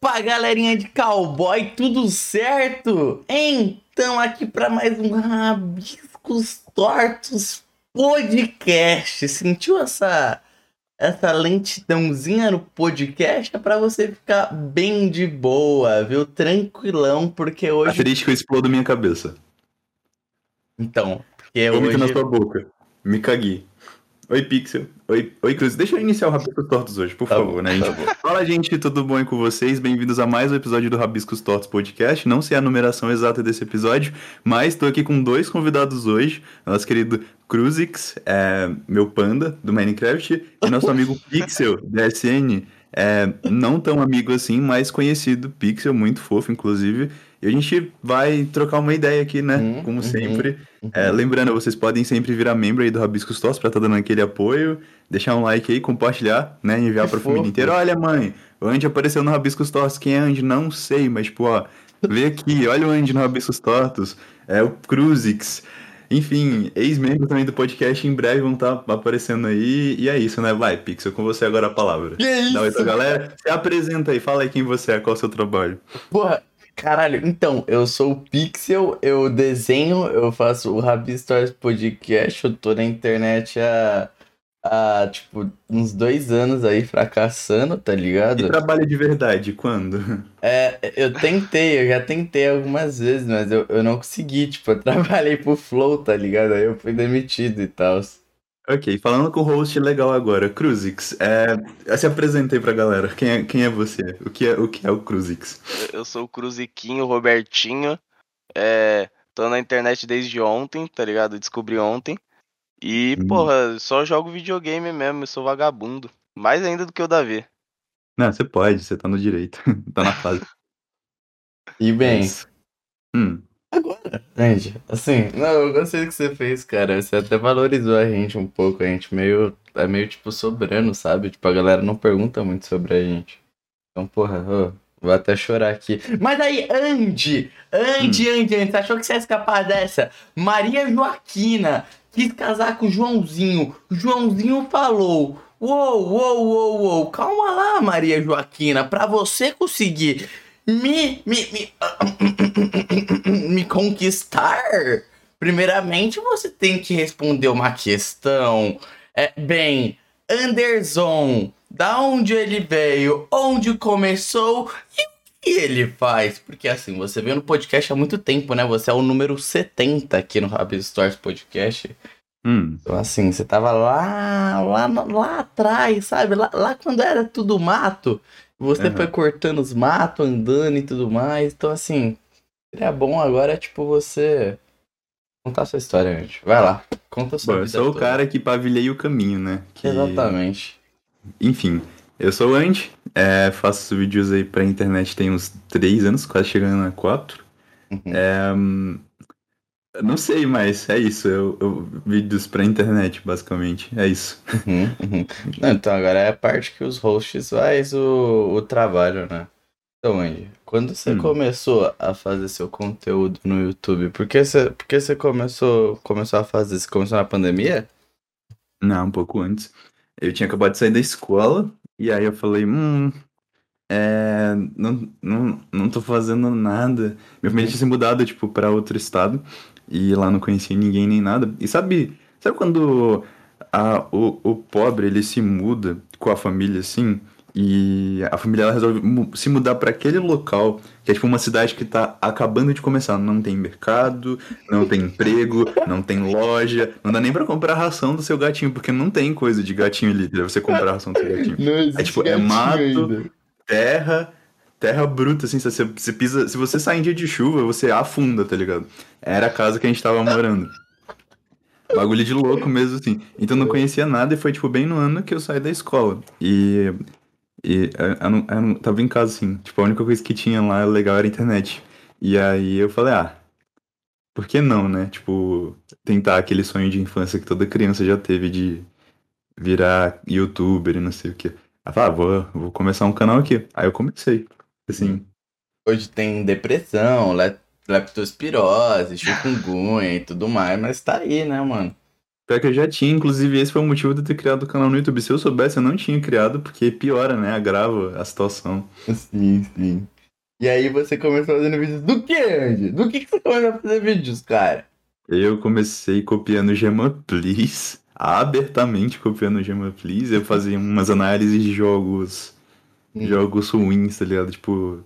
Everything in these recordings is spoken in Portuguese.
Opa, galerinha de cowboy, tudo certo? Então, aqui para mais um Rabiscos Tortos podcast. Sentiu essa essa lentidãozinha no podcast? É para você ficar bem de boa, viu? Tranquilão, porque hoje. Asterisco explodo minha cabeça. Então, porque Vomito hoje. na sua boca. Me caguei. Oi, Pixel. Oi, Oi Cruz. Deixa eu iniciar o Rabiscos Tortos hoje, por Tá favor, bom, né? tá bom. Fala, gente, tudo bom aí com vocês? Bem-vindos a mais um episódio do Rabiscos Tortos Podcast. Não sei a numeração exata desse episódio, mas tô aqui com dois convidados hoje. Nosso querido Cruzix, é, meu panda do Minecraft, e nosso amigo Pixel, da SN. É, não tão amigo assim, mas conhecido, Pixel, muito fofo, inclusive. E a gente vai trocar uma ideia aqui, né? Uhum, Como uhum, sempre. uhum. É, lembrando, vocês podem sempre virar membro aí do Rabiscos Tortos pra estar dando aquele apoio, deixar um like aí, compartilhar, né? Enviar Que pra família fofo. inteira. Olha, mãe, o Andy apareceu no Rabiscos Tortos. Quem é Andy? Não sei, mas, tipo, ó, vê aqui, olha o Andy no Rabiscos Tortos. É o Cruzix. Enfim, ex-membros também do podcast em breve vão estar aparecendo aí. E é isso, né? Vai, Pixel, com você agora a palavra. Que isso? Dá oi pra galera. Se apresenta aí, fala aí quem você é, qual é o seu trabalho. Porra, caralho, então, eu sou o Pixel, eu desenho, eu faço o Rabi Stories Podcast, eu tô na internet há, há, tipo, uns dois anos aí fracassando, tá E ligado? trabalho de verdade, quando? É, eu tentei, eu já tentei algumas vezes, mas eu, eu não consegui, tipo, eu trabalhei pro Flow, tá ligado? Aí eu fui demitido e tal. Ok, falando com o host legal agora, Cruzix, é, se apresenta aí pra galera. Quem é, quem é você? O que é o, que é o Cruzix? Eu sou o Cruziquinho, Robertinho. É, tô na internet desde ontem, tá ligado? Descobri ontem. E, Hum. porra, só jogo videogame mesmo, eu sou vagabundo. Mais ainda do que o Davi. Não, você pode, você tá no direito. tá na fase. E bem, Isso. Hum, gente, assim, não, eu gostei do que você fez, cara. Você até valorizou a gente um pouco, a gente meio, é meio, tipo, sobrando, sabe? Tipo, a galera não pergunta muito sobre a gente. Então, porra, ô, vou até chorar aqui. Mas aí, Andy, Andy, Andy, Andy, você achou que você ia escapar dessa? Maria Joaquina quis casar com o Joãozinho. O Joãozinho falou: Uou, uou, uou, uou, calma lá, Maria Joaquina, pra você conseguir me, me, me, me conquistar, primeiramente você tem que responder uma questão. É, bem, Anderson, da onde ele veio, onde começou e o que ele faz? Porque assim, você veio no podcast há muito tempo, né? Você é o número 70 aqui no Rabbit Stories Podcast. hum. Então, assim, você tava lá, lá, lá atrás, sabe? Lá, lá quando era tudo mato. Você Aham. foi cortando os matos, andando e tudo mais. Então, assim, seria bom agora, tipo, você contar sua história, gente. Vai lá, conta sua Bom, eu sou o toda. cara que pavilhei o caminho, né? Que- Exatamente. Enfim, eu sou o Andy, é, faço vídeos aí pra internet tem uns 3 anos, quase chegando a 4. Uhum. É, hum, não sei, mas é isso. Eu, eu- vídeos pra internet, basicamente. É isso. Uhum, uhum. Não, então agora é a parte que os hosts faz o, o trabalho, né? Então, Andy, quando você Hum. começou a fazer seu conteúdo no YouTube, por que você, por que você começou, começou a fazer? Você começou na pandemia? Não, um pouco antes. Eu tinha acabado de sair da escola, e aí eu falei, hum, é, não, não, não tô fazendo nada. Minha família tinha se mudado, tipo, pra outro estado, e lá não conhecia ninguém nem nada. E sabe, sabe quando a, o, o pobre, ele se muda com a família, assim, e a família ela resolve se mudar pra aquele local, que é tipo uma cidade que tá acabando de começar. Não tem mercado, não tem emprego, não tem loja, não dá nem pra comprar a ração do seu gatinho, porque não tem coisa de gatinho ali pra você comprar a ração do seu gatinho. Não existe tipo, é mato, ainda. Terra, terra bruta, assim, você, você pisa, se você sai em dia de chuva, você afunda, tá ligado? Era a casa que a gente tava morando. Bagulho de louco mesmo, assim. Então não conhecia nada e foi, tipo, bem no ano que eu saí da escola. E, e eu, eu não, eu não- tava em casa, assim. Tipo, a única coisa que tinha lá legal era a internet. E aí eu falei, ah, por que não, né? Tipo, tentar aquele sonho de infância que toda criança já teve de virar youtuber e não sei o quê. Ah, vou, vou começar um canal aqui. Aí eu comecei. Assim, Hoje tem depressão, le- leptospirose, chikungunya e tudo mais, mas tá aí, né, mano? Pior que eu já tinha, inclusive esse foi o motivo de eu ter criado o canal no YouTube. Se eu soubesse, eu não tinha criado, porque piora, né? Agrava a situação. Sim, sim. E aí você começou fazendo vídeos do que, Andy? Do que, que você começou a fazer vídeos, cara? Eu comecei copiando Gema Please, abertamente copiando Gema Please. Eu fazia umas análises de jogos. Jogos ruins, tá ligado? Tipo,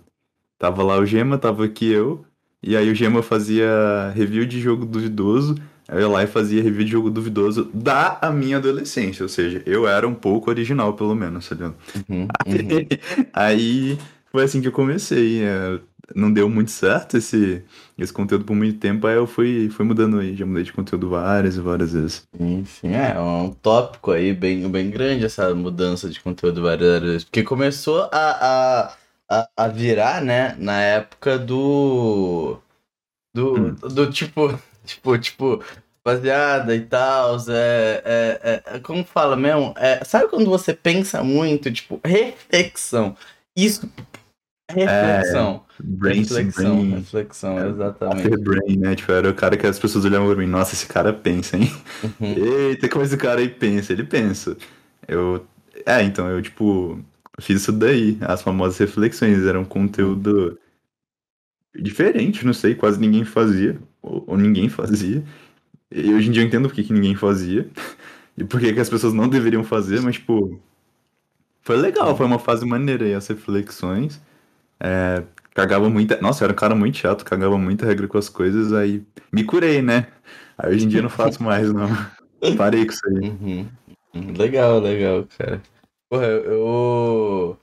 tava lá o Gema, tava aqui eu, e aí o Gema fazia review de jogo duvidoso. Aí eu ia lá e fazia review de jogo duvidoso da a minha adolescência, ou seja, eu era um pouco original, pelo menos, tá ligado? Uhum, uhum. Aí foi assim que eu comecei. é, não deu muito certo esse, esse conteúdo por muito tempo, aí eu fui, fui mudando aí, já mudei de conteúdo várias e várias vezes. Sim, sim, é um tópico aí bem, bem grande essa mudança de conteúdo várias vezes. Porque começou a, a, a, virar, né, na época do. Do, Hum. do tipo, tipo, tipo, rapaziada e tal, é, é, é, como fala mesmo? É, sabe quando você pensa muito, tipo, reflexão. Isso, reflexão. Brain, reflexão, brain, reflexão, É, exatamente. afterbrain, né? Tipo, era o cara que as pessoas olhavam pra mim, nossa, esse cara pensa, hein? Uhum. Eita, como esse cara aí pensa? Ele pensa. Eu. É, então, eu, tipo, fiz isso daí. As famosas reflexões. Era um conteúdo diferente, não sei, quase ninguém fazia. Ou, ou ninguém fazia. E hoje em dia eu entendo por que, que ninguém fazia. E por que, que as pessoas não deveriam fazer, mas, tipo. Foi legal, foi uma fase maneira aí, as reflexões. É, cagava muita. Nossa, eu era um cara muito chato, cagava muita regra com as coisas, aí me curei, né? Aí hoje em dia eu não faço mais, não. Parei com isso aí. Uhum. Legal, legal, cara. Porra, eu,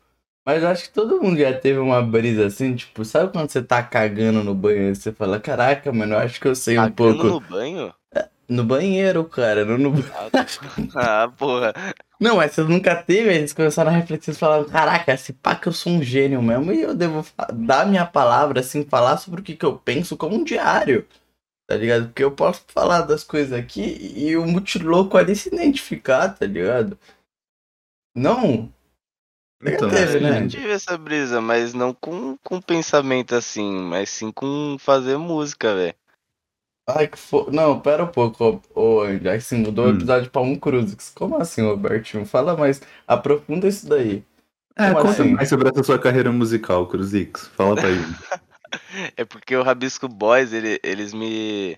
Mas eu acho que todo mundo já teve uma brisa assim, tipo, sabe quando você tá cagando no banheiro e você fala, caraca, mano, eu acho que eu sei um Cagando pouco. no banho? No banheiro, cara, não no. Ah, porra. Não, mas você nunca teve, eles começaram a refletir e falaram, caraca, esse pá que eu sou um gênio mesmo, e eu devo dar minha palavra, assim, falar sobre o que, que eu penso como um diário. Tá ligado? Porque eu posso falar das coisas aqui e o multilouco ali se identificar, tá ligado? Não, Então, teve, eu né? já tive essa brisa, mas não com, com pensamento assim, mas sim com fazer música, velho. Ai, que fo... Não, pera um pouco, ô, Andy. Aí você mudou o Hum. episódio pra um Cruzes. Como assim, Robertinho? Fala mais, aprofunda isso daí. É, Como conta assim? mais sobre essa sua carreira musical, Cruzix. Fala pra ele. É porque o Rabisco Boys, ele- eles me,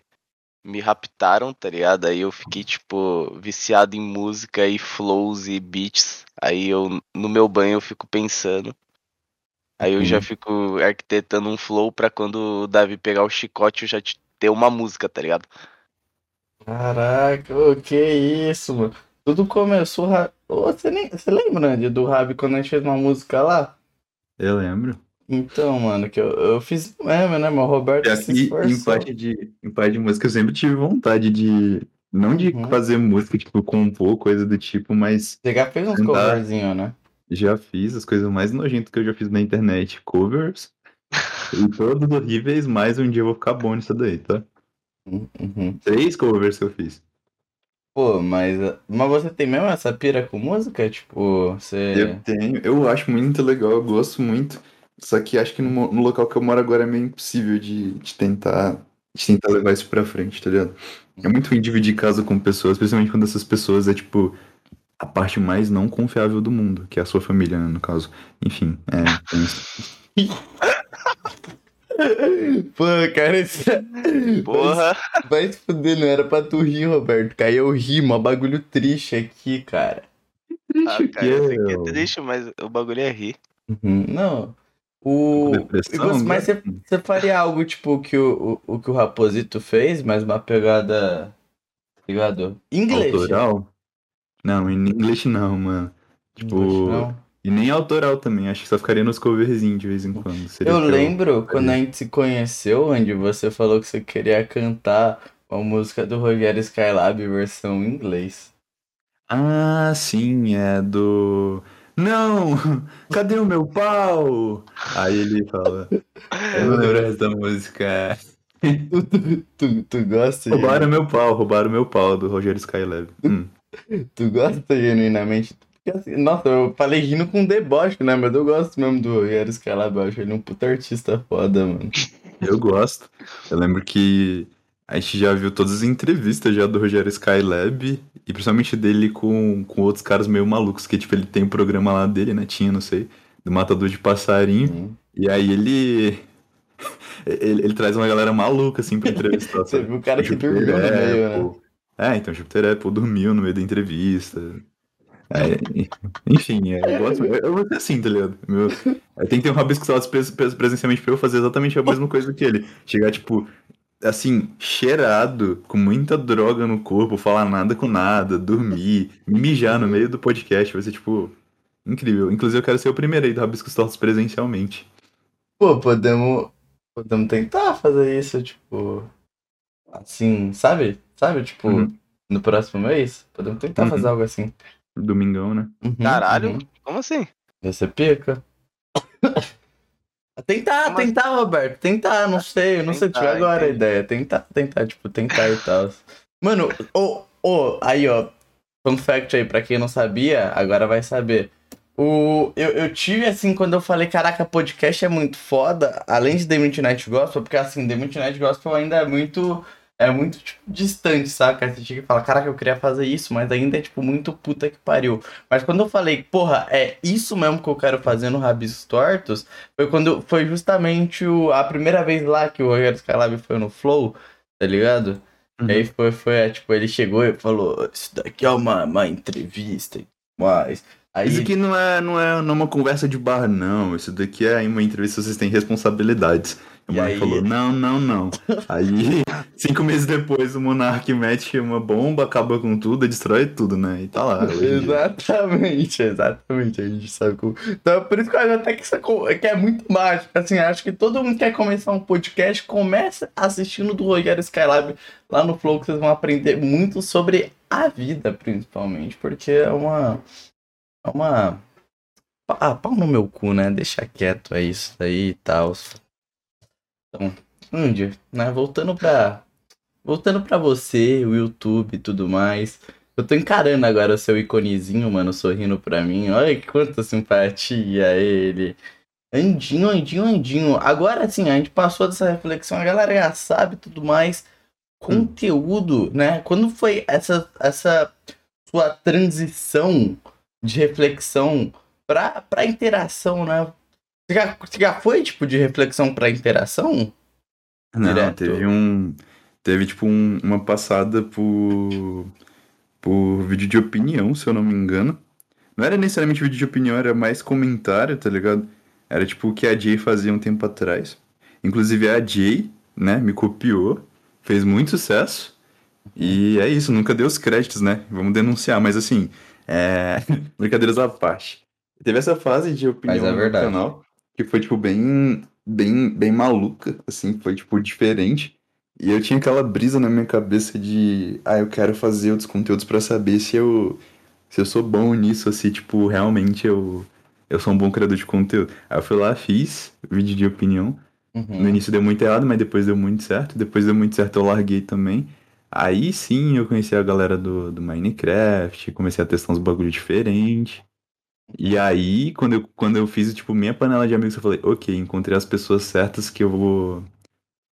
me raptaram, tá ligado? Aí eu fiquei, tipo, viciado em música e flows e beats. Aí eu, no meu banho, eu fico pensando. Aí eu já Uhum. fico arquitetando um flow pra quando o Davi pegar o chicote eu já te- ter uma música, tá ligado? Caraca, que isso, mano. Tudo começou. você, nem... você lembra, Andy, do Rabi quando a gente fez uma música lá? Eu lembro. Então, mano, que eu, eu fiz mesmo, né? O Roberto E se em esforçou. parte, de, em parte de música, eu sempre tive vontade de. Não de Uhum. fazer música, tipo, compor, coisa do tipo, mas Você já fez uns Cantar. coverzinhos, né? já fiz as coisas mais nojentas que eu já fiz na internet. Covers. E todos horríveis, mas um dia eu vou ficar bom nisso daí, tá? Uhum. Três covers que eu fiz. Pô, mas, mas você tem mesmo essa pira com música? Tipo, você. Eu tenho, eu acho muito legal, eu gosto muito. Só que acho que no, no local que eu moro agora é meio impossível de, de tentar, de tentar levar isso pra frente, tá ligado? É muito ruim dividir casa com pessoas, principalmente quando essas pessoas é tipo a parte mais não confiável do mundo, que é a sua família, né, no caso. Enfim, é. tem isso. Pô, cara, isso... Porra! Vai se fuder, não era pra tu rir, Roberto. Caiu eu ri, mó bagulho triste aqui, cara. Ah, Triste cara, eu sei que é triste, mas o bagulho é rir. Uhum. Não. O. Depressão, Mas né? você, você faria algo tipo que o, o, o que o Raposito fez, mas uma pegada. tá Ligado? Inglês. Autoral? Não, em inglês não, mano. Tipo, Inglês, não. E nem autoral também, acho que só ficaria nos coverzinhos de vez em quando. Eu lembro quando a gente se conheceu, onde você falou que você queria cantar uma música do Rogério Skylab versão em inglês. Ah, sim, é do. Não! Cadê o meu pau? Aí ele fala. Eu não lembro da música. Tu, tu, tu, gosta? Roubaram meu pau, roubaram meu pau do Rogério Skylab. Hum. Tu gosta genuinamente? Porque assim, nossa, eu falei rindo com deboche, né? Mas eu gosto mesmo do Rogério Skylab, eu acho ele um puta artista foda, mano. Eu gosto. Eu lembro que A gente já viu todas as entrevistas já do Rogério Skylab, e principalmente dele com, com outros caras meio malucos, que tipo, ele tem um programa lá dele, né? Tinha, não sei, do Matador de Passarinho. E aí ele. Ele, ele traz uma galera maluca, assim, pra entrevistar. Você viu o cara que Júpiter dormiu no meio, né? É, então, Júpiter Apple dormiu no meio da entrevista. É, enfim, é, eu gosto. Eu, eu vou ser assim, tá ligado? Meu, tem que ter um rabisco pres- pres- presencialmente pra eu fazer exatamente a mesma coisa que ele. Chegar, tipo, assim, cheirado, com muita droga no corpo, falar nada com nada, dormir, mijar no meio do podcast. Vai ser, tipo, incrível. Inclusive, eu quero ser o primeiro aí do Rabisco Salados presencialmente. Pô, podemos. Podemos tentar fazer isso, tipo. Assim, sabe? Sabe? Tipo, Uhum. no próximo mês? Podemos tentar Uhum. fazer algo assim. Domingão, né? Uhum, Caralho, uhum. como assim? Ser pica. tentar, Como assim? tentar, Roberto. Tentar, não sei. Eu não sei, tive agora a ideia. Tentar, tentar, tipo, tentar e tal. Mano, ô, ô, aí, ó. Fun fact aí, pra quem não sabia, agora vai saber. O, eu, eu tive, assim, quando eu falei, caraca, podcast é muito foda, além de The Midnight Gospel, porque, assim, The Midnight Gospel ainda é muito, é muito, tipo, distante, saca? Você chega e fala, caraca, eu queria fazer isso, mas ainda é, tipo, muito puta que pariu. Mas quando eu falei, porra, é isso mesmo que eu quero fazer no Rabiscos Tortos, foi quando, foi justamente o, a primeira vez lá que o Rogério Skylab foi no Flow, tá ligado? Uhum. E aí foi, foi, é, tipo, ele chegou e falou, isso daqui é uma, uma entrevista e mais. Aí, Isso aqui não é, não, é, não é uma conversa de bar, não. Isso daqui é uma entrevista, vocês têm responsabilidades. O E aí? falou, não, não, não. Aí, cinco meses depois, o Monark mete uma bomba, acaba com tudo, destrói tudo, né? E tá lá. Exatamente, exatamente. A gente sabe como. Então, é por isso que eu acho até que, isso é que é muito mágico. Assim, acho que todo mundo que quer começar um podcast, começa assistindo do Rogério Skylab lá no Flow, que vocês vão aprender muito sobre a vida, principalmente. Porque é uma. É uma. Ah, pau no meu cu, né? Deixa quieto, é isso daí e tal. Então, Andy, né? Voltando pra. Voltando pra você, o YouTube e tudo mais. Eu tô encarando agora o seu iconezinho, mano, sorrindo pra mim. Olha que quanta simpatia ele. Andinho, Andinho, Andinho. Agora sim, a gente passou dessa reflexão, a galera já sabe tudo mais. Conteúdo, né? Quando foi essa, essa sua transição de reflexão pra, pra interação, né? Você já, você já foi, tipo, de reflexão pra interação? Não, Direto. teve um. Teve, tipo, um- uma passada por. por vídeo de opinião, se eu não me engano. Não era necessariamente vídeo de opinião, era mais comentário, tá ligado? Era tipo o que a Jay fazia um tempo atrás. Inclusive a Jay, né, me copiou, fez muito sucesso. E é isso, nunca deu os créditos, né? Vamos denunciar, mas assim, é... brincadeiras à parte. Teve essa fase de opinião é no canal, que foi, tipo, bem, bem, bem maluca, assim, foi, tipo, diferente. E eu tinha aquela brisa na minha cabeça de, ah, eu quero fazer outros conteúdos pra saber se eu, se eu sou bom nisso, assim, tipo, realmente eu, eu sou um bom criador de conteúdo. Aí eu fui lá, fiz vídeo de opinião. No Uhum. início deu muito errado, mas depois deu muito certo. Depois deu muito certo, eu larguei também. Aí sim eu conheci a galera do, do Minecraft, comecei a testar uns bagulho diferente. E aí, quando eu, quando eu fiz, tipo, minha panela de amigos, eu falei, ok, encontrei as pessoas certas que eu vou,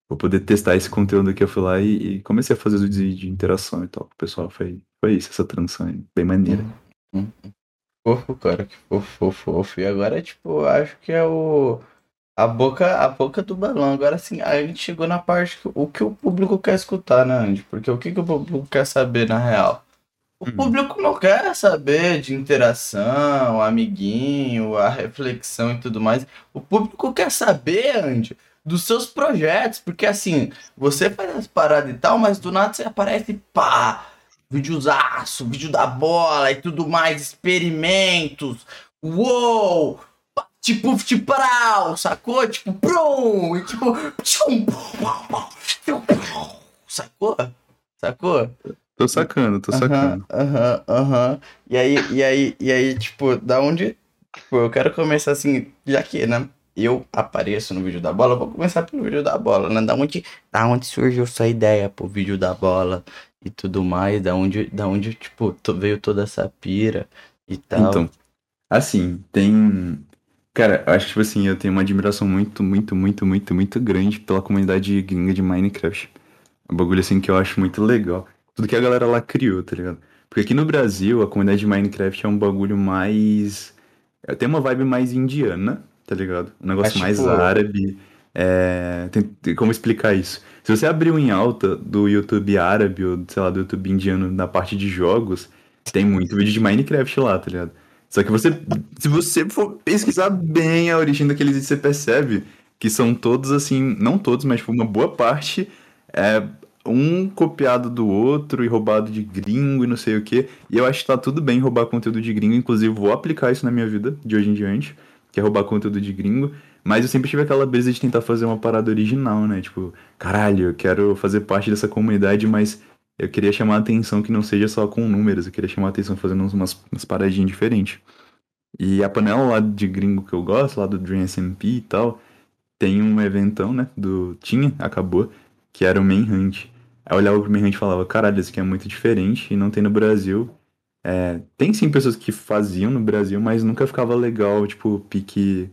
vou poder testar esse conteúdo aqui. Eu fui lá e, e comecei a fazer os vídeos de, interação e tal. O pessoal foi, foi isso, essa transição aí, bem maneira. Uhum. Fofo, cara, que fofo, fofo. E agora, tipo, acho que é o. A boca, a boca do balão. Agora sim, a gente chegou na parte que o que o público quer escutar, né, Andy? Porque o que, que o público quer saber na real? O Hum. público não quer saber de interação, amiguinho, a reflexão e tudo mais. O público quer saber, Andy, dos seus projetos. Porque assim, você faz as paradas e tal, mas do nada você aparece, pá, videozaço, vídeo da bola e tudo mais, experimentos. Uou! Tipo, tipo, sacou? Tipo, prum, e tipo, tchum, sacou? Sacou? Tô sacando, tô Aham, sacando. Aham, aham. E aí, e aí, e aí, tipo, da onde. Tipo, eu quero começar assim, já que, né? Eu apareço no vídeo da bola, vou começar pelo vídeo da bola, né? Da onde, da onde surgiu essa ideia pro vídeo da bola e tudo mais, da onde, da onde tipo, to- veio toda essa pira e tal. Então, assim, tem. Cara, eu acho que, tipo assim, eu tenho uma admiração muito, muito, muito, muito, muito grande pela comunidade gringa de Minecraft. Um bagulho assim que eu acho muito legal. Tudo que a galera lá criou, tá ligado? Porque aqui no Brasil, a comunidade de Minecraft é um bagulho mais. é, Tem uma vibe mais indiana, tá ligado? Um negócio mais tipo- árabe. É... Tem, tem como explicar isso? Se você abrir em alta do YouTube árabe ou, sei lá, do YouTube indiano na parte de jogos, tem muito vídeo de Minecraft lá, tá ligado? Só que você, se você for pesquisar bem a origem daqueles vídeos, você percebe que são todos assim, não todos, mas tipo, uma boa parte é um copiado do outro e roubado de gringo e não sei o quê. E eu acho que tá tudo bem roubar conteúdo de gringo, inclusive vou aplicar isso na minha vida de hoje em diante, que é roubar conteúdo de gringo. Mas eu sempre tive aquela brisa de tentar fazer uma parada original, né? Tipo, caralho, eu quero fazer parte dessa comunidade, mas eu queria chamar a atenção que não seja só com números, eu queria chamar a atenção fazendo umas, umas paradinhas diferentes. E a panela lá de gringo que eu gosto, lá do Dream SMP e tal, tem um eventão, né? Do. Tinha, acabou, que era o Manhunt. Aí eu olhava pro Manhunt e falava, caralho, isso aqui é muito diferente e não tem no Brasil. É, tem sim pessoas que faziam no Brasil, mas nunca ficava legal, tipo, pique,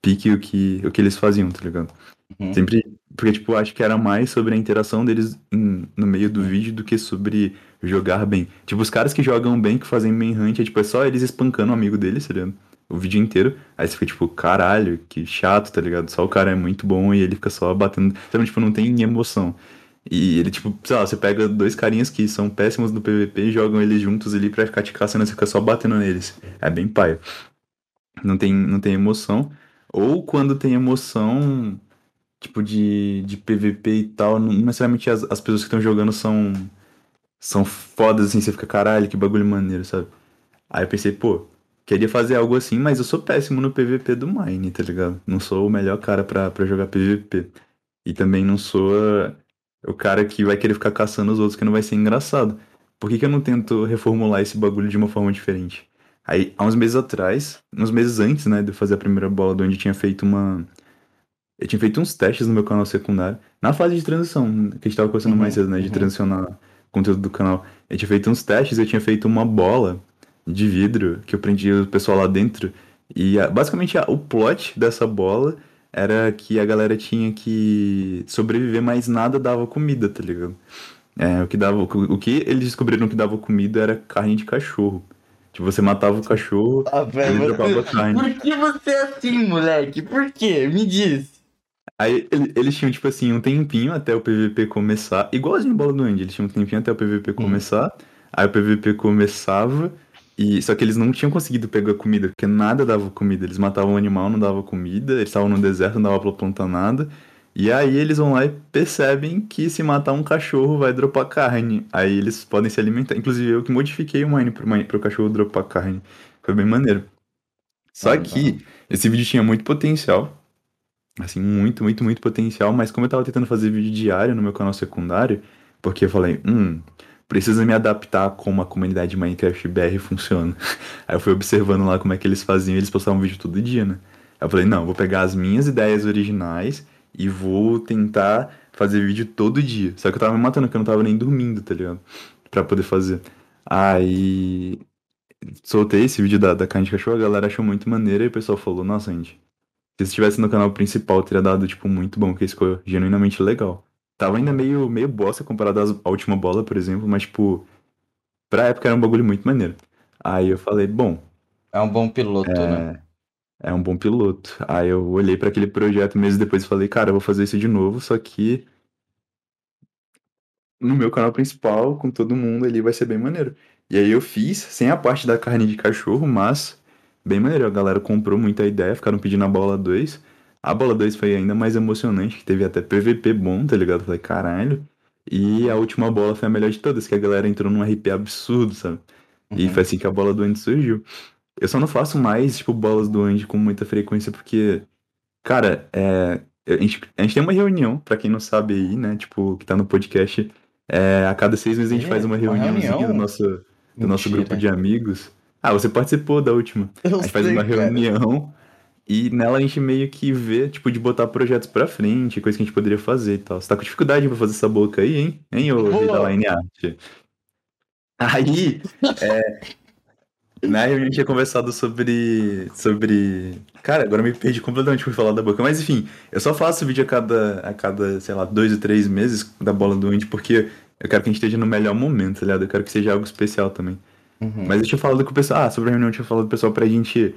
pique o que, o que eles faziam, tá ligado? Uhum. Sempre. Porque, tipo, acho que era mais sobre a interação deles em- no meio do vídeo do que sobre jogar bem. Tipo, os caras que jogam bem, que fazem manhunt, é tipo, é só eles espancando o amigo deles, tá ligado? O vídeo inteiro. Aí você fica tipo, caralho, que chato, tá ligado? Só o cara é muito bom e ele fica só batendo. Então, tipo, não tem emoção. E ele, tipo, sei lá, você pega dois carinhas que são péssimos no PVP e jogam eles juntos ali pra ficar te caçando e você fica só batendo neles. É bem paia. Não tem, não tem emoção. Ou quando tem emoção, tipo, de, de PVP e tal, não necessariamente as, as pessoas que estão jogando são, são fodas, assim, você fica, caralho, que bagulho maneiro, sabe? Aí eu pensei, pô, queria fazer algo assim, mas eu sou péssimo no PVP do Mine, tá ligado? Não sou o melhor cara pra, pra jogar PVP. E também não sou ah, o cara que vai querer ficar caçando os outros, que não vai ser engraçado. Por que, que eu não tento reformular esse bagulho de uma forma diferente? Aí, há uns meses atrás, uns meses antes, né, de eu fazer a primeira bola, de onde eu tinha feito uma. Eu tinha feito uns testes no meu canal secundário, na fase de transição, que a gente tava conversando Uhum, mais cedo, né, de uhum. transicionar conteúdo do canal. Eu tinha feito uns testes, eu tinha feito uma bola de vidro que eu prendia o pessoal lá dentro. E basicamente o plot dessa bola era que a galera tinha que sobreviver, mas nada dava comida, tá ligado? É, o que dava, o que eles descobriram que dava comida era carne de cachorro. Tipo, você matava o cachorro, Ah, ele velho, dropava você... carne. Por que você é assim, moleque? Por quê? Me diz. Aí ele- eles tinham, tipo assim, um tempinho até o PVP começar. Igualzinho Bola do Andy, eles tinham um tempinho até o PVP começar. Aí o PVP começava. E, só que eles não tinham conseguido pegar comida, porque nada dava comida. Eles matavam o animal, não dava comida. Eles estavam no deserto, não dava pra plantar nada. E aí eles vão lá e percebem que se matar um cachorro vai dropar carne. Aí eles podem se alimentar. Inclusive eu que modifiquei o mine pro, mine- pro cachorro dropar carne. Foi bem maneiro. Só Ah, que esse vídeo tinha muito potencial. Assim, muito, muito, muito potencial. Mas como eu tava tentando fazer vídeo diário no meu canal secundário, porque eu falei, hum, preciso me adaptar a como a comunidade de Minecraft BR funciona. Aí eu fui observando lá como é que eles faziam, eles postavam vídeo todo dia, né? Aí eu falei, não, vou pegar as minhas ideias originais e vou tentar fazer vídeo todo dia. Só que eu tava me matando, porque eu não tava nem dormindo, tá ligado? Pra poder fazer. Aí soltei esse vídeo da, da carne de cachorro, a galera achou muito maneiro e o pessoal falou, nossa, gente, se estivesse no canal principal, teria dado, tipo, muito bom, porque isso ficou genuinamente legal. Tava ainda meio, meio bosta comparado à última bola, por exemplo, mas, tipo, pra época era um bagulho muito maneiro. Aí eu falei, bom, É um bom piloto, né? é, é um bom piloto. Aí eu olhei pra aquele projeto meses depois e falei, cara, eu vou fazer isso de novo, só que no meu canal principal, com todo mundo ali, vai ser bem maneiro. E aí eu fiz, sem a parte da carne de cachorro, mas bem maneiro. A galera comprou muita ideia, ficaram pedindo a bola 2. A bola 2 foi ainda mais emocionante, que teve até PVP bom, tá ligado? Eu Falei, caralho. E a última bola foi a melhor de todas, que a galera entrou num RP absurdo, sabe? E Uhum. foi assim que a bola do Andy surgiu. Eu só não faço mais, tipo, bolas do Andy com muita frequência, porque, cara, é, a, gente, a gente tem uma reunião, pra quem não sabe aí, né? Tipo, que tá no podcast. É, a cada seis meses a gente É, faz uma uma reuniãozinha reunião? do nosso, do nosso grupo de amigos. Ah, você participou da última. Eu A gente faz sei, uma cara. Reunião e nela a gente meio que vê, tipo, de botar projetos pra frente, coisa que a gente poderia fazer e tal. Você tá com dificuldade pra fazer essa boca aí, hein? Hein, ô Boa. Vida Line Art? Aí, é, Na reunião a gente tinha conversado sobre. sobre. Cara, agora eu me perdi completamente por falar da boca. Mas enfim, eu só faço vídeo a cada, a cada, sei lá, dois ou três meses da bola do Andy, porque eu quero que a gente esteja no melhor momento, tá ligado? Eu quero que seja algo especial também. Uhum. Mas eu tinha falado com o pessoal. Ah, sobre a reunião eu tinha falado com o pessoal pra gente,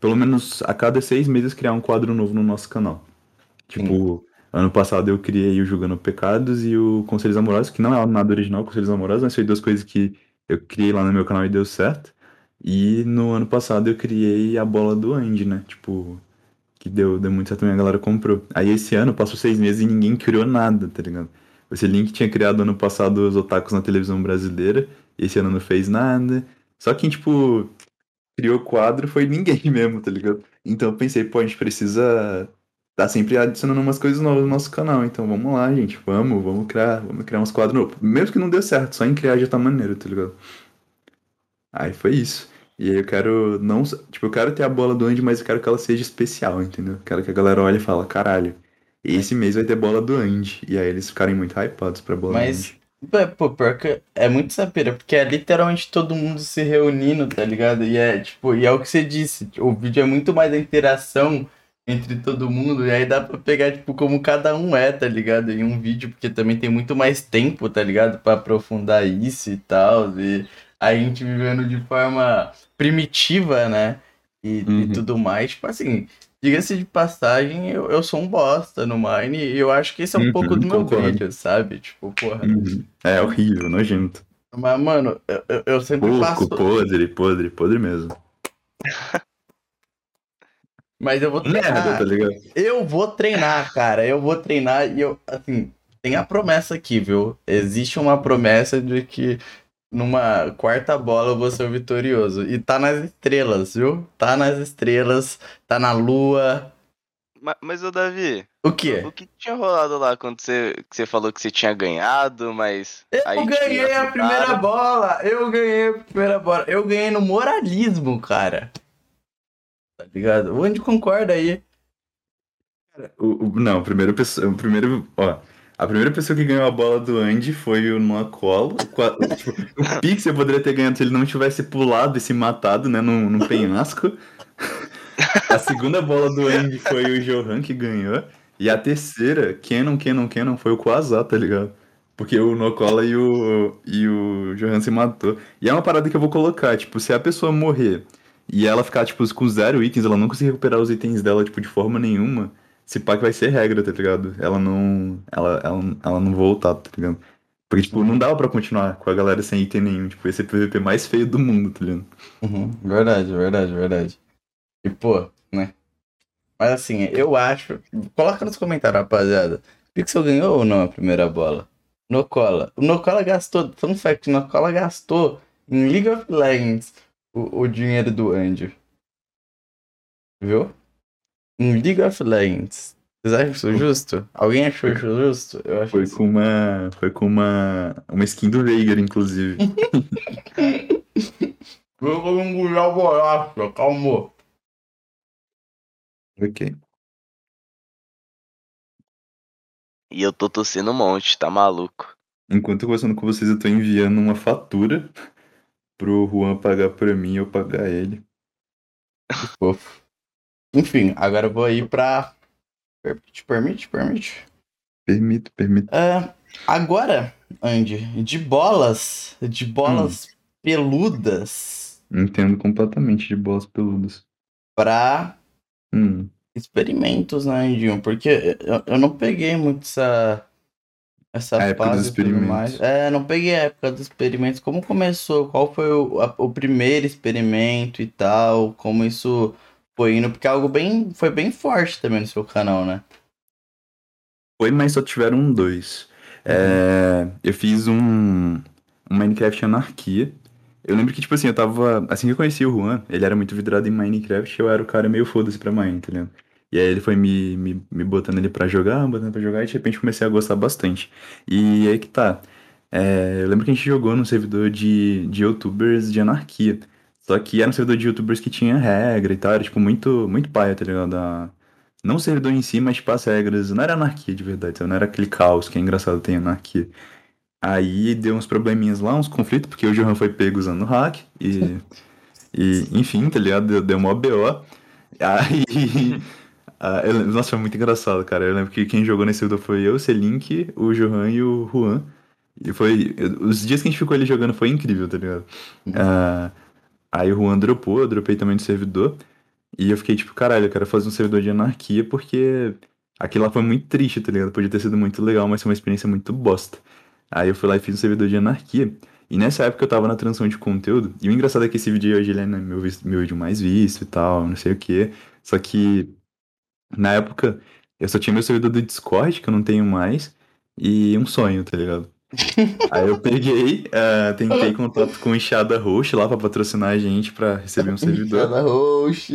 pelo menos a cada seis meses, criar um quadro novo no nosso canal. Tipo, ano passado eu criei o Julgando Pecados e o Conselhos Amorosos, que não é nada original, Conselhos Amorosos, mas foi duas coisas que eu criei lá no meu canal e deu certo. E no ano passado eu criei a bola do Andy, né? Tipo, que deu, deu muito certo também, a galera comprou. Aí esse ano passou seis meses e ninguém criou nada, tá ligado? Esse link tinha criado ano passado os otakus na televisão brasileira, e esse ano não fez nada. Só que, tipo, criou o quadro foi ninguém mesmo, tá ligado? Então eu pensei, pô, a gente precisa tá sempre adicionando umas coisas novas no nosso canal. Então vamos lá, gente, vamos, vamos criar, vamos criar uns quadros novos. Mesmo que não deu certo, só em criar já tá maneiro, tá ligado? Aí foi isso. E aí eu quero não, tipo, eu quero ter a bola do Andy, mas eu quero que ela seja especial, entendeu? Eu quero que a galera olhe e fale, caralho, esse mês vai ter bola do Andy. E aí eles ficarem muito hypados pra bola Mas, do Andy. É, pô, pior que é muito sapira, porque é literalmente todo mundo se reunindo, tá ligado? E é, tipo, e é o que você disse, o vídeo é muito mais a interação entre todo mundo, e aí dá pra pegar, tipo, como cada um é, tá ligado? Em um vídeo, porque também tem muito mais tempo, tá ligado? Pra aprofundar isso e tal, e a gente vivendo de forma primitiva, né? E, e Uhum. tudo mais, tipo assim, diga-se de passagem, eu, eu sou um bosta no Mine, e eu acho que esse é um Uhum, pouco do meu concordo. brilho, sabe? Tipo, porra. Uhum. É horrível, nojento. Mas, mano, eu, eu- sempre Porco, faço. podre, podre, podre mesmo. Mas eu vou Merda, treinar. tá ligado? Eu vou treinar, cara. Eu vou treinar e eu, assim, tem a promessa aqui, viu? Existe uma promessa de que numa quarta bola eu vou ser o vitorioso. E tá nas estrelas, viu? Tá nas estrelas, tá na lua. Ma- Mas, ô Davi, O quê? o que tinha rolado lá quando você, que você falou que você tinha ganhado, mas. Eu aí ganhei a primeira bola! Eu ganhei a primeira bola. Eu ganhei no moralismo, cara. Tá ligado? O Andy concorda aí. O, o- não, a primeira pessoa. O primeiro, ó, a primeira pessoa que ganhou a bola do Andy foi o Noah Cola. O, qua- tipo, o Pixel poderia ter ganhado se ele não tivesse pulado e se matado, né, num, num penhasco. A segunda bola do Andy foi o Johan que ganhou. E a terceira, Canon, Canon, Canon, foi o Quasar, tá ligado? Porque o Nocola e o, e o Johan se matou. E é uma parada que eu vou colocar, tipo, se a pessoa morrer e ela ficar, tipo, com zero itens, ela não conseguir recuperar os itens dela, tipo, de forma nenhuma, se pá que vai ser regra, tá ligado? Ela não. Ela, ela, ela não voltar, tá ligado? Porque, tipo, não dava pra continuar com a galera sem item nenhum. Tipo, esse é o PVP mais feio do mundo, tá ligado? Uhum, verdade, verdade, verdade. E, pô, né? Mas assim, eu acho. Coloca nos comentários, rapaziada. Pixel ganhou ou não a primeira bola? Nocola. O Nocola gastou. Fun fact: o Nocola gastou em League of Legends o, o dinheiro do Andy. Viu? Em League of Legends. Vocês acham isso justo? Alguém achou isso justo? Eu acho Foi isso. com uma. Foi com uma. Uma skin do Veigar, inclusive. Eu vou engolir a bolacha, calma. ok. E eu tô tossindo um monte, tá maluco? Enquanto eu tô conversando com vocês, eu tô enviando uma fatura pro Juan pagar pra mim e eu pagar ele. Fofo. Enfim, agora eu vou ir pra. Permite, permite, permite. Permito, permito. É, agora, Andy, de bolas, de bolas peludas Entendo completamente de bolas peludas. pra Hum. experimentos, né, Andinho? Porque eu, eu não peguei muito essa. Essa A época dos fase e tudo experimentos. mais. É, não peguei a época dos experimentos. Como começou? Qual foi o, a- o primeiro experimento e tal? Como isso foi indo? Porque é algo bem. Foi bem forte também no seu canal, né? Foi, mas só tiveram dois. É, eu fiz um, um Minecraft Anarquia. Eu lembro que, tipo assim, eu tava. Assim que eu conheci o Juan, ele era muito vidrado em Minecraft, eu era o cara meio foda-se pra Mine, tá ligado? E aí ele foi me, me, me botando ele pra jogar, botando pra jogar, e de repente comecei a gostar bastante. E aí que tá. É, eu lembro que a gente jogou num servidor de, de youtubers de anarquia. Só que era um servidor de youtubers que tinha regra e tal, era tipo muito, muito paia, tá ligado? A- não o servidor em si, mas tipo as regras. Não era anarquia de verdade, não era aquele caos que é engraçado tem anarquia. Aí deu uns probleminhas lá, uns conflitos, porque o Johan foi pego usando hack e. E, enfim, tá ligado? Deu, deu mó BO. Aí. ah, eu nossa, foi muito engraçado, cara. Eu lembro que quem jogou nesse servidor foi eu, o Selink, o Johan e o Juan. E foi. Os dias que a gente ficou ali jogando foi incrível, tá ligado? Ah, aí o Juan dropou, eu dropei também no servidor. E eu fiquei tipo, caralho, eu quero fazer um servidor de anarquia porque aquilo lá foi muito triste, tá ligado? Podia ter sido muito legal, mas foi uma experiência muito bosta. Aí eu fui lá e fiz um servidor de anarquia. E nessa época eu tava na transição de conteúdo. E o engraçado é que esse vídeo hoje ele é né, meu, meu vídeo mais visto e tal, não sei o quê. Só que na época eu só tinha meu servidor do Discord, que eu não tenho mais, e um sonho, tá ligado? Aí eu peguei, eh, tentei contato com o Enxada Roxa lá pra patrocinar a gente pra receber um servidor. Cada roxo.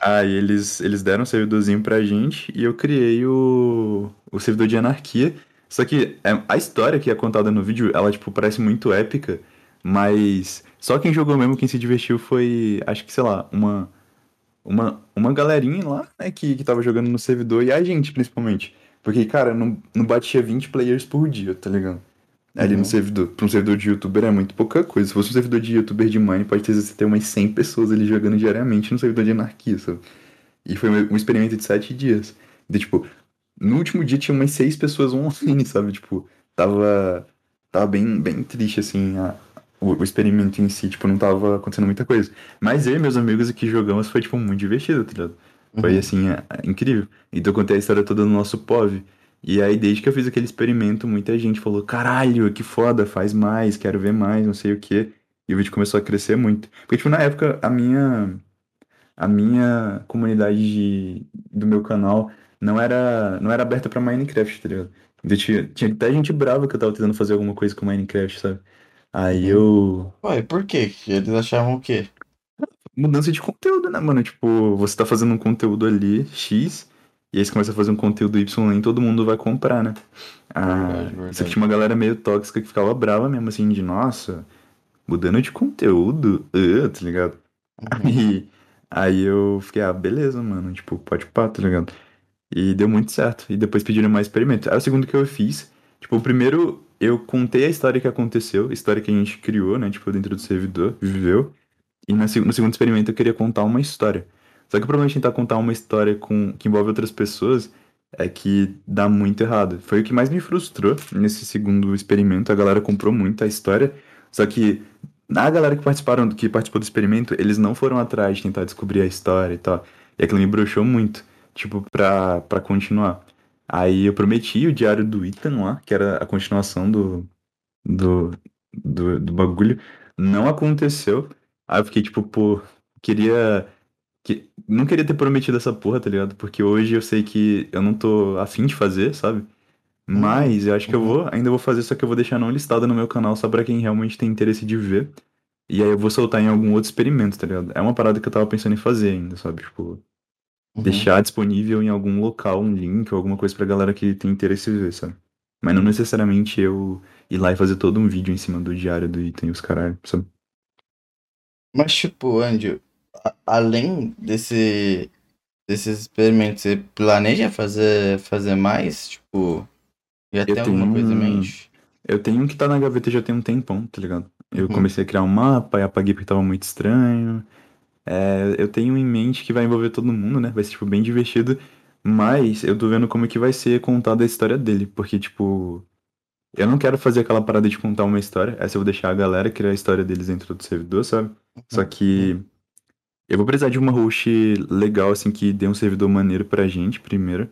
Aí eles, eles deram um servidorzinho pra gente e eu criei o, o servidor de anarquia. Só que é, a história que é contada no vídeo, ela, tipo, parece muito épica, mas só quem jogou mesmo, quem se divertiu foi, acho que, sei lá, uma, uma, uma galerinha lá, né, que, que tava jogando no servidor e a gente, principalmente. Porque, cara, não, não batia 20 players por dia, tá ligado? Ali Uhum. no servidor. Pra um servidor de youtuber é muito pouca coisa. Se fosse um servidor de youtuber de Mine, pode ter, você ter umas 100 pessoas ali jogando diariamente no servidor de anarquia, sabe? E foi um experimento de 7 dias. E, tipo, no último dia tinha umas 6 pessoas online, sabe? Tipo, tava, tava bem, bem triste, assim, a- o, o experimento em si. Tipo, não tava acontecendo muita coisa. Mas eu e meus amigos aqui jogamos foi, tipo, muito divertido, tá ligado? Foi, Uhum. assim, é- é incrível. Então eu contei a história toda no nosso POV. E aí, desde que eu fiz aquele experimento, muita gente falou: caralho, que foda, faz mais, quero ver mais, não sei o quê. E o vídeo começou a crescer muito. Porque, tipo, na época, a minha. A minha comunidade de- do meu canal não era, não era aberta pra Minecraft, tá ligado? Então, tinha, tinha até gente brava que eu tava tentando fazer alguma coisa com Minecraft, sabe? Aí eu. Ué, por quê? Eles achavam o quê? mudança de conteúdo, né, mano? Tipo, você tá fazendo um conteúdo ali, X, e aí você começa a fazer um conteúdo Y e todo mundo vai comprar, né? Ah, Verdade, verdade. Só que tinha uma galera meio tóxica que ficava brava mesmo, assim, de nossa, mudando de conteúdo, ah, tá ligado? Uhum. E aí eu fiquei, ah, beleza, mano, tipo, pode pá, tá ligado? E deu muito certo. E depois pediram mais experimento. Aí o segundo que eu fiz, tipo, o primeiro eu contei a história que aconteceu, a história que a gente criou, né, tipo, dentro do servidor, viveu. E no segundo experimento eu queria contar uma história. Só que o problema de tentar contar uma história com, que envolve outras pessoas é que dá muito errado. Foi o que mais me frustrou nesse segundo experimento. A galera comprou muito a história. Só que a galera que participaram, que participou do experimento, eles não foram atrás de tentar descobrir a história e tal. E aquilo me broxou muito, tipo, pra, pra continuar. Aí eu prometi o diário do Ethan lá, que era a continuação do, do, do, do bagulho. Não aconteceu. Aí eu fiquei tipo, pô, queria. Que... Não queria ter prometido essa porra, tá ligado? Porque hoje eu sei que eu não tô afim de fazer, sabe? Mas eu acho que eu vou, ainda vou fazer, só que eu vou deixar não listado no meu canal só pra quem realmente tem interesse de ver. E aí eu vou soltar em algum outro experimento, tá ligado? É uma parada que eu tava pensando em fazer ainda, sabe? Tipo, Uhum. deixar disponível em algum local um link ou alguma coisa pra galera que tem interesse em ver, sabe? Mas não necessariamente eu ir lá e fazer todo um vídeo em cima do diário do item e os caralho, sabe? Mas, tipo, Andy, a- além desse, desses experimentos, você planeja fazer, fazer mais? Tipo, já tem alguma tenho coisa em mente? Eu tenho um que tá na gaveta já tem um tempão, tá ligado? Eu Uhum. comecei a criar um mapa e apaguei porque tava muito estranho. É, eu tenho em mente que vai envolver todo mundo, né? Vai ser, tipo, bem divertido. Mas eu tô vendo como que vai ser contada a história dele. Porque, tipo, eu não quero fazer aquela parada de contar uma história. Essa eu vou deixar a galera criar a história deles dentro do servidor, sabe? Só que eu vou precisar de uma host legal, assim, que dê um servidor maneiro pra gente, primeiro.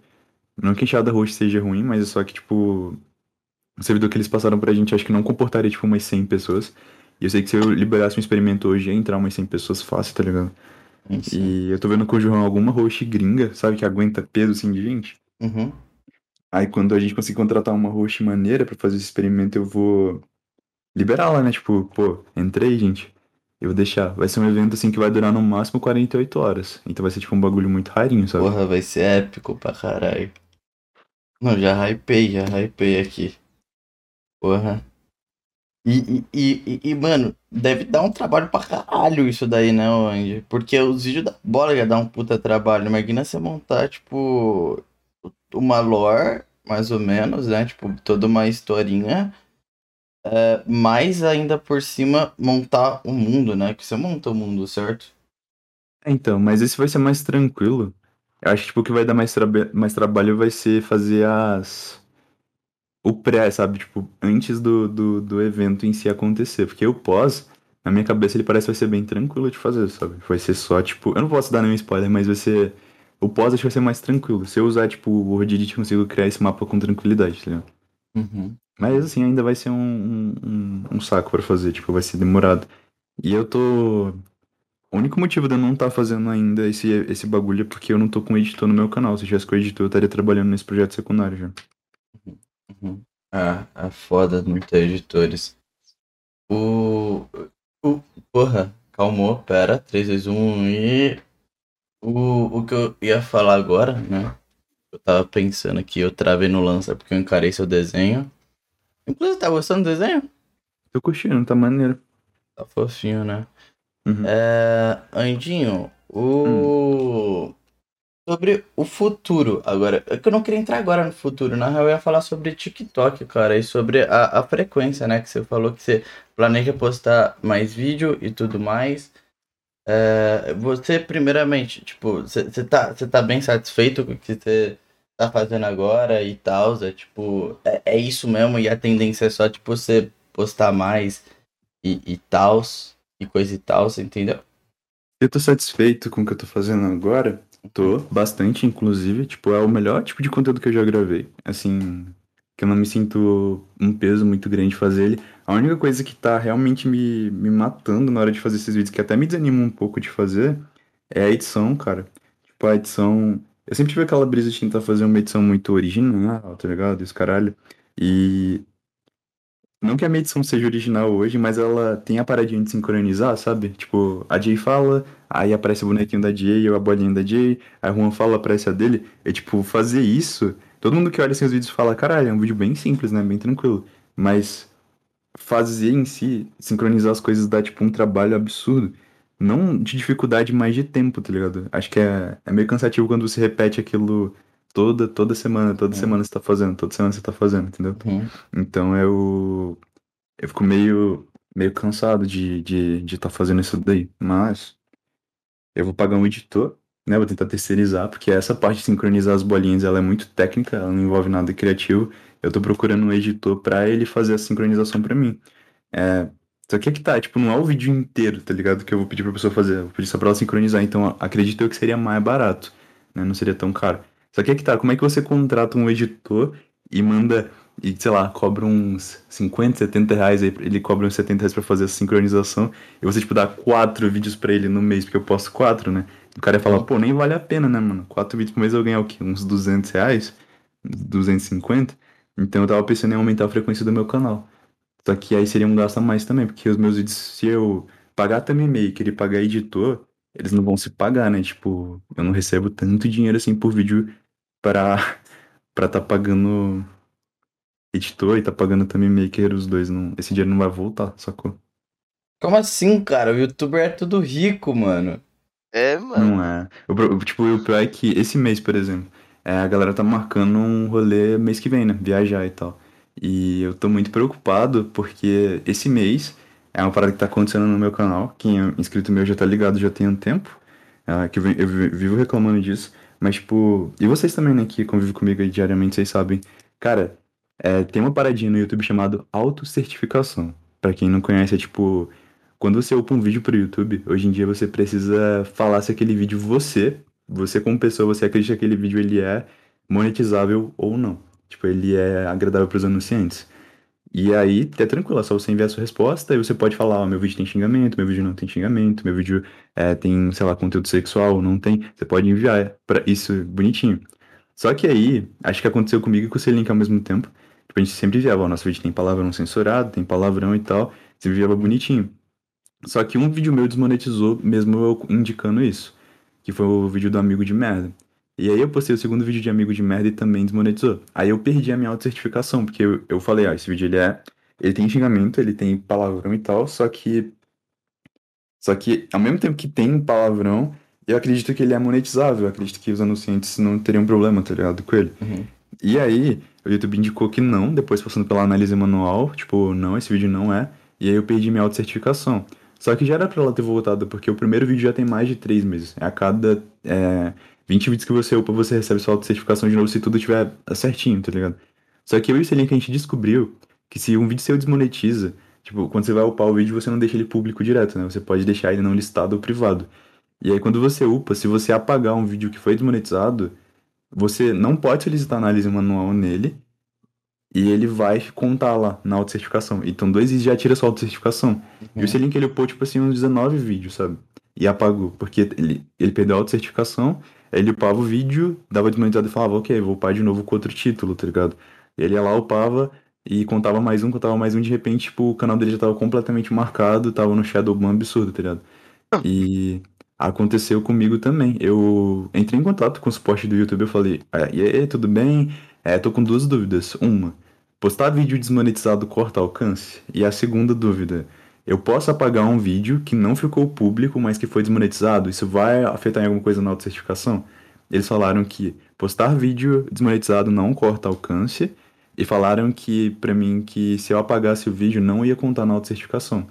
Não que a enxada host seja ruim, mas é só que, tipo, o servidor que eles passaram pra gente, acho que não comportaria, tipo, umas 100 pessoas. E eu sei que se eu liberasse um experimento hoje, ia entrar umas 100 pessoas fácil, tá ligado? Isso. E eu tô vendo com o João alguma host gringa, sabe, que aguenta peso, assim, de gente. Uhum. Aí quando a gente conseguir contratar uma host maneira pra fazer esse experimento, eu vou liberar lá, né? Tipo, pô, entrei, gente. Eu vou deixar. Vai ser um evento assim que vai durar no máximo 48 horas. Então vai ser tipo um bagulho muito rarinho, sabe? Porra, vai ser épico pra caralho. Não, já hypei, já hypei aqui. Porra. E, e, e, e- mano, deve dar um trabalho pra caralho isso daí, né, Andy? Porque os vídeos da bola já dá um puta trabalho. Imagina você montar, tipo, uma lore, mais ou menos, né? Tipo, toda uma historinha. Mais ainda por cima montar o mundo, né? Que você monta o mundo, certo? Então, mas esse vai ser mais tranquilo. Eu acho que tipo, o que vai dar mais, traba- mais trabalho vai ser fazer as. O pré, sabe? Tipo, antes do, do, do evento em si acontecer. Porque o pós, na minha cabeça, ele parece que vai ser bem tranquilo de fazer, sabe? Vai ser só, tipo. Eu não posso dar nenhum spoiler, mas vai ser. O pós acho que vai ser mais tranquilo. Se eu usar, tipo, o Word Edit, eu consigo criar esse mapa com tranquilidade, tá ligado? Uhum. Mas assim, ainda vai ser um, um, um- saco pra fazer, tipo, vai ser demorado. E eu tô. O único motivo de eu não estar fazendo ainda esse, esse bagulho é porque eu não tô com editor no meu canal. Se tivesse com editor, eu estaria trabalhando nesse projeto secundário já. Uhum. Ah, é foda não ter editores. O. o porra, calmou, pera. 3, 2, 1 e. O, o que eu ia falar agora, né? Eu tava pensando aqui, eu travei no lança porque eu encarei seu desenho. Inclusive, tá gostando do desenho? Tô curtindo, tá maneiro. Tá fofinho, né? Uhum. É, Andinho, o. Sobre o futuro, agora. É que eu não queria entrar agora no futuro, na real eu ia falar sobre TikTok, cara, e sobre a, a frequência, né? Que você falou que você planeja postar mais vídeo e tudo mais. É, você, primeiramente, tipo, você tá, você tá bem satisfeito com o que você tá fazendo agora e tal? É tipo, é, é isso mesmo, e a tendência é só, tipo, você postar mais e, e tal, e coisa e tal, você entendeu? Eu tô satisfeito com o que eu tô fazendo agora. Tô, bastante, inclusive. Tipo, é o melhor tipo de conteúdo que eu já gravei. Assim, que eu não me sinto um peso muito grande fazer ele. A única coisa que tá realmente me, me matando na hora de fazer esses vídeos, que até me desanima um pouco de fazer, é a edição, cara. Tipo, a edição. Eu sempre tive aquela brisa de tentar fazer uma edição muito original, tá ligado? Esse caralho. E não que a minha edição seja original hoje, mas ela tem a paradinha de sincronizar, sabe? Tipo, a Jay fala, aí aparece o bonequinho da Jay ou a bolinha da Jay, aí o Juan fala, aparece a dele. É tipo, fazer isso. Todo mundo que olha os vídeos fala, caralho, é um vídeo bem simples, né? Bem tranquilo. Mas fazer em si, sincronizar as coisas dá tipo um trabalho absurdo. Não de dificuldade, mas de tempo, tá ligado? Acho que é, é meio cansativo quando você repete aquilo toda, toda semana, toda Hum. semana você tá fazendo, toda semana você tá fazendo, entendeu? Uhum. Então eu, eu fico meio, meio cansado de de de estar fazendo isso daí. Mas eu vou pagar um editor, né? Vou tentar terceirizar, porque essa parte de sincronizar as bolinhas ela é muito técnica, ela não envolve nada criativo. Eu tô procurando um editor pra ele fazer a sincronização pra mim. É, só que é que tá, tipo, não é o vídeo inteiro, tá ligado? Que eu vou pedir pra pessoa fazer. Eu vou pedir só pra ela sincronizar. Então acredito eu que seria mais barato, né? Não seria tão caro. Só que é que tá, como é que você contrata um editor e manda, e sei lá, cobra uns 50, 70 reais aí, ele cobra uns 70 reais pra fazer essa sincronização, e você, tipo, dá quatro vídeos pra ele no mês, porque eu posto quatro, né? O cara ia falar, pô, nem vale a pena, né, mano? Quatro vídeos por mês eu ganhar o quê? Uns 200 reais? 250? Então eu tava pensando em aumentar a frequência do meu canal. Só que aí seria um gasto a mais também, porque os meus vídeos, se eu pagar também maker e pagar editor, eles não vão se pagar, né? Tipo, eu não recebo tanto dinheiro assim por vídeo pra pra tá pagando editor e tá pagando também maker, os dois. Não, esse dinheiro não vai voltar, sacou? Como assim, cara? O youtuber é tudo rico, mano. É, mano. Não é. O, pro- tipo, o pior é que esse mês, por exemplo, é, a galera tá marcando um rolê mês que vem, né? Viajar e tal. E eu tô muito preocupado porque esse mês é uma parada que tá acontecendo no meu canal. Quem é inscrito meu já tá ligado já tem um tempo. ah, que eu, eu vi- vivo reclamando disso. Mas, tipo, e vocês também, né, que convivem comigo aí diariamente, vocês sabem. Cara, é, tem uma paradinha no YouTube chamado autocertificação. Pra quem não conhece, é tipo. Quando você upa um vídeo pro YouTube, hoje em dia você precisa falar se aquele vídeo você, você como pessoa, você acredita que aquele vídeo ele é monetizável ou não. Tipo, ele é agradável pros anunciantes. E aí, é tranquilo, é só você enviar a sua resposta e você pode falar, ó, meu vídeo tem xingamento, meu vídeo não tem xingamento, meu vídeo é, tem, sei lá, conteúdo sexual, não tem. Você pode enviar para isso bonitinho. Só que aí, acho que aconteceu comigo e com o Selink ao mesmo tempo. Tipo, a gente sempre enviava, ó, nosso vídeo tem palavrão censurado, tem palavrão e tal. Você enviava bonitinho. Só que um vídeo meu desmonetizou, mesmo eu indicando isso. Que foi o vídeo do amigo de merda. E aí eu postei o segundo vídeo de amigo de merda e também desmonetizou. Aí eu perdi a minha autocertificação, porque eu, eu falei, ó, esse vídeo ele é. Ele tem xingamento, ele tem palavrão e tal, só que. Só que ao mesmo tempo que tem palavrão, eu acredito que ele é monetizável. Eu acredito que os anunciantes não teriam problema, tá ligado, com ele. Uhum. E aí, o YouTube indicou que não, depois passando pela análise manual, tipo, não, esse vídeo não é. E aí eu perdi minha auto-certificação. Só que já era pra ela ter voltado, porque o primeiro vídeo já tem mais de três meses. A cada é, 20 vídeos que você upa, você recebe sua auto-certificação de novo se tudo estiver certinho, tá ligado? Só que eu e o Selinho que a gente descobriu que se um vídeo seu desmonetiza, tipo, quando você vai upar o vídeo, você não deixa ele público direto, né? Você pode deixar ele não listado ou privado. E aí quando você upa, se você apagar um vídeo que foi desmonetizado, você não pode solicitar análise manual nele e ele vai contar lá na autocertificação. Então, dois vídeos já tira sua autocertificação. E o Selim que ele upou, tipo assim, uns 19 vídeos, sabe? E apagou, porque ele, ele perdeu a autocertificação, ele upava o vídeo, dava desmonetizado e falava, ok, vou upar de novo com outro título, tá ligado? Ele ia lá, upava e contava mais um, contava mais um, de repente, tipo, o canal dele já tava completamente marcado, tava no Shadowban absurdo, tá ligado? E aconteceu comigo também. Eu entrei em contato com o suporte do YouTube, eu falei, ah, e aí, tudo bem? É, tô com duas dúvidas. Uma, postar vídeo desmonetizado corta alcance? E a segunda dúvida, eu posso apagar um vídeo que não ficou público, mas que foi desmonetizado? Isso vai afetar em alguma coisa na autocertificação? Eles falaram que postar vídeo desmonetizado não corta alcance e falaram que para mim que se eu apagasse o vídeo não ia contar na autocertificação.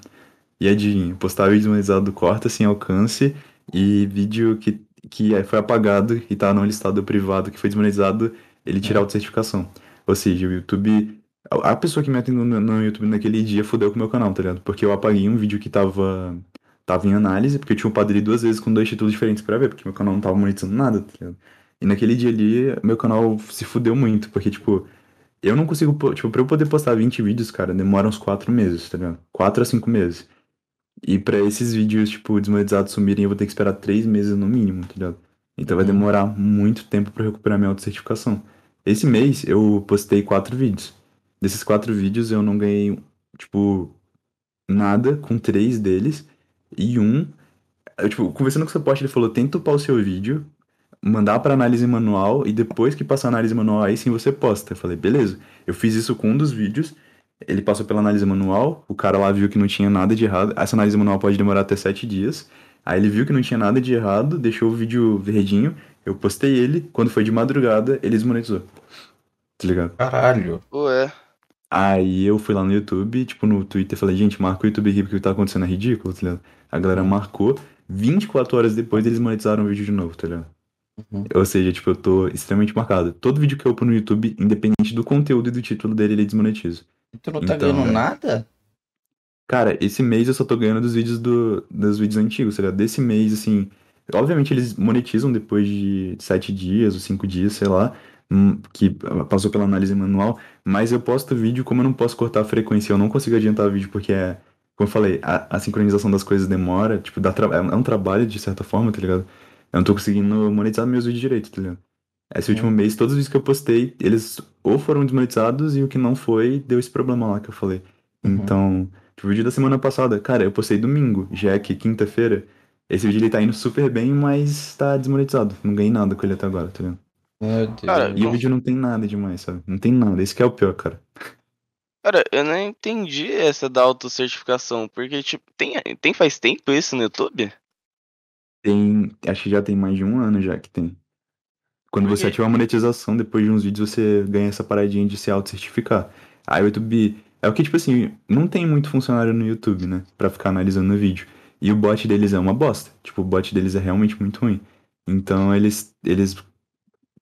E adivinha, postar vídeo desmonetizado corta sem alcance e vídeo que, que foi apagado e tá não listado privado que foi desmonetizado ele tira a auto-certificação. Ou seja, o YouTube. A pessoa que me atendeu no, no YouTube naquele dia fudeu com o meu canal, tá ligado? Porque eu apaguei um vídeo que tava. Tava em análise, porque eu tinha upado ele duas vezes com dois títulos diferentes pra ver, porque meu canal não tava monetizando nada, tá ligado? E naquele dia ali, meu canal se fudeu muito, porque, tipo, eu não consigo, tipo, pra eu poder postar 20 vídeos, cara, demora uns 4 meses, tá ligado? 4 a 5 meses. E pra esses vídeos, tipo, desmonetizados sumirem, eu vou ter que esperar 3 meses no mínimo, tá ligado? Então vai Uhum. demorar muito tempo pra eu recuperar minha autocertificação. Esse mês eu postei quatro vídeos. Desses quatro vídeos eu não ganhei, tipo, nada com três deles. E um, eu, tipo, conversando com o suporte, ele falou: tenta upar o seu vídeo, mandar pra análise manual e depois que passar a análise manual, aí sim você posta. Eu falei: beleza. Eu fiz isso com um dos vídeos. Ele passou pela análise manual, o cara lá viu que não tinha nada de errado. Essa análise manual pode demorar até sete dias. Aí ele viu que não tinha nada de errado, deixou o vídeo verdinho. Eu postei ele, quando foi de madrugada, ele desmonetizou. Tá ligado? Caralho. Ué. Aí eu fui lá no YouTube, tipo, no Twitter, falei, gente, marca o YouTube aqui porque o que tá acontecendo é ridículo, tá ligado? A galera marcou, 24 horas depois eles monetizaram o vídeo de novo, tá ligado? Uhum. Ou seja, tipo, eu tô extremamente marcado. Todo vídeo que eu upo no YouTube, independente do conteúdo e do título dele, ele desmonetiza. E tu não tá Então, ganhando é. nada? Cara, esse mês eu só tô ganhando dos vídeos do, dos vídeos antigos, tá ligado? Desse mês, assim, obviamente eles monetizam depois de sete dias ou cinco dias, sei lá, hum, que passou pela análise manual, mas eu posto vídeo, como eu não posso cortar a frequência, eu não consigo adiantar vídeo porque é, como eu falei, a, a sincronização das coisas demora, tipo, dá tra- é um trabalho de certa forma, tá ligado? Eu não tô conseguindo monetizar meus vídeos direito, tá ligado? Esse último mês, todos os vídeos que eu postei, eles ou foram desmonetizados e o que não foi, deu esse problema lá que eu falei. Uhum. Então, tipo, o vídeo da semana passada, cara, eu postei domingo, já é que quinta-feira. Esse vídeo ele tá indo super bem, mas tá desmonetizado. Não ganhei nada com ele até agora, tá ligado? Meu Deus. Cara, E o vídeo não tem nada demais, sabe? Não tem nada. Esse que é o pior, cara. Cara, eu não entendi essa da autocertificação, porque, tipo, tem, tem faz tempo isso no YouTube? Tem. Acho que já tem mais de um ano já que tem. Quando você ativa a monetização, depois de uns vídeos você ganha essa paradinha de se auto-certificar. Aí o YouTube. É o que, tipo assim, não tem muito funcionário no YouTube, né? Pra ficar analisando o vídeo. E o bot deles é uma bosta. Tipo, o bot deles é realmente muito ruim. Então eles. Eles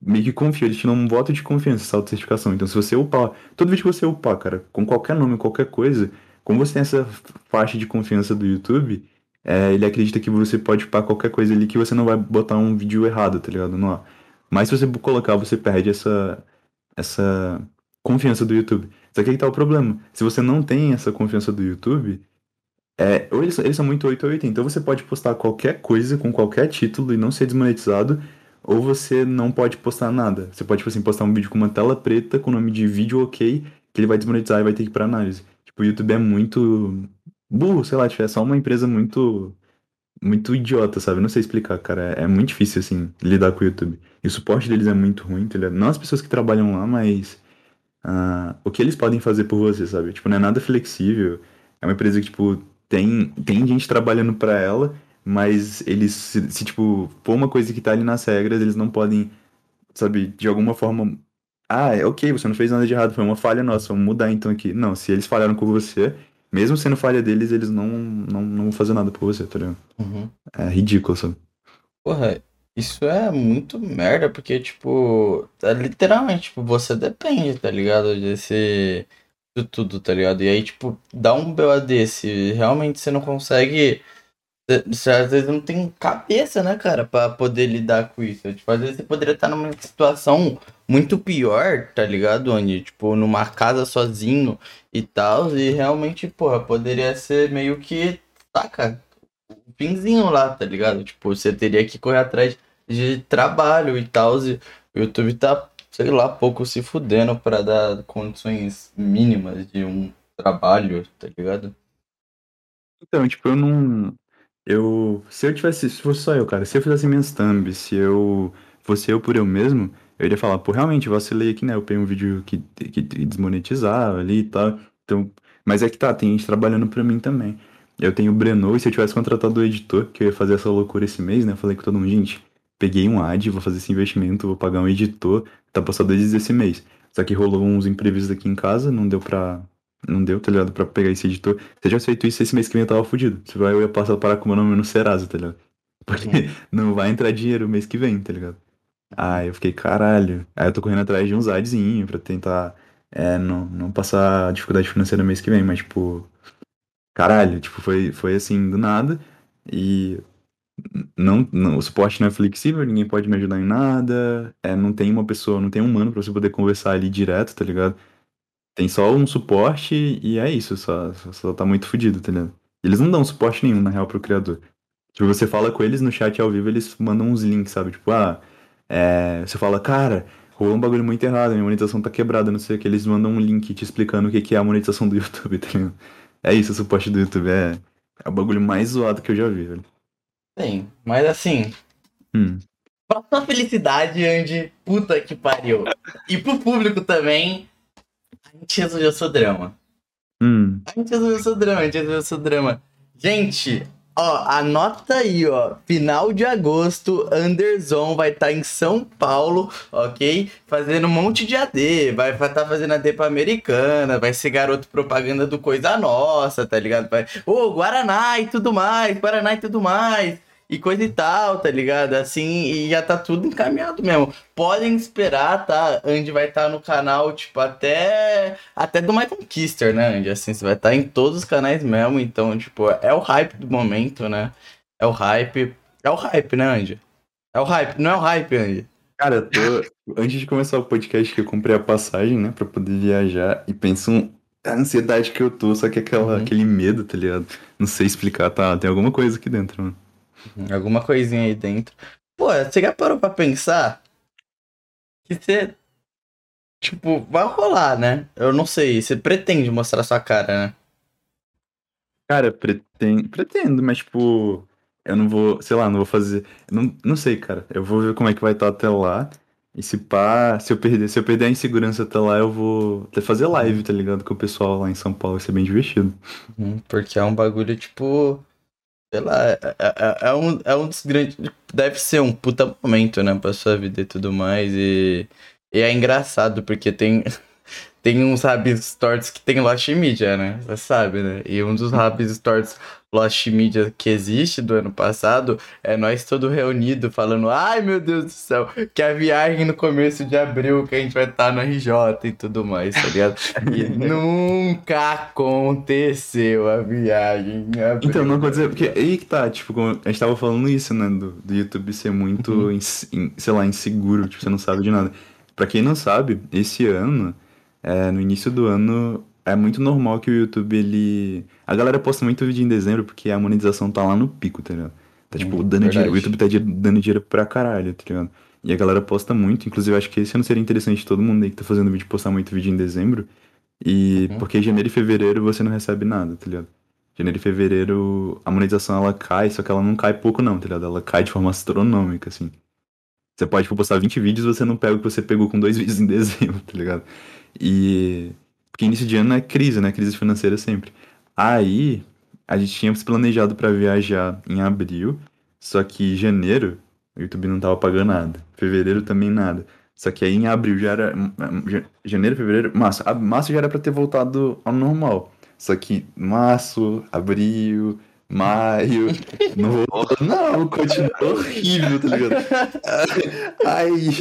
meio que confiam, eles te dão um voto de confiança essa auto-certificação. Então se você upar. Todo vídeo que você upar, cara, com qualquer nome, qualquer coisa, como você tem essa faixa de confiança do YouTube, é, ele acredita que você pode upar qualquer coisa ali que você não vai botar um vídeo errado, tá ligado? Ar. Mas se você colocar, você perde essa, essa confiança do YouTube. Só que aí tá o problema. Se você não tem essa confiança do YouTube, é, ou eles, eles são muito 880. Então você pode postar qualquer coisa com qualquer título e não ser desmonetizado, ou você não pode postar nada. Você pode, tipo assim, postar um vídeo com uma tela preta com o nome de vídeo ok, que ele vai desmonetizar e vai ter que ir pra análise. Tipo, o YouTube é muito burro, sei lá, tipo, é só uma empresa muito muito idiota, sabe? Não sei explicar, cara. É, é muito difícil, assim, lidar com o YouTube. E o suporte deles é muito ruim, ligado? Não as pessoas que trabalham lá, mas ah, o que eles podem fazer por você, sabe? Tipo, não é nada flexível. É uma empresa que, tipo, tem, tem gente trabalhando pra ela, mas eles, se, se, tipo, for uma coisa que tá ali nas regras, eles não podem, sabe, de alguma forma Ah, é ok, você não fez nada de errado, foi uma falha nossa, vamos mudar então aqui. Não, se eles falharam com você, mesmo sendo falha deles, eles não, não, não vão fazer nada por você, tá ligado? Uhum. É ridículo, sabe? Porra, isso é muito merda, porque, tipo, é literalmente, tipo, você depende, tá ligado? Desse. De tudo, tá ligado? E aí, tipo, dá um BO desse, realmente você não consegue. Você às vezes não tem cabeça, né, cara, pra poder lidar com isso. Tipo, às vezes você poderia estar numa situação muito pior, tá ligado? Onde, tipo, numa casa sozinho e tal, e realmente, porra, poderia ser meio que, saca? O finzinho lá, tá ligado? Tipo, você teria que correr atrás de trabalho e tal, e o YouTube tá, sei lá, pouco se fudendo pra dar condições mínimas de um trabalho, tá ligado? Então, tipo, eu não. Eu. Se eu tivesse. Se fosse só eu, cara, se eu fizesse minhas thumbs, se eu fosse eu por eu mesmo, eu iria falar, pô, realmente, vacilei aqui, né? Eu peguei um vídeo que, que desmonetizava ali e tal. Então. Mas é que tá, tem gente trabalhando pra mim também. Eu tenho o Breno, e se eu tivesse contratado o editor, que eu ia fazer essa loucura esse mês, né? Eu falei com todo mundo, gente, peguei um ad, vou fazer esse investimento, vou pagar um editor, tá passando desde esse mês. Só que rolou uns imprevistos aqui em casa, não deu pra. Não deu, tá ligado? Pra pegar esse editor. Se eu tivesse feito isso, esse mês que vem eu tava fudido. Se vai, eu ia passar para com o meu nome no Serasa, tá ligado? Porque não vai entrar dinheiro mês que vem, tá ligado? Aí eu fiquei, caralho. Aí eu tô correndo atrás de uns adzinhos pra tentar é, não, não passar dificuldade financeira mês que vem, mas, tipo. Caralho, tipo, foi, foi assim, do nada. E não, não, o suporte não é flexível, ninguém pode me ajudar em nada. É, não tem uma pessoa, não tem um humano pra você poder conversar ali direto, tá ligado? Tem só um suporte e é isso, só, só, tá muito fodido, tá ligado? Eles não dão suporte nenhum, na real, pro criador. Tipo, você fala com eles no chat ao vivo, eles mandam uns links, sabe? Tipo, ah, é, você fala, cara, rolou um bagulho muito errado, minha monetização tá quebrada, não sei o que. Eles mandam um link te explicando o que que é a monetização do YouTube, tá ligado? É isso, o suporte do YouTube. É, é o bagulho mais zoado que eu já vi, velho. Sim, mas assim, Hum. pra sua felicidade, Andy, puta que pariu. E pro público também, a gente resolveu seu drama. Hum. A gente resolveu seu drama, a gente resolveu seu drama. Gente, ó, anota aí, ó. Final de agosto, Anderson vai estar em São Paulo, ok? Fazendo um monte de AD. Vai estar tá fazendo AD pra americana, vai ser garoto propaganda do Coisa Nossa, tá ligado? Vai, ô, Guaraná e tudo mais, Guaraná e tudo mais. E coisa e tal, tá ligado? Assim, e já tá tudo encaminhado mesmo. Podem esperar, tá? Andy vai estar no canal, tipo, até. Até do My Conquister, né, Andy? Assim, você vai estar em todos os canais mesmo. Então, tipo, é o hype do momento, né? É o hype. É o hype, né, Andy? É o hype, não é o hype, Andy. Cara, eu tô... antes de começar o podcast que eu comprei a passagem, né, pra poder viajar, e penso um... a ansiedade que eu tô, só que aquela, Uhum. aquele medo, tá ligado? Não sei explicar, tá? Tem alguma coisa aqui dentro, mano. Alguma coisinha aí dentro. Pô, você já parou pra pensar que você. Tipo, vai rolar, né? Eu não sei. Você pretende mostrar sua cara, né? Cara, pretendo, pretendo, mas tipo, eu não vou, sei lá, não vou fazer, não, não sei, cara. Eu vou ver como é que vai estar até lá. E se pá, se eu perder, se eu perder a insegurança até lá, eu vou até fazer live, tá ligado? Com o pessoal lá em São Paulo, vai ser bem divertido. Uhum, Porque é um bagulho, tipo. Sei lá, é, é- é um, é um dos grandes. Deve ser um puta momento, né? Pra sua vida e tudo mais. E, e é engraçado, porque tem. Tem uns Rabis Stories que tem Lost Media, né? Você sabe, né? E um dos Rabis Stories Lost Media que existe do ano passado é nós todos reunidos falando: ai meu Deus do céu, que a viagem no começo de abril que a gente vai estar no RJ e tudo mais, tá ligado? E nunca aconteceu a viagem em abril. Então, não aconteceu, porque aí que tá, tipo, a gente tava falando isso, né, do, do YouTube ser muito, Uhum. ins- in- sei lá, inseguro, tipo, você não sabe de nada. Pra quem não sabe, esse ano, é, no início do ano, é muito normal que o YouTube, ele... A galera posta muito vídeo em dezembro porque a monetização tá lá no pico, tá ligado? Tá, tipo, Hum, dando dinheiro, o. YouTube tá dando dinheiro pra caralho, tá ligado? E a galera posta muito, inclusive acho que esse ano seria interessante todo mundo aí que tá fazendo vídeo postar muito vídeo em dezembro, e Uhum. porque janeiro e fevereiro você não recebe nada, tá ligado? Janeiro e fevereiro a monetização ela cai, só que ela não cai pouco não, tá ligado? Ela cai de forma astronômica, assim. Você pode tipo, postar 20 vídeos você não pega o que você pegou com dois vídeos em dezembro, tá ligado? E. Porque início de ano é crise, né? Crise financeira sempre. Aí, a gente tinha se planejado pra viajar em abril, só que janeiro o YouTube não tava pagando nada. Fevereiro também nada. Só que aí em abril já era. hum, hum, Janeiro, fevereiro. Março. A- Março já era pra ter voltado ao normal. Só que março, abril, maio. Não voltou. Não, continua horrível, tá ligado? Cadê? aí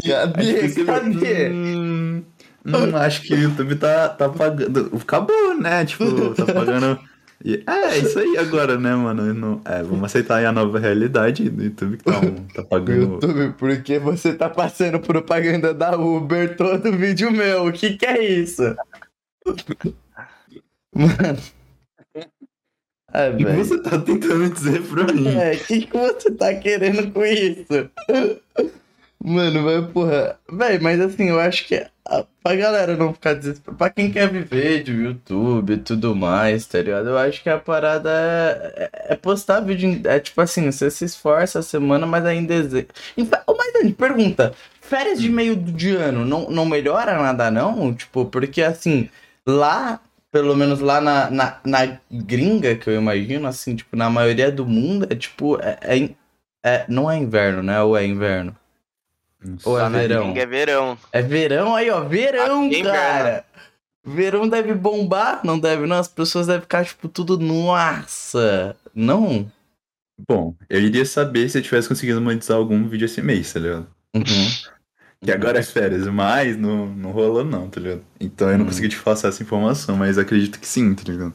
você- Cadê? Hum, hum, acho que o YouTube tá, tá pagando. Acabou, né? Tipo, tá pagando. É, isso aí agora, né, mano? Não- é, vamos aceitar aí a nova realidade do YouTube que tá, um- tá pagando. YouTube, porque você tá passando propaganda da Uber todo vídeo meu. O que que é isso? Mano. É, O que você tá tentando dizer pra mim? É, o que, que você tá querendo com isso? Mano, mas porra. Véi, mas assim, eu acho que a, pra galera não ficar desesperada. Pra quem quer viver de YouTube e tudo mais, tá ligado? Eu acho que a parada é, é- é postar vídeo. em- É tipo assim, você se esforça a semana, mas em dezembro. Ô, mas Dani, pergunta: férias de meio de ano não, não melhora nada, não? Tipo, porque assim, lá. Pelo menos lá na, na, na gringa, que eu imagino, assim, tipo, na maioria do mundo, é tipo, é, é é- não é inverno, né? Ou é inverno? Ou é verão? é verão. É verão aí, ó. Verão, Aqui é cara. Verão deve bombar? Não deve, não. As pessoas devem ficar, tipo, tudo, nossa. Não? Bom, eu iria saber se eu tivesse conseguido monetizar algum vídeo esse mês, tá ligado? Uhum. Que agora é férias, mas não, não rolou não, tá ligado? Então eu não Hum. consegui te passar essa informação, mas acredito que sim, tá ligado?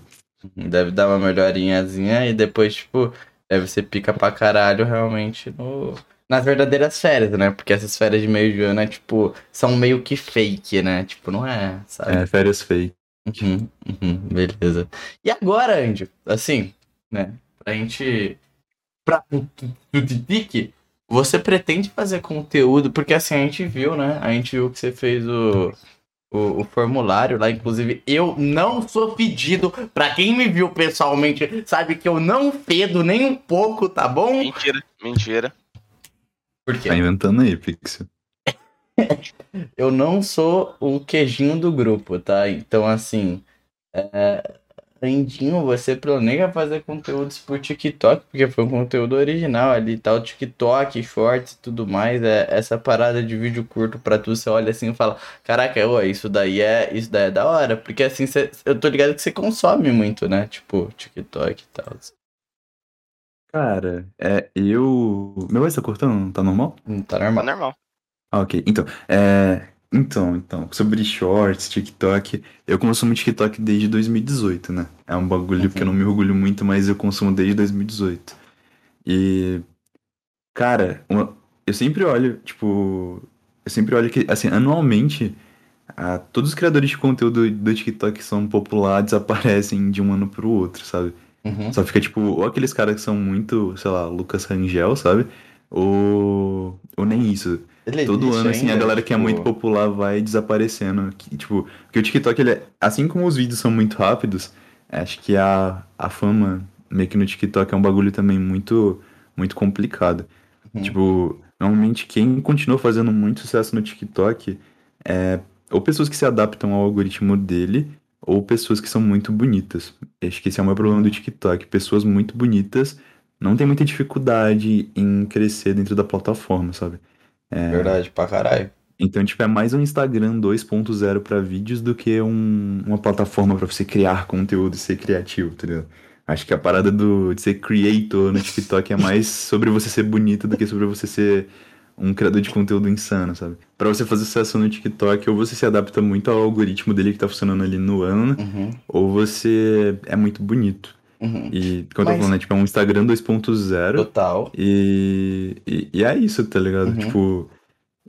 Deve dar uma melhorinhazinha e depois, tipo, deve ser pica pra caralho realmente no... nas verdadeiras férias, né? Porque essas férias de meio de ano é, tipo, são meio que fake, né? Tipo, não é, sabe? É, férias fake. Uhum, uhum, beleza. E agora, Andy, assim, né? Pra gente. Pra Tuditique, você pretende fazer conteúdo, porque assim, a gente viu, né? A gente viu que você fez o, o, o formulário lá, inclusive eu não sou pedido. Pra quem me viu pessoalmente, sabe que eu não fedo nem um pouco, tá bom? Mentira, mentira. Por quê? Tá inventando aí, Pixel. Eu não sou o queijinho do grupo, tá? Então, assim, é... Andinho, você planeja fazer conteúdos por TikTok, porque foi um conteúdo original ali, tá? O TikTok, shorts e tudo mais, é essa parada de vídeo curto pra tu, você olha assim e fala, caraca, ué, isso daí é, isso daí é da hora, porque assim, cê- eu tô ligado que você consome muito, né? Tipo, TikTok e tal. Cara, é, eu... Meu voz tá cortando? Tá normal? Não tá Tá normal. normal. Ah, ok. Então, é... Então, então, sobre shorts, TikTok, eu consumo TikTok desde 2018, né? É um bagulho que eu não me orgulho muito, mas eu consumo desde 2018. E, cara, uma- eu sempre olho, tipo, eu sempre olho que, assim, anualmente, ah, todos os criadores de conteúdo do TikTok que são populares desaparecem de um ano pro outro, sabe? Uhum. Só fica, tipo, ou aqueles caras que são muito, sei lá, Lucas Rangel, sabe? Ou, ou nem isso. Ele Todo ano, assim, a galera que é tipo, muito popular vai desaparecendo. Que, tipo, porque o TikTok, ele é, assim como os vídeos são muito rápidos, acho que a, a fama meio que no TikTok é um bagulho também muito, muito complicado. Uhum. Tipo, normalmente quem continua fazendo muito sucesso no TikTok é ou pessoas que se adaptam ao algoritmo dele, ou pessoas que são muito bonitas. Acho que esse é o maior problema do TikTok. Pessoas muito bonitas não têm muita dificuldade em crescer dentro da plataforma, sabe? É, Verdade, pra caralho. então, tipo, é mais um Instagram 2.0 pra vídeos do que um- uma plataforma pra você criar conteúdo e ser criativo, entendeu? Acho que a parada do, de ser creator no TikTok é mais sobre você ser bonito do que sobre você ser um criador de conteúdo insano, sabe? Pra você fazer sucesso no TikTok, ou você se adapta muito ao algoritmo dele que tá funcionando ali no ano, Uhum, ou você é muito bonito. uhum. E, como eu tô Mas- falando, é, tipo, é um Instagram 2.0. Total. E, e, e é isso, tá ligado? Uhum. Tipo,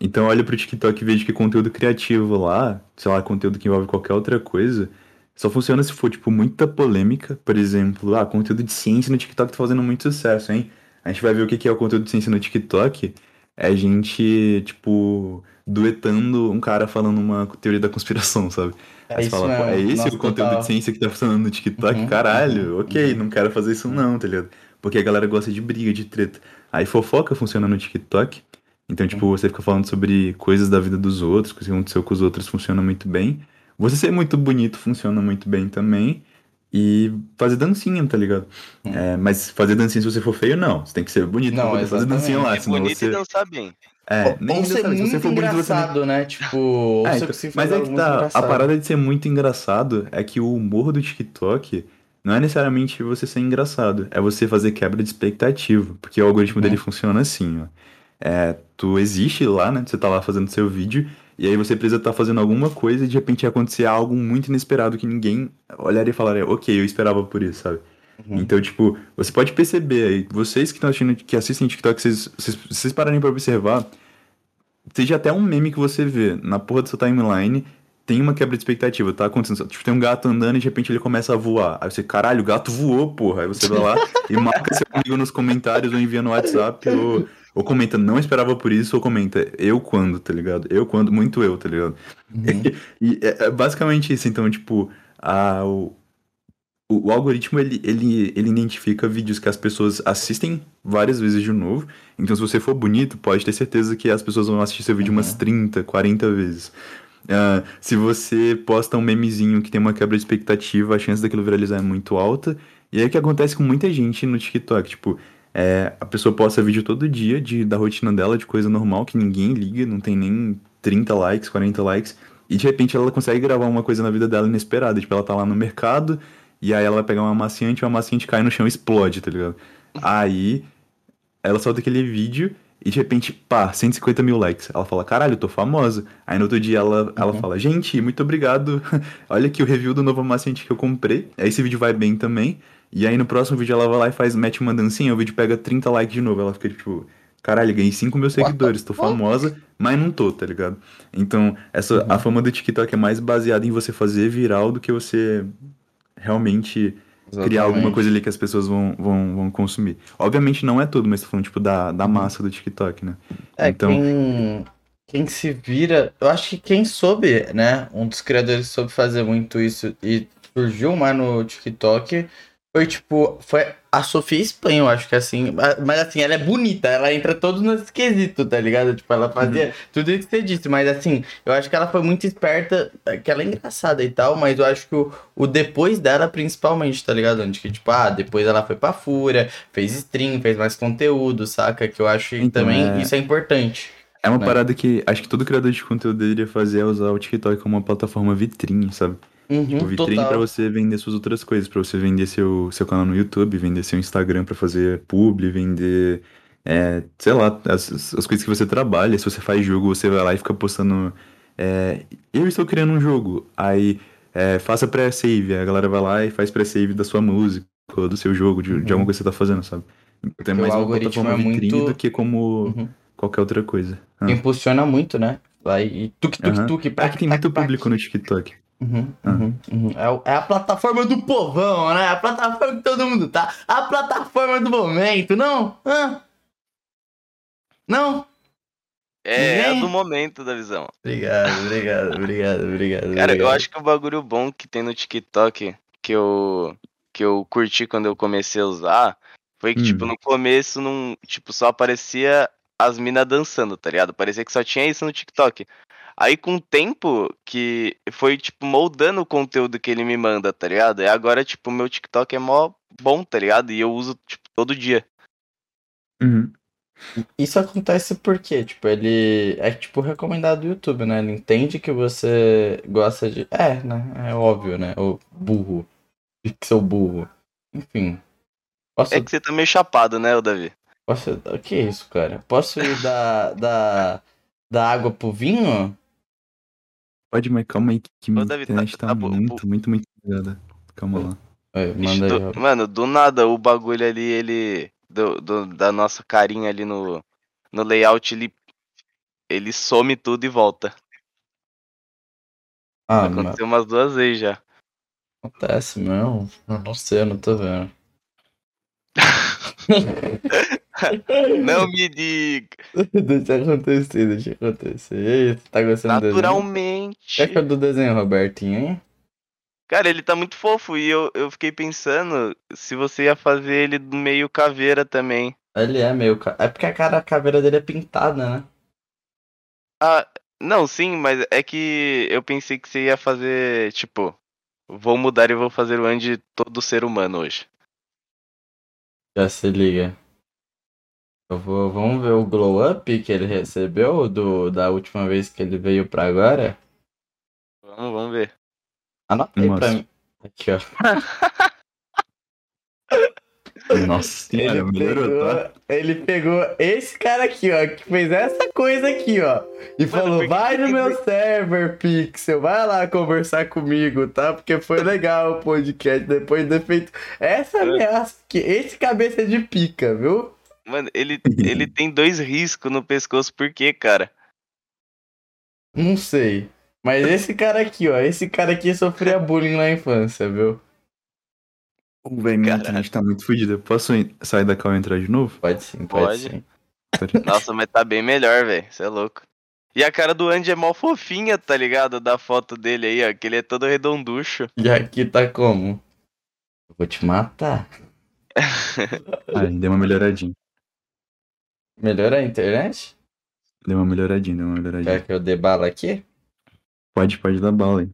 então eu olho pro TikTok e vejo que conteúdo criativo lá, sei lá, conteúdo que envolve qualquer outra coisa, só funciona se for, tipo, muita polêmica. Por exemplo, ah, conteúdo de ciência no TikTok tá fazendo muito sucesso, hein? A gente vai ver o que é o conteúdo de ciência no TikTok. É a gente, tipo, duetando um cara falando uma teoria da conspiração, sabe? É Aí você isso fala, pô, é esse Nossa, o conteúdo total. de ciência que tá funcionando no TikTok? Uhum, Caralho, uhum, ok, uhum. não quero fazer isso não, tá ligado? Porque a galera gosta de briga, de treta. Aí fofoca funciona no TikTok. Então, tipo, Uhum. você fica falando sobre coisas da vida dos outros, coisas que aconteceu com os outros funciona muito bem. Você ser muito bonito funciona muito bem também. E fazer dancinha, tá ligado? Uhum. É, mas fazer dancinha se você for feio, não. Você tem que ser bonito Não, pra poder fazer dancinha lá. Senão bonito você... e dançar bem. É, ou, nem ou ser necessariamente. muito Se você for bonito, você nem- engraçado, né? Tipo, É, você então, mas é que tá. A engraçado. parada de ser muito engraçado é que o humor do TikTok não é necessariamente você ser engraçado, é você fazer quebra de expectativa. Porque o algoritmo dele Uhum. funciona assim, ó. É, tu existe lá, né? Você tá lá fazendo seu vídeo, e aí você precisa estar fazendo alguma coisa e de repente acontecer algo muito inesperado que ninguém olharia e falaria, ok, eu esperava por isso, sabe? Uhum. Então, tipo, você pode perceber aí, vocês que estão assistindo, que assistem TikTok, vocês, vocês, vocês pararem pra observar, seja até um meme que você vê na porra do seu timeline, tem uma quebra de expectativa, tá acontecendo. Tipo, tem um gato andando e de repente ele começa a voar. Aí você, caralho, o gato voou, porra. Aí você vai lá e marca seu amigo nos comentários ou envia no WhatsApp ou, ou comenta, não esperava por isso, ou comenta, eu quando, tá ligado? Eu quando, muito eu, tá ligado? Uhum. E é, é basicamente isso. Então, tipo, a, o, o, o algoritmo ele, ele, ele identifica vídeos que as pessoas assistem várias vezes de novo. Então, se você for bonito, pode ter certeza que as pessoas vão assistir seu vídeo umas Uhum. 30, 40 vezes. Ah, se você posta um memezinho que tem uma quebra de expectativa, a chance daquilo viralizar é muito alta. E aí o que acontece com muita gente no TikTok, tipo, é, a pessoa posta vídeo todo dia de, da rotina dela, de coisa normal, que ninguém liga, não tem nem 30 likes, 40 likes. E de repente ela consegue gravar uma coisa na vida dela inesperada. Tipo, ela tá lá no mercado, e aí ela vai pegar uma amaciante, o amaciante cai no chão e explode, tá ligado? Aí ela solta aquele vídeo e de repente, pá, 150 mil likes. Ela fala, caralho, eu tô famosa. Aí no outro dia ela, ela Uhum. fala, gente, muito obrigado. Olha aqui o review do novo amaciante que eu comprei. Aí esse vídeo vai bem também. E aí no próximo vídeo ela vai lá e faz, mete uma dancinha, o vídeo pega 30 likes de novo. Ela fica tipo, caralho, ganhei 5 mil seguidores, tô famosa, mas não tô, tá ligado? Então, essa, a fama do TikTok é mais baseada em você fazer viral do que você realmente criar alguma Exatamente. coisa ali que as pessoas vão, vão, vão consumir. Obviamente não é tudo, mas tô falando, tipo, da, da Uhum. massa do TikTok, né? É, Então- quem, quem se vira. Eu acho que quem soube, né? Um dos criadores soube fazer muito isso e surgiu mais no TikTok foi tipo. Foi a Sofia Espanha, eu acho que assim. Mas assim, ela é bonita, ela entra todo nesse quesito, tá ligado? Tipo, ela fazia tudo isso que você disse, mas assim, eu acho que ela foi muito esperta, que ela é engraçada e tal, mas eu acho que o, o depois dela, principalmente, tá ligado? Onde que, tipo, ah, depois ela foi pra Fúria, fez stream, fez mais conteúdo, saca? Que eu acho que Então, também é- isso é importante. É uma Né? parada que acho que todo criador de conteúdo deveria fazer é usar o TikTok como uma plataforma vitrine, sabe? Uhum, Tipo, vitrine pra você vender suas outras coisas, pra você vender seu, seu canal no YouTube, vender seu Instagram pra fazer publi, vender, é, sei lá, as, as coisas que você trabalha. Se você faz jogo, você vai lá e fica postando, é, eu estou criando um jogo, aí é, faça pré-save, a galera vai lá e faz pré-save da sua música, do seu jogo, de, de Uhum. alguma coisa que você tá fazendo, sabe? Então é mais uma plataforma é vitrine muito- do que como Uhum. qualquer outra coisa. Ah. Impulsiona muito, né? Vai e tuk tuk Aham. tuk, É que tem muito público no TikTok. Uhum, Ah. uhum, uhum. É, é a plataforma do povão, né? A plataforma que todo mundo tá. A plataforma do momento, não? Hã? Não? É, é do momento da visão. Obrigado, obrigado, obrigado, obrigado. Cara, eu obrigado. acho que o bagulho bom que tem no TikTok que eu, que eu curti quando eu comecei a usar foi que, Hum. tipo, no começo não, tipo, só aparecia as minas dançando, tá ligado? Parecia que só tinha isso no TikTok. Aí com o tempo que foi, tipo, moldando o conteúdo que ele me manda, tá ligado? E agora, tipo, o meu TikTok é mó bom, tá ligado? E eu uso, tipo, todo dia. Uhum. Isso acontece porque, tipo, ele é tipo recomendado do YouTube, né? Ele entende que você gosta de. É, né? É óbvio, né? O burro. Pixel burro. Enfim. Posso, É que você tá meio chapado, né, ô Davi? posso. O que é isso, cara? Posso ir da, da, da água pro vinho? Pode, mas calma aí, que- minha Davi, tá- internet tá, tá bo- muito, muito, muito ligada. Calma lá. Manda aí. do- mano, do nada o bagulho ali, ele. Do, do- da nossa carinha ali no, no layout, ele. Ele some tudo e volta. Ah, mas Aconteceu umas duas vezes já. acontece mesmo. Eu não sei, eu não tô vendo. Não me diga! deixa acontecer, deixa acontecer. Tá gostando do desenho? Naturalmente. Quer que eu do desenho, Robertinho, hein? Cara, ele tá muito fofo e eu, eu fiquei pensando se você ia fazer ele meio caveira também. Ele é meio. ca- É porque a cara, a caveira dele é pintada, né? Ah, não, sim, mas é que eu pensei que você ia fazer, tipo, vou mudar e vou fazer o Andy todo ser humano hoje. Já se liga. Eu vou, vamos ver o glow up que ele recebeu do, da última vez que ele veio pra agora. Vamos, vamos ver. Anota aí pra Nossa. mim. Aqui, ó. Nossa senhora, Ele melhorou, tá? pegou, ele pegou esse cara aqui, ó, que fez essa coisa aqui, ó. E Mano, falou: que vai que no meu que- server, Pixel, vai lá conversar comigo, tá? Porque foi legal o podcast depois de ter feito essa É. ameaça aqui. Esse cabeça de pica, viu? Mano, ele, ele tem dois riscos no pescoço, por quê, cara? Não sei. Mas esse cara aqui, ó, esse cara aqui sofria bullying na infância, viu? Ô, velho, minha internet tá muito fodida. Posso sair da cal e entrar de novo? Pode sim, pode, Pode. sim. Nossa, mas tá bem melhor, velho. Você é louco. E a cara do Andy é mó fofinha, tá ligado? Da foto dele aí, ó. Que ele é todo redonducho. E aqui tá como? Eu vou te matar. Aí, deu uma melhoradinha. Melhorou a internet? Deu uma melhoradinha, deu uma melhoradinha. Quer que eu dê bala aqui? Pode, pode dar bala aí.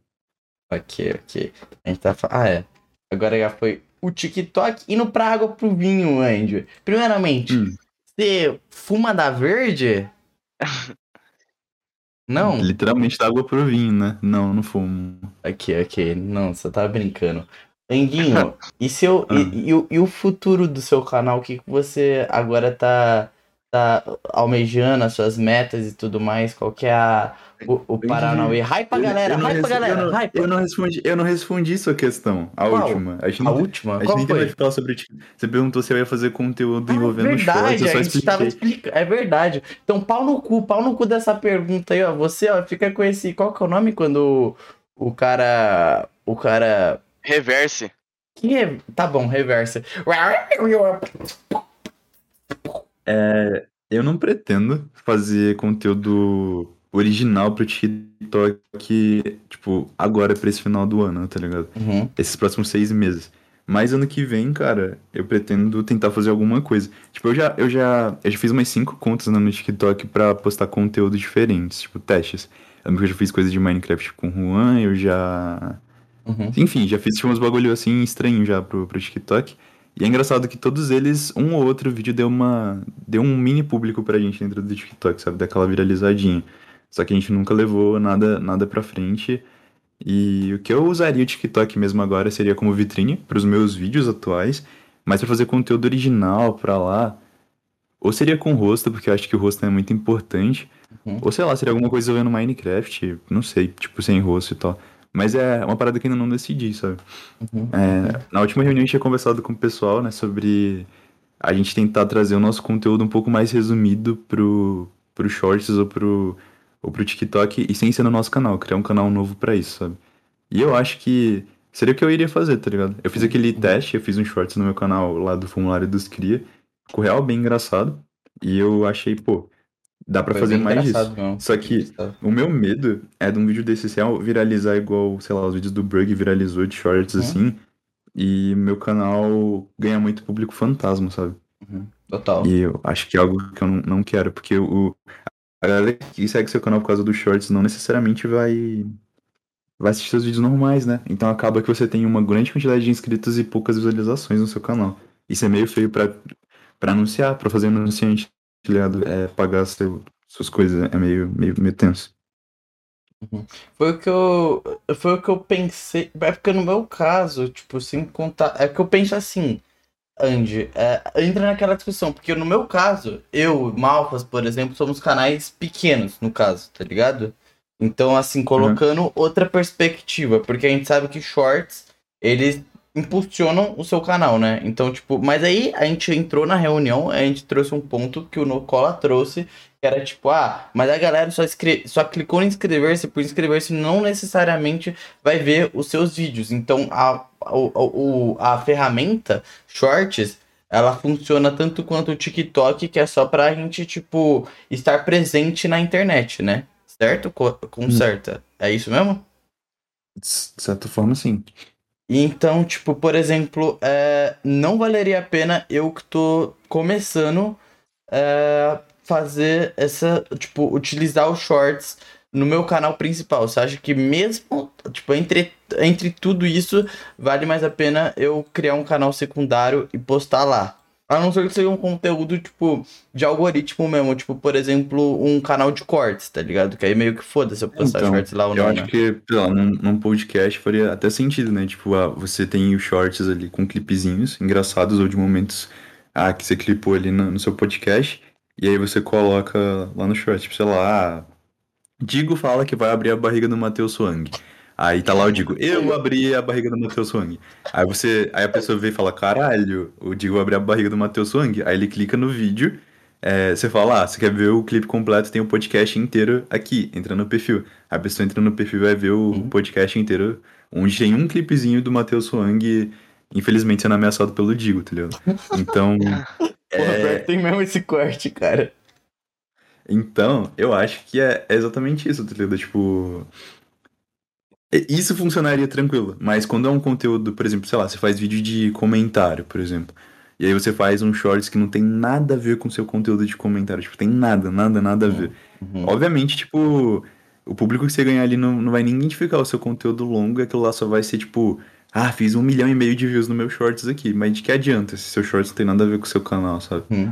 Ok, ok. A gente tá Ah, é. Agora já foi o TikTok indo pra água pro vinho, Andy. Primeiramente, Hum. você fuma da verde? Não? Literalmente dá água pro vinho, né? Não, não fumo. Ok, ok. Não, você tá brincando. Anguinho, e, seu, Ah. e, e o- e o futuro do seu canal? O que você agora tá, tá almejando, as suas metas e tudo mais? Qual que é a, o, o Paranauê? Hypa, galera! eu não Hypa, res- galera! Eu não, hypa! eu não respondi, eu não respondi sua questão, a Qual? última. A gente A última? a gente Qual nem foi? falar sobre TikTok. Você perguntou se eu ia fazer conteúdo Ah, envolvendo é verdade, shorts, eu só a gente tava expliquei. explicando. É verdade. Então, pau no cu, pau no cu dessa pergunta aí, ó. Você, ó, fica com esse. Qual que é o nome quando o, cara. O cara. Reverse. Que Tá bom, reversa. É, eu não pretendo fazer conteúdo original pro TikTok, tipo, agora pra esse final do ano, tá ligado? Uhum. Esses próximos seis meses. Mas ano que vem, cara, eu pretendo tentar fazer alguma coisa. Tipo, eu já, eu já, eu já fiz umas cinco contas no TikTok pra postar conteúdo diferentes, tipo, testes. Eu lembro que eu já fiz coisa de Minecraft com o Juan, eu já... Uhum. Enfim, já fiz tipo, uns bagulho assim estranho já pro, pro TikTok. E é engraçado que todos eles, um ou outro vídeo deu uma. deu um mini público pra gente dentro do TikTok, sabe? Daquela viralizadinha. Só que a gente nunca levou nada, nada pra frente. E o que eu usaria o TikTok mesmo agora seria como vitrine pros meus vídeos atuais, mas pra fazer conteúdo original pra lá. Ou seria com rosto, porque eu acho que o rosto é muito importante. Uhum. Ou sei lá, seria alguma coisa envolvendo Minecraft, não sei, tipo sem rosto e tal. Mas é uma parada que ainda não decidi, sabe? Uhum. É, na última reunião a gente tinha conversado com o pessoal, né, sobre a gente tentar trazer o nosso conteúdo um pouco mais resumido pro, pro Shorts ou pro, ou pro TikTok e sem ser no nosso canal, criar um canal novo pra isso, sabe? E eu acho que seria o que eu iria fazer, tá ligado? Eu fiz aquele teste, eu fiz um Shorts no meu canal lá do Formulário dos Cria, ficou real bem engraçado, e eu achei, pô, dá pra Foi fazer mais disso. engraçado mesmo. Só que o meu medo é de um vídeo desse real viralizar igual, sei lá, os vídeos do Brug viralizou de shorts Uhum. assim. E meu canal ganha muito público fantasma, sabe? Total. E eu acho que é algo que eu não, não quero, porque o, a galera que segue seu canal por causa dos shorts não necessariamente vai, vai assistir seus vídeos normais, né? Então acaba que você tem uma grande quantidade de inscritos e poucas visualizações no seu canal. Isso é meio feio pra, pra anunciar, pra fazer anunciante, ligado? É, pagar seu, suas coisas, é meio, meio, meio tenso. Foi o que eu. Foi o que eu pensei. É porque no meu caso, tipo, sem contar. É que eu penso assim, Andy, é, entra naquela discussão, porque no meu caso, eu, Malfas, por exemplo, somos canais pequenos, no caso, tá ligado? Então, assim, colocando outra perspectiva, porque a gente sabe que shorts, eles impulsionam o seu canal, né? Então, tipo, mas aí a gente entrou na reunião, a gente trouxe um ponto que o Nocola trouxe, que era tipo, ah, mas a galera só, só clicou em inscrever-se, por inscrever-se não necessariamente vai ver os seus vídeos. Então, a, o, o, a ferramenta Shorts, ela funciona tanto quanto o TikTok, que é só pra gente, tipo, estar presente na internet, né? Certo? Co conserta. É isso mesmo? De certa forma, sim. Então, tipo, por exemplo, é, não valeria a pena eu que tô começando é, fazer essa, tipo, utilizar os shorts no meu canal principal. Você acha que mesmo, tipo, entre, entre tudo isso, vale mais a pena eu criar um canal secundário e postar lá? A não ser que seja um conteúdo, tipo, de algoritmo mesmo. Tipo, por exemplo, um canal de cortes, tá ligado? Que aí meio que foda-se eu postar Então, shorts lá ou Eu não, acho né? que, sei lá, num, num podcast faria até sentido, né? Tipo, ah, você tem os shorts ali com clipezinhos engraçados ou de momentos ah, que você clipou ali no, no seu podcast, e aí você coloca lá no short, tipo, sei lá, ah, Digo fala que vai abrir a barriga do Matheus Swang. Aí tá lá o Digo, eu abri a barriga do Matheus Swang. Aí você, aí a pessoa vê e fala, caralho, o Digo abriu a barriga do Matheus Swang. Aí ele clica no vídeo, é, você fala, ah, você quer ver o clipe completo, tem o podcast inteiro aqui, entra no perfil. A pessoa entra no perfil e vai ver o Uhum. podcast inteiro, onde tem um clipezinho do Matheus Swang, infelizmente sendo ameaçado pelo Digo, tá ligado? Então, é, tem mesmo esse corte, cara. Então, eu acho que é é exatamente isso, tá ligado? Tipo. E- Isso funcionaria tranquilo, mas quando é um conteúdo, por exemplo, sei lá, você faz vídeo de comentário, por exemplo, e aí você faz um shorts que não tem nada a ver com o seu conteúdo de comentário, tipo, tem nada, nada, nada a ver. Uhum. Obviamente, tipo, o público que você ganhar ali não, não vai nem identificar o seu conteúdo longo e aquilo lá só vai ser tipo, ah, fiz um milhão e meio de views no meu shorts aqui, mas de que adianta se seu shorts não tem nada a ver com o seu canal, sabe? Uhum.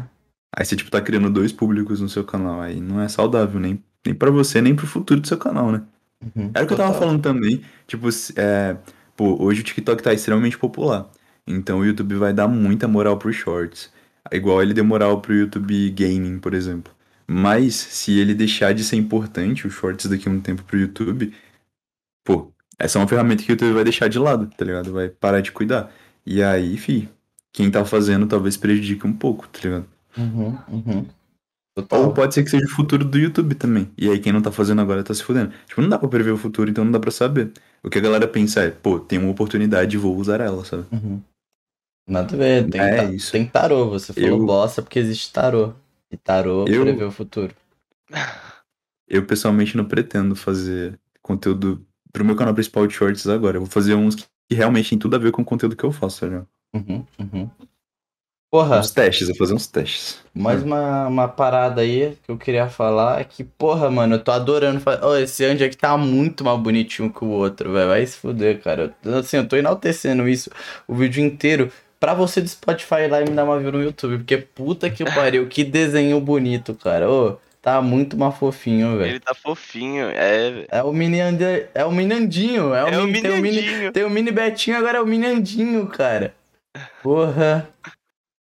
Aí você, tipo, tá criando dois públicos no seu canal. Aí não é saudável, nem, nem pra você, nem pro futuro do seu canal, né? Uhum. Era o que eu tava Total. falando também. Tipo, é, pô, hoje o TikTok tá extremamente popular. Então o YouTube vai dar muita moral pros shorts. Igual ele deu moral pro YouTube Gaming, por exemplo. Mas se ele deixar de ser importante, os shorts daqui a um tempo pro YouTube, pô, essa é uma ferramenta que o YouTube vai deixar de lado, tá ligado? Vai parar de cuidar. E aí, fi, quem tá fazendo talvez prejudique um pouco, tá ligado? Uhum. Uhum. Ou Total. pode ser que seja o futuro do YouTube também. E aí quem não tá fazendo agora tá se fudendo. Tipo, não dá pra prever o futuro, então não dá pra saber. O que a galera pensa é, pô, tem uma oportunidade, vou usar ela, sabe? Uhum. Nada a ver, tem, É isso. tem tarô. Você falou Eu- bosta porque existe tarô. E tarô Eu- prevê o futuro. Eu pessoalmente não pretendo fazer conteúdo pro meu canal principal de shorts agora. Eu vou fazer uns que realmente tem tudo a ver com o conteúdo que eu faço, tá ligado? Uhum. Uhum. Porra, Uns testes, eu vou fazer uns testes. mais uma, uma parada aí que eu queria falar é que, porra, mano, eu tô adorando. Ó, esse Andy aqui tá muito mais bonitinho que o outro, velho. Vai se fuder, cara. Eu- Assim, eu tô enaltecendo isso o vídeo inteiro. Pra você do Spotify ir lá e me dar uma view no YouTube. Porque puta que pariu, que desenho bonito, cara. Ô, tá muito mais fofinho, velho. Ele tá fofinho. É, É o mini Ander... é o mini Andinho, é o, é o mini, tem o mini, tem o mini Betinho, agora é o mini Andinho, cara. Porra.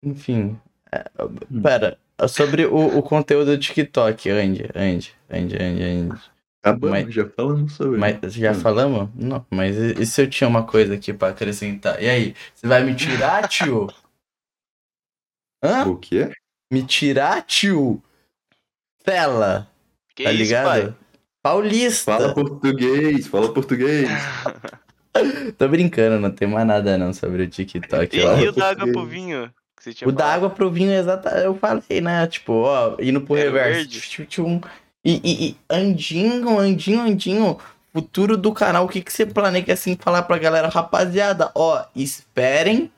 Enfim. É, pera, sobre o, o conteúdo do TikTok, Andy, Andy, Andy, Andy, Andy. Acabamos, Mas- já falamos sobre. Mas já Hum. falamos? Não, mas e, e se eu tinha uma coisa aqui pra acrescentar? E aí, você vai me tirar, tio? Hã? O quê? Me tirar, tio? Fela, Que tá isso, ligado? pai? Paulista. Fala português, fala português. Tô brincando, não tem mais nada não sobre o TikTok. E, ó. e o da água você tinha O da falado? água pro vinho, exata, eu falei, né? Tipo, ó, indo pro Era reverso. verde? Tchum, tchum. E, e, e Andinho, Andinho, Andinho, futuro do canal, o que, que você planeja assim falar pra galera? Rapaziada, ó, esperem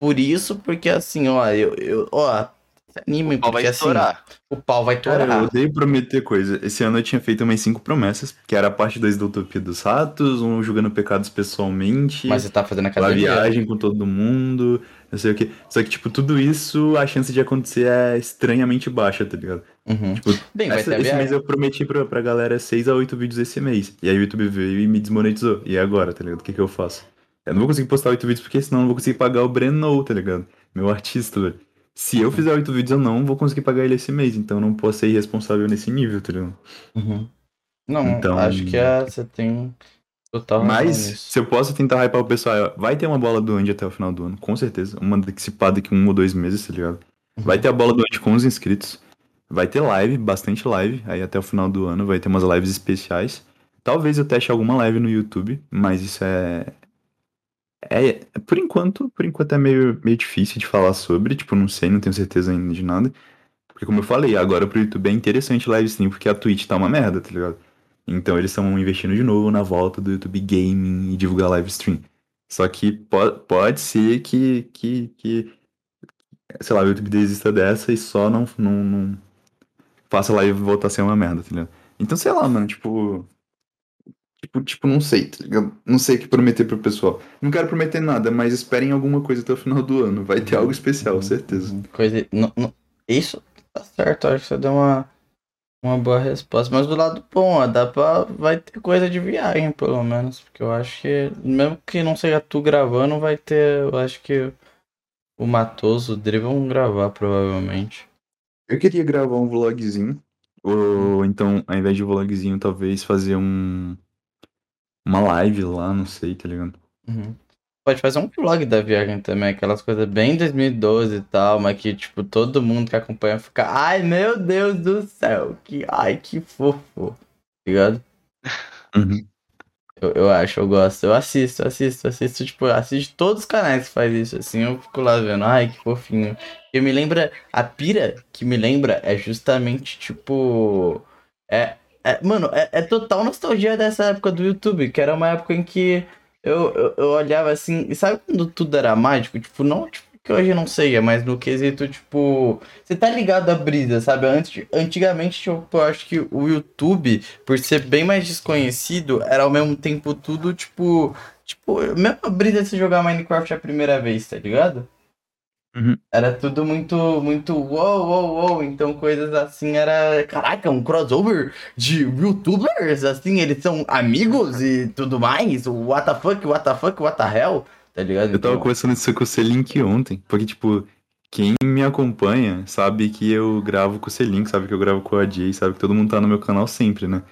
por isso, porque assim, ó, eu, eu ó, se animem, O pau porque vai assim, estourar. o pau vai Cara, eu odeio prometer coisa. Esse ano eu tinha feito umas cinco promessas, que era a parte 2 da Utopia dos Ratos, um julgando pecados pessoalmente, Mas você tá fazendo uma academia. viagem com todo mundo, não sei o que. Só que, tipo, tudo isso, a chance de acontecer é estranhamente baixa, tá ligado? Uhum. Tipo, Bem, vai essa- esse mês eu prometi pra, pra galera 6 a 8 vídeos esse mês. E aí o YouTube veio e me desmonetizou. E agora, tá ligado? O que que eu faço? Eu não vou conseguir postar 8 vídeos porque senão eu não vou conseguir pagar o Breno, tá ligado? Meu artista, velho. Se eu fizer 8 vídeos, eu não vou conseguir pagar ele esse mês. Então eu não posso ser irresponsável nesse nível, tá ligado? Uhum. Não, Então- acho que é, você tem total Mas, se eu posso tentar hypar o pessoal, vai ter uma bola do Andy até o final do ano, com certeza. Uma antecipada daqui um ou dois meses, tá ligado? Vai ter a bola do Andy com os inscritos. Vai ter live, bastante live, aí até o final do ano vai ter umas lives especiais. Talvez eu teste alguma live no YouTube, mas isso é. É, por enquanto, por enquanto é meio, meio difícil de falar sobre, tipo, não sei, não tenho certeza ainda de nada. Porque como eu falei, agora pro YouTube é interessante live stream, porque a Twitch tá uma merda, tá ligado? Então eles estão investindo de novo na volta do YouTube Gaming e divulgar live stream. Só que po pode ser que, que, que, sei lá, o YouTube desista dessa e só não, não, não faça live voltar a ser uma merda, tá ligado? Então, sei lá, mano, tipo. Tipo, tipo, não sei, tá ligado? Não sei o que prometer pro pessoal. Não quero prometer nada, mas esperem alguma coisa até o final do ano. Vai ter algo especial, Uhum, certeza. Coisa. não- não- isso tá certo, acho que você deu uma, uma boa resposta. Mas do lado bom, ó, dá pra. Vai ter coisa de viagem, pelo menos. Porque eu acho que, mesmo que não seja tu gravando, vai ter. Eu acho que o Matoso, o Dri vão gravar, provavelmente. Eu queria gravar um vlogzinho. Ou então, ao invés de vlogzinho, talvez fazer um. Uma live lá, não sei, tá ligado? Uhum. Pode fazer um vlog da viagem também, aquelas coisas bem 2012 e tal, mas que, tipo, todo mundo que acompanha fica, ai meu Deus do céu, que, ai que fofo, ligado? Uhum. Eu, eu acho, eu gosto, eu assisto, assisto, assisto, tipo, eu assisto todos os canais que faz isso, assim, eu fico lá vendo, ai que fofinho. E me lembra, a pira que me lembra é justamente, tipo, é, é mano, é, é total nostalgia dessa época do YouTube, que era uma época em que eu, eu, eu olhava assim, sabe quando tudo era mágico? Tipo, não, tipo, que hoje não sei, mas no quesito, tipo, você tá ligado à brisa, sabe? Antes, antigamente, tipo, eu acho que o YouTube, por ser bem mais desconhecido, era ao mesmo tempo tudo, tipo, tipo, mesmo a brisa de você jogar Minecraft a primeira vez, tá ligado? Uhum. Era tudo muito, muito uou, uou, uou. Então coisas assim era. Caraca, um crossover de youtubers, assim, eles são amigos e tudo mais. O what the fuck, what the fuck, what the hell. Tá ligado? Eu tava Então, conversando isso com o Selink ontem, porque, tipo, quem me acompanha sabe que eu gravo com o Selink, sabe que eu gravo com a Jay, sabe que todo mundo tá no meu canal sempre, né?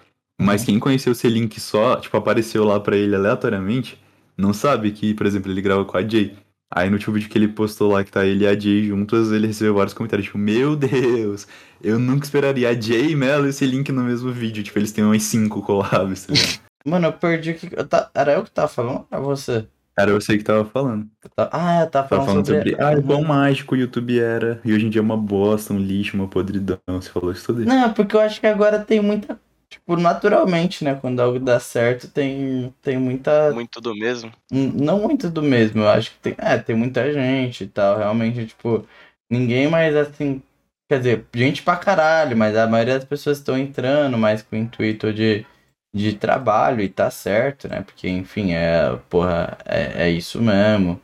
Mas quem conheceu o Selink só, tipo, apareceu lá pra ele aleatoriamente, não sabe que, por exemplo, ele grava com a Jay. Aí no último vídeo que ele postou lá, que tá ele e a Jay juntas, ele recebeu vários comentários, tipo, meu Deus, eu nunca esperaria a Jay, Melo e o Selink no mesmo vídeo. Tipo, eles têm umas cinco collabs, tá ligado? Mano, eu perdi o que. eu tá- Era eu que tava falando ou você? Era eu sei que tava falando. Eu tava- Ah, eu tava Tava falando, falando sobre, ah, o quão mágico o YouTube era, e hoje em dia é uma bosta, um lixo, uma podridão. Você falou isso tudo. Não, porque eu acho que agora tem muita. Tipo, naturalmente, né? Quando algo dá certo, tem, tem muita. Muito do mesmo. Não muito do mesmo, eu acho que tem. É, tem muita gente e tal. Realmente, tipo, ninguém mais assim. Quer dizer, gente pra caralho, mas a maioria das pessoas estão entrando mais com o intuito de, de trabalho e tá certo, né? Porque, enfim, é. Porra, é, é isso mesmo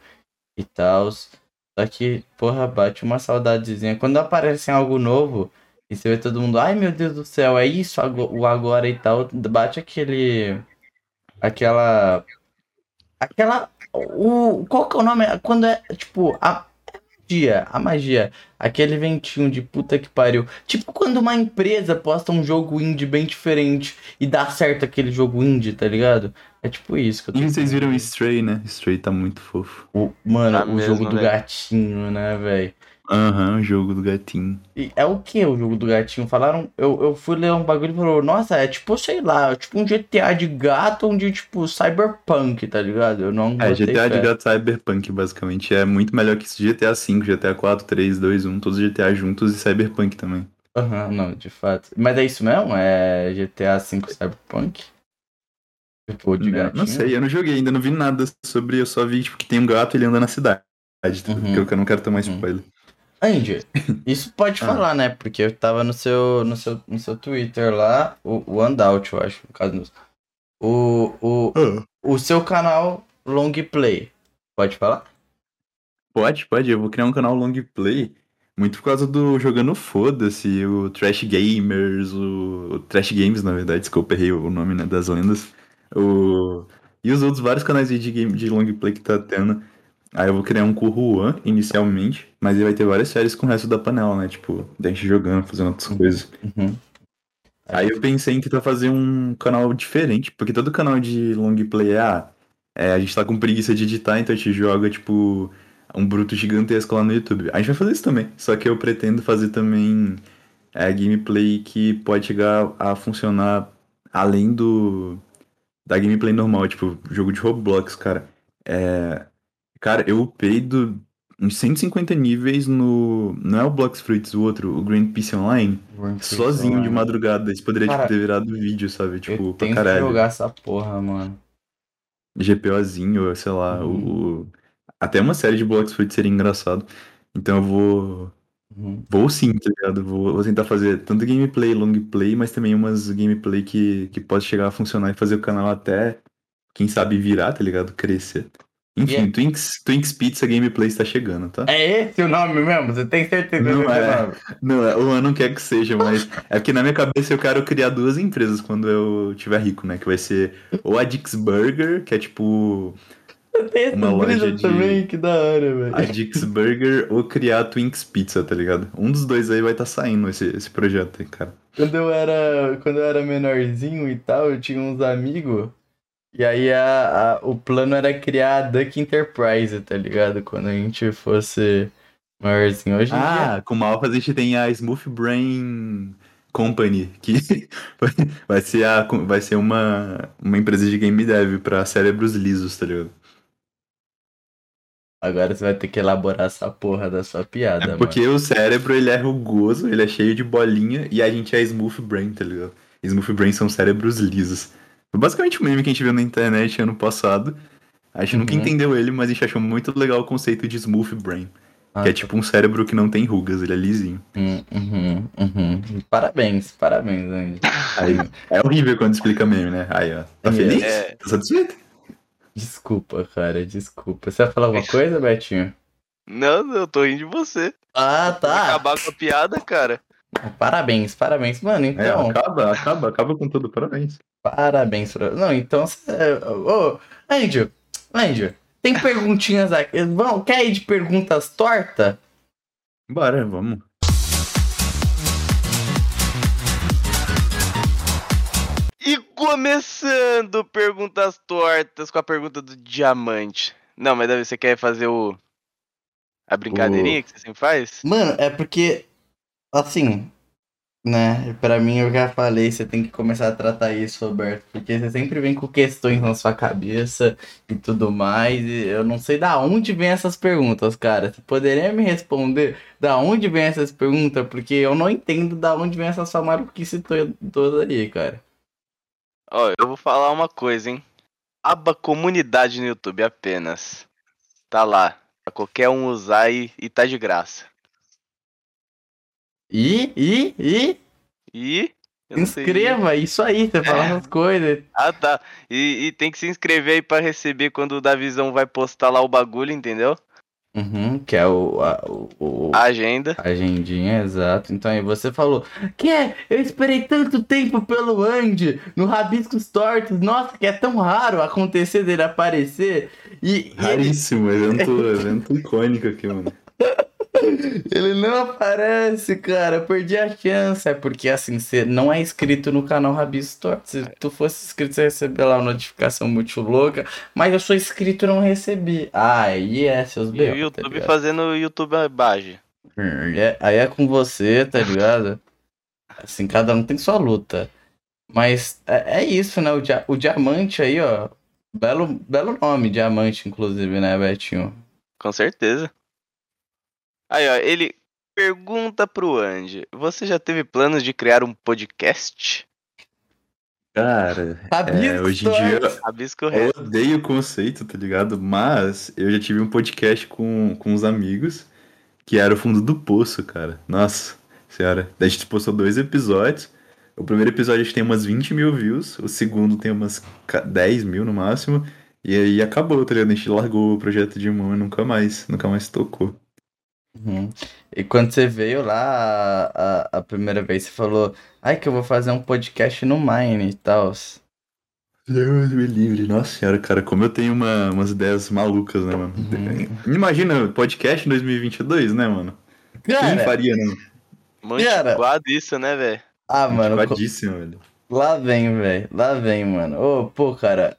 e tal. Só que, porra, bate uma saudadezinha. Quando aparece algo novo e você vê todo mundo, ai meu Deus do céu, é isso o agora e tal, bate aquele. Aquela. Aquela. O, qual que é o nome? Quando é, tipo, a magia, a magia. Aquele ventinho de puta que pariu. Tipo quando uma empresa posta um jogo indie bem diferente e dá certo aquele jogo indie, tá ligado? É tipo isso que eu tô E vocês viram. Stray, né? Stray tá muito fofo. O, mano, Tá o mesmo, jogo do velho. gatinho, né, velho? Aham, o jogo do gatinho. E É o que o jogo do gatinho? Falaram. Eu, eu fui ler um bagulho e falou, nossa, é tipo, sei lá, é tipo um GTA de gato onde, tipo, cyberpunk, tá ligado? Eu não É, GTA de fé. gato Cyberpunk, basicamente. É muito melhor que GTA V, GTA 4, 3, 2, 1, todos os GTA juntos e Cyberpunk também. Aham, não, de fato. Mas é isso mesmo? É GTA V Cyberpunk? Tipo, de Não, gatinho? não sei, eu não joguei ainda, não vi nada sobre, eu só vi tipo, que tem um gato e ele anda na cidade. tá? Uhum. Que eu não quero tomar Uhum. Andy, isso pode Ah. falar, né? Porque eu tava no seu, no seu, no seu Twitter lá, o, o Undout, eu acho, no caso. O, o, o seu canal Long Play. Pode falar? Pode, pode, eu vou criar um canal long play. Muito por causa do Jogando Foda-se, o Trash Gamers, o, o Trash Games, na verdade, desculpa, errei o nome né, das lendas. O... E os outros vários canais de, game, de long play que tá tendo. Aí eu vou criar um com o Juan, inicialmente, mas ele vai ter várias séries com o resto da panela, né? Tipo, da gente jogando, fazendo outras coisas. Uhum. Aí eu pensei em tentar fazer um canal diferente, porque todo canal de long play é, ah, é, a gente tá com preguiça de editar, então a gente joga, tipo, um bruto gigantesco lá no YouTube. A gente vai fazer isso também, só que eu pretendo fazer também é, gameplay que pode chegar a funcionar além do da gameplay normal, tipo, jogo de Roblox, cara. É, cara, eu upei do, uns 150 níveis no. Não é o Blox Fruits, o outro, o Grand Peace Online. Sozinho de madrugada. Isso poderia Cara, tipo, ter virado vídeo, sabe? Tipo, eu pra tenho que caralho. jogar essa porra, mano. GPOzinho, sei lá. Uhum. O... Até uma série de Blox Fruits seria engraçado. Então eu vou. Uhum. Vou sim, tá ligado? Vou, vou tentar fazer tanto gameplay, long play, mas também umas gameplay que, que pode chegar a funcionar e fazer o canal até, quem sabe, virar, tá ligado? Crescer. Enfim, Yeah. Twinks, Twinks Pizza Gameplay está chegando, tá? É esse o nome mesmo? Você tem certeza Não que é é. nome? Não, é- o ano não quer que seja, mas é porque na minha cabeça eu quero criar duas empresas quando eu tiver rico, né? Que vai ser ou a Dix Burger, que é tipo Tem Uma loja de- também, que da hora, velho. a Dix Burger ou criar a Twinks Pizza, tá ligado? Um dos dois aí vai estar saindo esse, esse projeto aí, cara. Quando eu era, quando eu era menorzinho e tal, eu tinha uns amigos. E aí a, a- o plano era criar a Duck Enterprise, tá ligado? Quando a gente fosse maiorzinho. Hoje em dia. Ah, com o Malfas a gente tem a Smooth Brain Company, que vai ser, a, vai ser uma, uma empresa de game dev pra cérebros lisos, tá ligado? Agora você vai ter que elaborar essa porra da sua piada, É porque o cérebro ele é rugoso, ele é cheio de bolinha e a gente é Smooth Brain, tá ligado? Smooth Brain são cérebros lisos. Foi basicamente o meme que a gente viu na internet ano passado. A gente nunca Uhum. entendeu ele, mas a gente achou muito legal o conceito de Smooth Brain. mano. Que é tipo um cérebro que não tem rugas, ele é lisinho. Hum, uhum, uhum. Parabéns, parabéns, Andy. Aí, é horrível quando explica meme, né? Aí, ó. Tá É. feliz? É. Tá satisfeito? Desculpa, cara, desculpa. Você vai falar alguma coisa, Betinho? Não, eu tô rindo de você. Ah, tá. acabar com a piada, cara. Parabéns, parabéns. Mano, É, então. acaba, acaba, acaba com tudo, parabéns. Parabéns. Não, então. Ô, Andy, Andy, tem perguntinhas aqui. Vamos, quer ir de perguntas torta? Bora, vamos. E começando perguntas tortas com a pergunta do diamante. Não, mas deve você quer fazer o. A brincadeirinha que você sempre faz? Mano, é porque. Assim. Né? Pra mim, eu já falei, você tem que começar a tratar isso, Roberto. Porque você sempre vem com questões na sua cabeça e tudo mais. E eu não sei da onde vem essas perguntas, cara. Você poderia me responder da onde vem essas perguntas? Porque eu não entendo da onde vem essa sua maluquice to- toda aí, cara. Ó, eu vou falar uma coisa, hein? Aba comunidade no YouTube apenas. Tá lá. Pra qualquer um usar e, e tá de graça. E, e, e, E. eu inscreva, isso aí, você fala essas coisas. Ah, tá. E, e tem que se inscrever aí pra receber quando o Davizão vai postar lá o bagulho, entendeu? Uhum, que é o, a, o, A agenda. Agendinha, exato. Então aí você falou, que é, eu esperei tanto tempo pelo Andy no Rabiscos Tortos, nossa, que é tão raro acontecer dele aparecer. E, e ele, Raríssimo, evento, evento icônico aqui, mano. ele não aparece, cara, eu perdi a chance. É porque assim, você não é inscrito no canal Rabiscos Tortos. Se tu fosse inscrito, você ia receber lá uma notificação muito louca. Mas eu sou inscrito e não recebi. Ah, é seus E o tá YouTube ligado? fazendo o YouTube bage. Hum, é- Aí é com você, tá ligado? Assim, cada um tem sua luta. Mas é, é isso, né? O, dia- o diamante aí, ó. Belo, belo nome, diamante, inclusive, né, Betinho? Com certeza. Aí, ó, ele pergunta pro Andy: Você já teve planos de criar um podcast? Cara, é, hoje em dia. Rabisco eu reto. odeio o conceito, tá ligado? Mas eu já tive um podcast com, com uns amigos que era o fundo do poço, cara. Nossa senhora. Daí a gente postou dois episódios. O primeiro episódio a gente tem umas 20 mil views, o segundo tem umas ca- 10 mil no máximo. E aí acabou, tá ligado? A gente largou o projeto de mão e nunca mais, nunca mais tocou. Uhum. E quando você veio lá a, a, a primeira vez, você falou, ai que eu vou fazer um podcast no Mine e tal. Deus me livre. Nossa senhora, cara, como eu tenho uma- umas ideias malucas, né, mano? Uhum. Imagina, podcast em 2022, né, mano? Quem Cara, faria, né? Mantiquado isso, né, velho? ah, mano, co- velho. lá vem, velho. Lá vem, mano. Ô, pô, cara.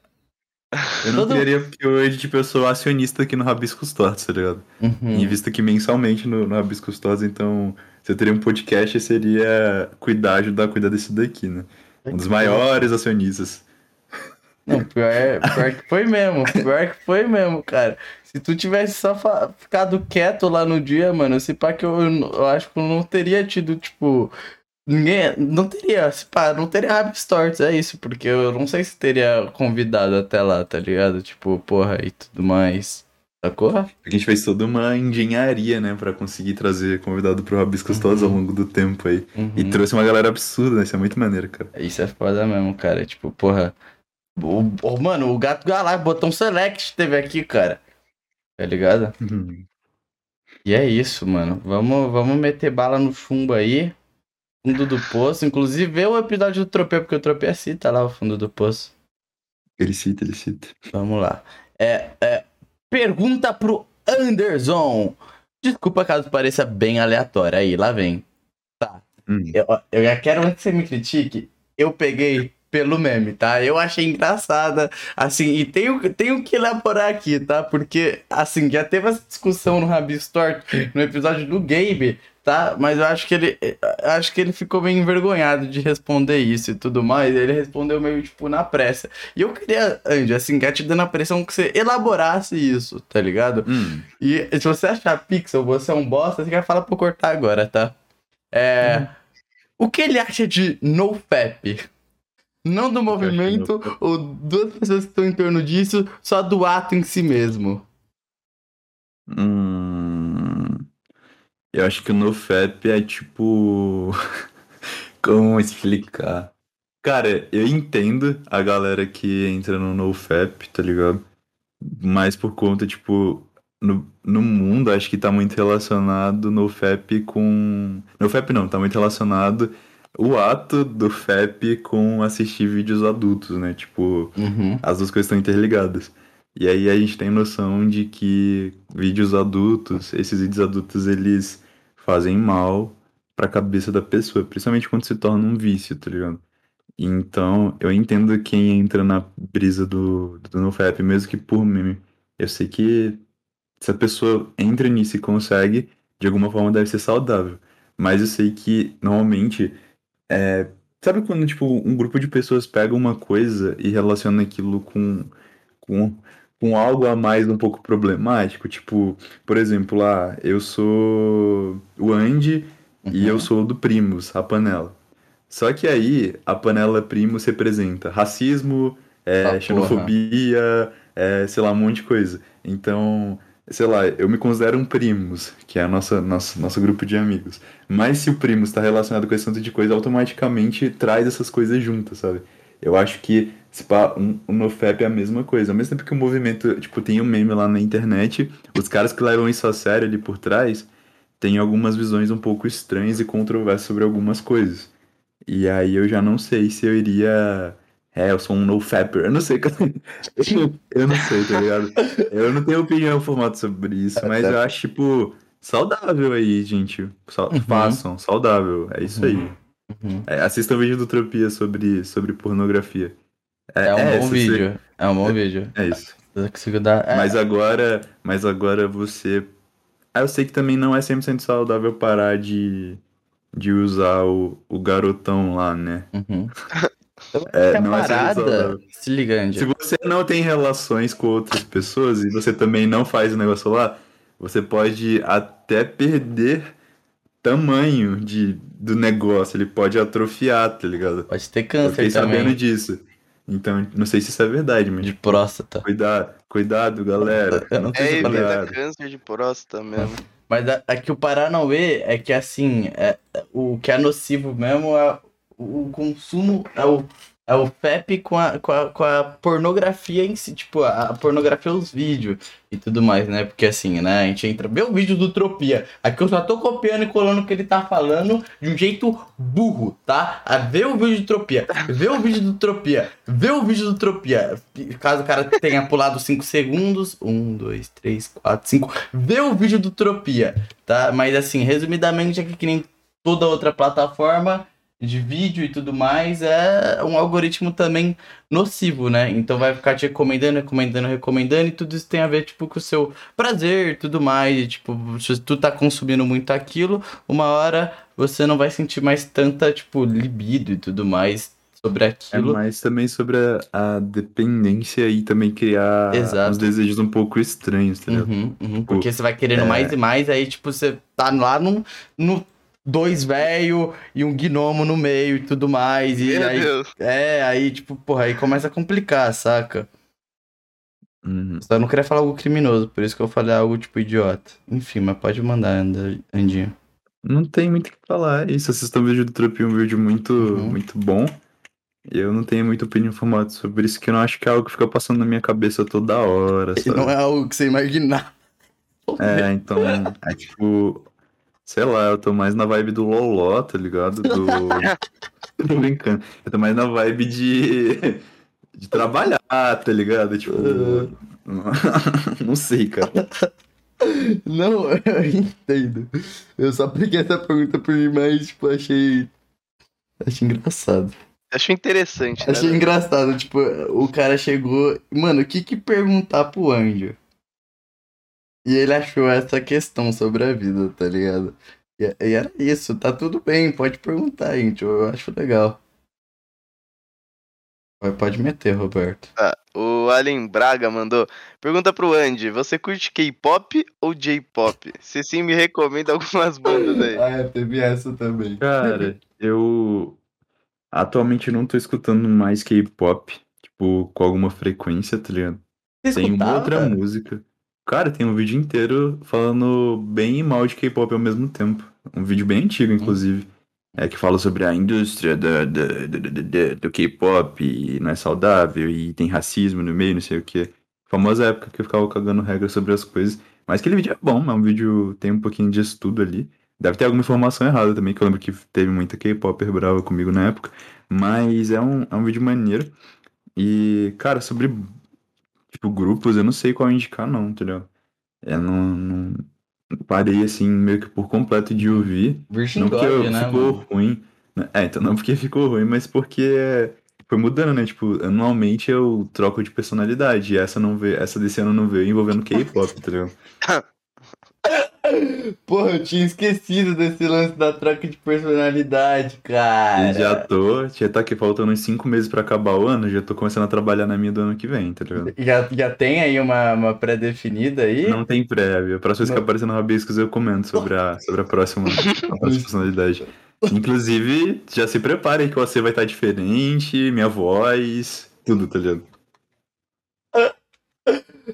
Eu não Todo- queria porque hoje, tipo, eu sou acionista aqui no Rabiscos Tortos, tá ligado? Uhum. Invisto aqui mensalmente no, no Rabiscos Tortos, então se eu teria um podcast, seria cuidar, ajudar a cuidar desse daqui, né? Um dos maiores acionistas. Não, pior, é- pior que foi mesmo. Pior que foi mesmo, cara. Se tu tivesse só ficado quieto lá no dia, mano, se pá que eu, eu acho que eu não teria tido, tipo. Ninguém. Não teria, se pá, não teria Rabbit Stories, é isso, porque eu não sei se teria convidado até lá, tá ligado? Tipo, porra e tudo mais. Sacou? Porque a gente fez toda uma engenharia, né, pra conseguir trazer convidado pro Rabiscos todos ao longo do tempo aí. E Uhum. trouxe uma galera absurda, né? Isso é muito maneiro, cara. Isso é foda mesmo, cara. Tipo, porra. O, o- mano, o Gato Galáctico, botão select teve aqui, cara. Tá ligado? E é isso, mano. Vamos, vamos meter bala no chumbo aí. Fundo do poço. Inclusive, vê o episódio do Tropê, porque o Tropê cita lá o fundo do poço. Ele cita, ele cita. Vamos lá. É, é, pergunta pro Anderson. Desculpa caso pareça bem aleatório. Aí, lá vem. Hum. Eu, eu já quero antes que você me critique. Eu peguei pelo meme, tá? Eu achei engraçada, assim, e tenho, tenho que elaborar aqui, tá? Porque, assim, já teve essa discussão no Rabis Torto, no episódio do Gabe, tá? Mas eu acho que ele eu acho que ele ficou meio envergonhado de responder isso e tudo mais. Ele respondeu meio, tipo, na pressa. E eu queria, Andy, assim, já te dando a pressão que você elaborasse isso, tá ligado? Hum. E se você achar Pixel, você é um bosta, você vai falar pra eu cortar agora, tá? É. O que ele acha de NoFap? Não do que movimento ou duas pessoas que estão em torno disso, só do ato em si mesmo. Hum, eu acho que o NoFap é tipo. Como explicar? Cara, eu entendo a galera que entra no NoFap, tá ligado? Mas por conta, tipo, no, no mundo, acho que tá muito relacionado NoFap com. NoFap não, tá muito relacionado o ato do FAP com assistir vídeos adultos, né? Tipo, Uhum. as duas coisas estão interligadas. E aí a gente tem noção de que vídeos adultos, esses vídeos adultos, eles fazem mal pra cabeça da pessoa, principalmente quando se torna um vício, tá ligado? Então, eu entendo quem entra na brisa do, do NoFap, mesmo que por meme. Eu sei que se a pessoa entra nisso e consegue, de alguma forma deve ser saudável. Mas eu sei que, normalmente, é, sabe quando, tipo, um grupo de pessoas pega uma coisa e relaciona aquilo com, com, com algo a mais um pouco problemático? Tipo, por exemplo, lá, eu sou o Andy e eu Uhum. sou do Primos, a panela. Só que aí, a panela Primos representa racismo, é, Ah, porra. xenofobia, é, sei lá, um monte de coisa. Então, sei lá, eu me considero um Primos, que é a nossa, nosso, nosso grupo de amigos. Mas se o Primos está relacionado com esse tanto de coisa, automaticamente traz essas coisas juntas, sabe? Eu acho que se pá, um, um NoFap é a mesma coisa. Ao mesmo tempo que o movimento, tipo, tem um meme lá na internet, os caras que levam isso a sério ali por trás têm algumas visões um pouco estranhas e controversas sobre algumas coisas. E aí eu já não sei se eu iria. É, eu sou um NoFapper. Eu não sei. eu, eu não sei, tá ligado? Eu não tenho opinião formada sobre isso, mas eu acho, tipo, saudável aí, gente. Sa- Uhum. Façam, saudável. É isso aí. Uhum. É, assistam o vídeo do Tropia sobre, sobre pornografia. É um bom se você- vídeo. É um bom vídeo. É isso. Eu consigo dar. é, Mas agora, mas agora você. Ah, eu sei que também não é 100% saudável parar de, de usar o, o garotão lá, né? Uhum. É, não é parada. saudável. Se liga, Andy. Se você não tem relações com outras pessoas e você também não faz o negócio lá, você pode até perder tamanho de, do negócio. Ele pode atrofiar, tá ligado? Pode ter Eu câncer fiquei sabendo também. disso. Então, não sei se isso é verdade, mas De próstata. cuidado, cuidado, galera. Eu não sei É, se eu falei. evita ligado. câncer de próstata mesmo. Mas a- aqui o Paranauê é que assim, é, o que é nocivo mesmo é o, o consumo, é o, é o FAP com a, com, a, com a pornografia em si, tipo, a, pornografia os vídeos e tudo mais, né? Porque assim, né, a gente entra, vê o vídeo do Tropia. Aqui eu só tô copiando e colando o que ele tá falando de um jeito burro, tá? A vê o vídeo do Tropia, vê o vídeo do Tropia, vê o vídeo do Tropia. Caso o cara tenha pulado 5 segundos, 1, 2, 3, 4, 5, vê o vídeo do Tropia, tá? Mas assim, resumidamente, aqui que nem toda outra plataforma de vídeo e tudo mais, é um algoritmo também nocivo, né? Então vai ficar te recomendando, recomendando, recomendando, e tudo isso tem a ver, tipo, com o seu prazer e tudo mais. E, tipo, se tu tá consumindo muito aquilo, uma hora você não vai sentir mais tanta, tipo, libido e tudo mais sobre É aquilo. mais também sobre a, a dependência e também criar Exato. uns desejos um pouco estranhos, entendeu? Uhum, uhum, porque você vai querendo é. mais e mais, aí, tipo, você tá lá no, no dois velho e um gnomo no meio e tudo mais. E Meu aí, Deus. é, aí, tipo, porra, aí começa a complicar, saca? Uhum. Só não queria falar algo criminoso, por isso que eu falei algo tipo idiota. Enfim, mas pode mandar, Anda- Andinho. Não tem muito o que falar. É Isso, assistam o vídeo do Trump, um vídeo muito, Uhum. muito bom. Eu não tenho muita opinião formada sobre isso, que eu não acho que é algo que fica passando na minha cabeça toda hora, E sabe? não é algo que você imaginar. É, então, é tipo, sei lá, eu tô mais na vibe do Loló, tá ligado? Do. tô brincando. Eu tô mais na vibe de. de trabalhar, tá ligado? Tipo. não sei, cara. Não, eu entendo. Eu só peguei essa pergunta por mim, mas, tipo, achei. Achei engraçado. Acho interessante, né? Achei engraçado, tipo, o cara chegou. Mano, o que que perguntar pro anjo? E ele achou essa questão sobre a vida, tá ligado? E, e era isso, tá tudo bem, pode perguntar, gente. Eu acho legal. Vai- Pode meter, Roberto. Ah, o Alien Braga mandou. Pergunta pro Andy: você curte K-pop ou J-pop? Se sim, me recomenda algumas bandas aí. Ah, é, teve essa também. Cara, eu atualmente não tô escutando mais K-pop, tipo, com alguma frequência, tá ligado? Tem uma outra música. Cara, tem um vídeo inteiro falando bem e mal de K-pop ao mesmo tempo. Um vídeo bem antigo, inclusive. É que fala sobre a indústria da- da- da- do K-pop e não é saudável e tem racismo no meio, não sei o que. Famosa época que eu ficava cagando regra sobre as coisas. Mas aquele vídeo é bom, é um vídeo tem um pouquinho de estudo ali. Deve ter alguma informação errada também, que eu lembro que teve muita K-popper brava comigo na época. Mas é um, é um vídeo maneiro. E, cara, sobre tipo, grupos, eu não sei qual indicar, não, entendeu? Eu não, não- parei assim, meio que por completo de ouvir. Virgin Não porque God, né, ficou mano? ruim. né? É, então não porque ficou ruim, mas porque foi mudando, né? Tipo, anualmente eu troco de personalidade. E essa não veio, essa desse ano não veio envolvendo K-pop, tá ligado? Porra, eu tinha esquecido desse lance da troca de personalidade, cara. E já tô, já tá aqui faltando uns 5 meses pra acabar o ano, já tô começando a trabalhar na minha do ano que vem, tá ligado? Já, já tem aí uma, uma pré-definida aí? Não tem prévia. A próxima vez que aparecer no Rabiscos eu comento sobre a, sobre a próxima, a próxima personalidade. Inclusive, já se preparem que você vai estar diferente, minha voz, tudo, tá ligado?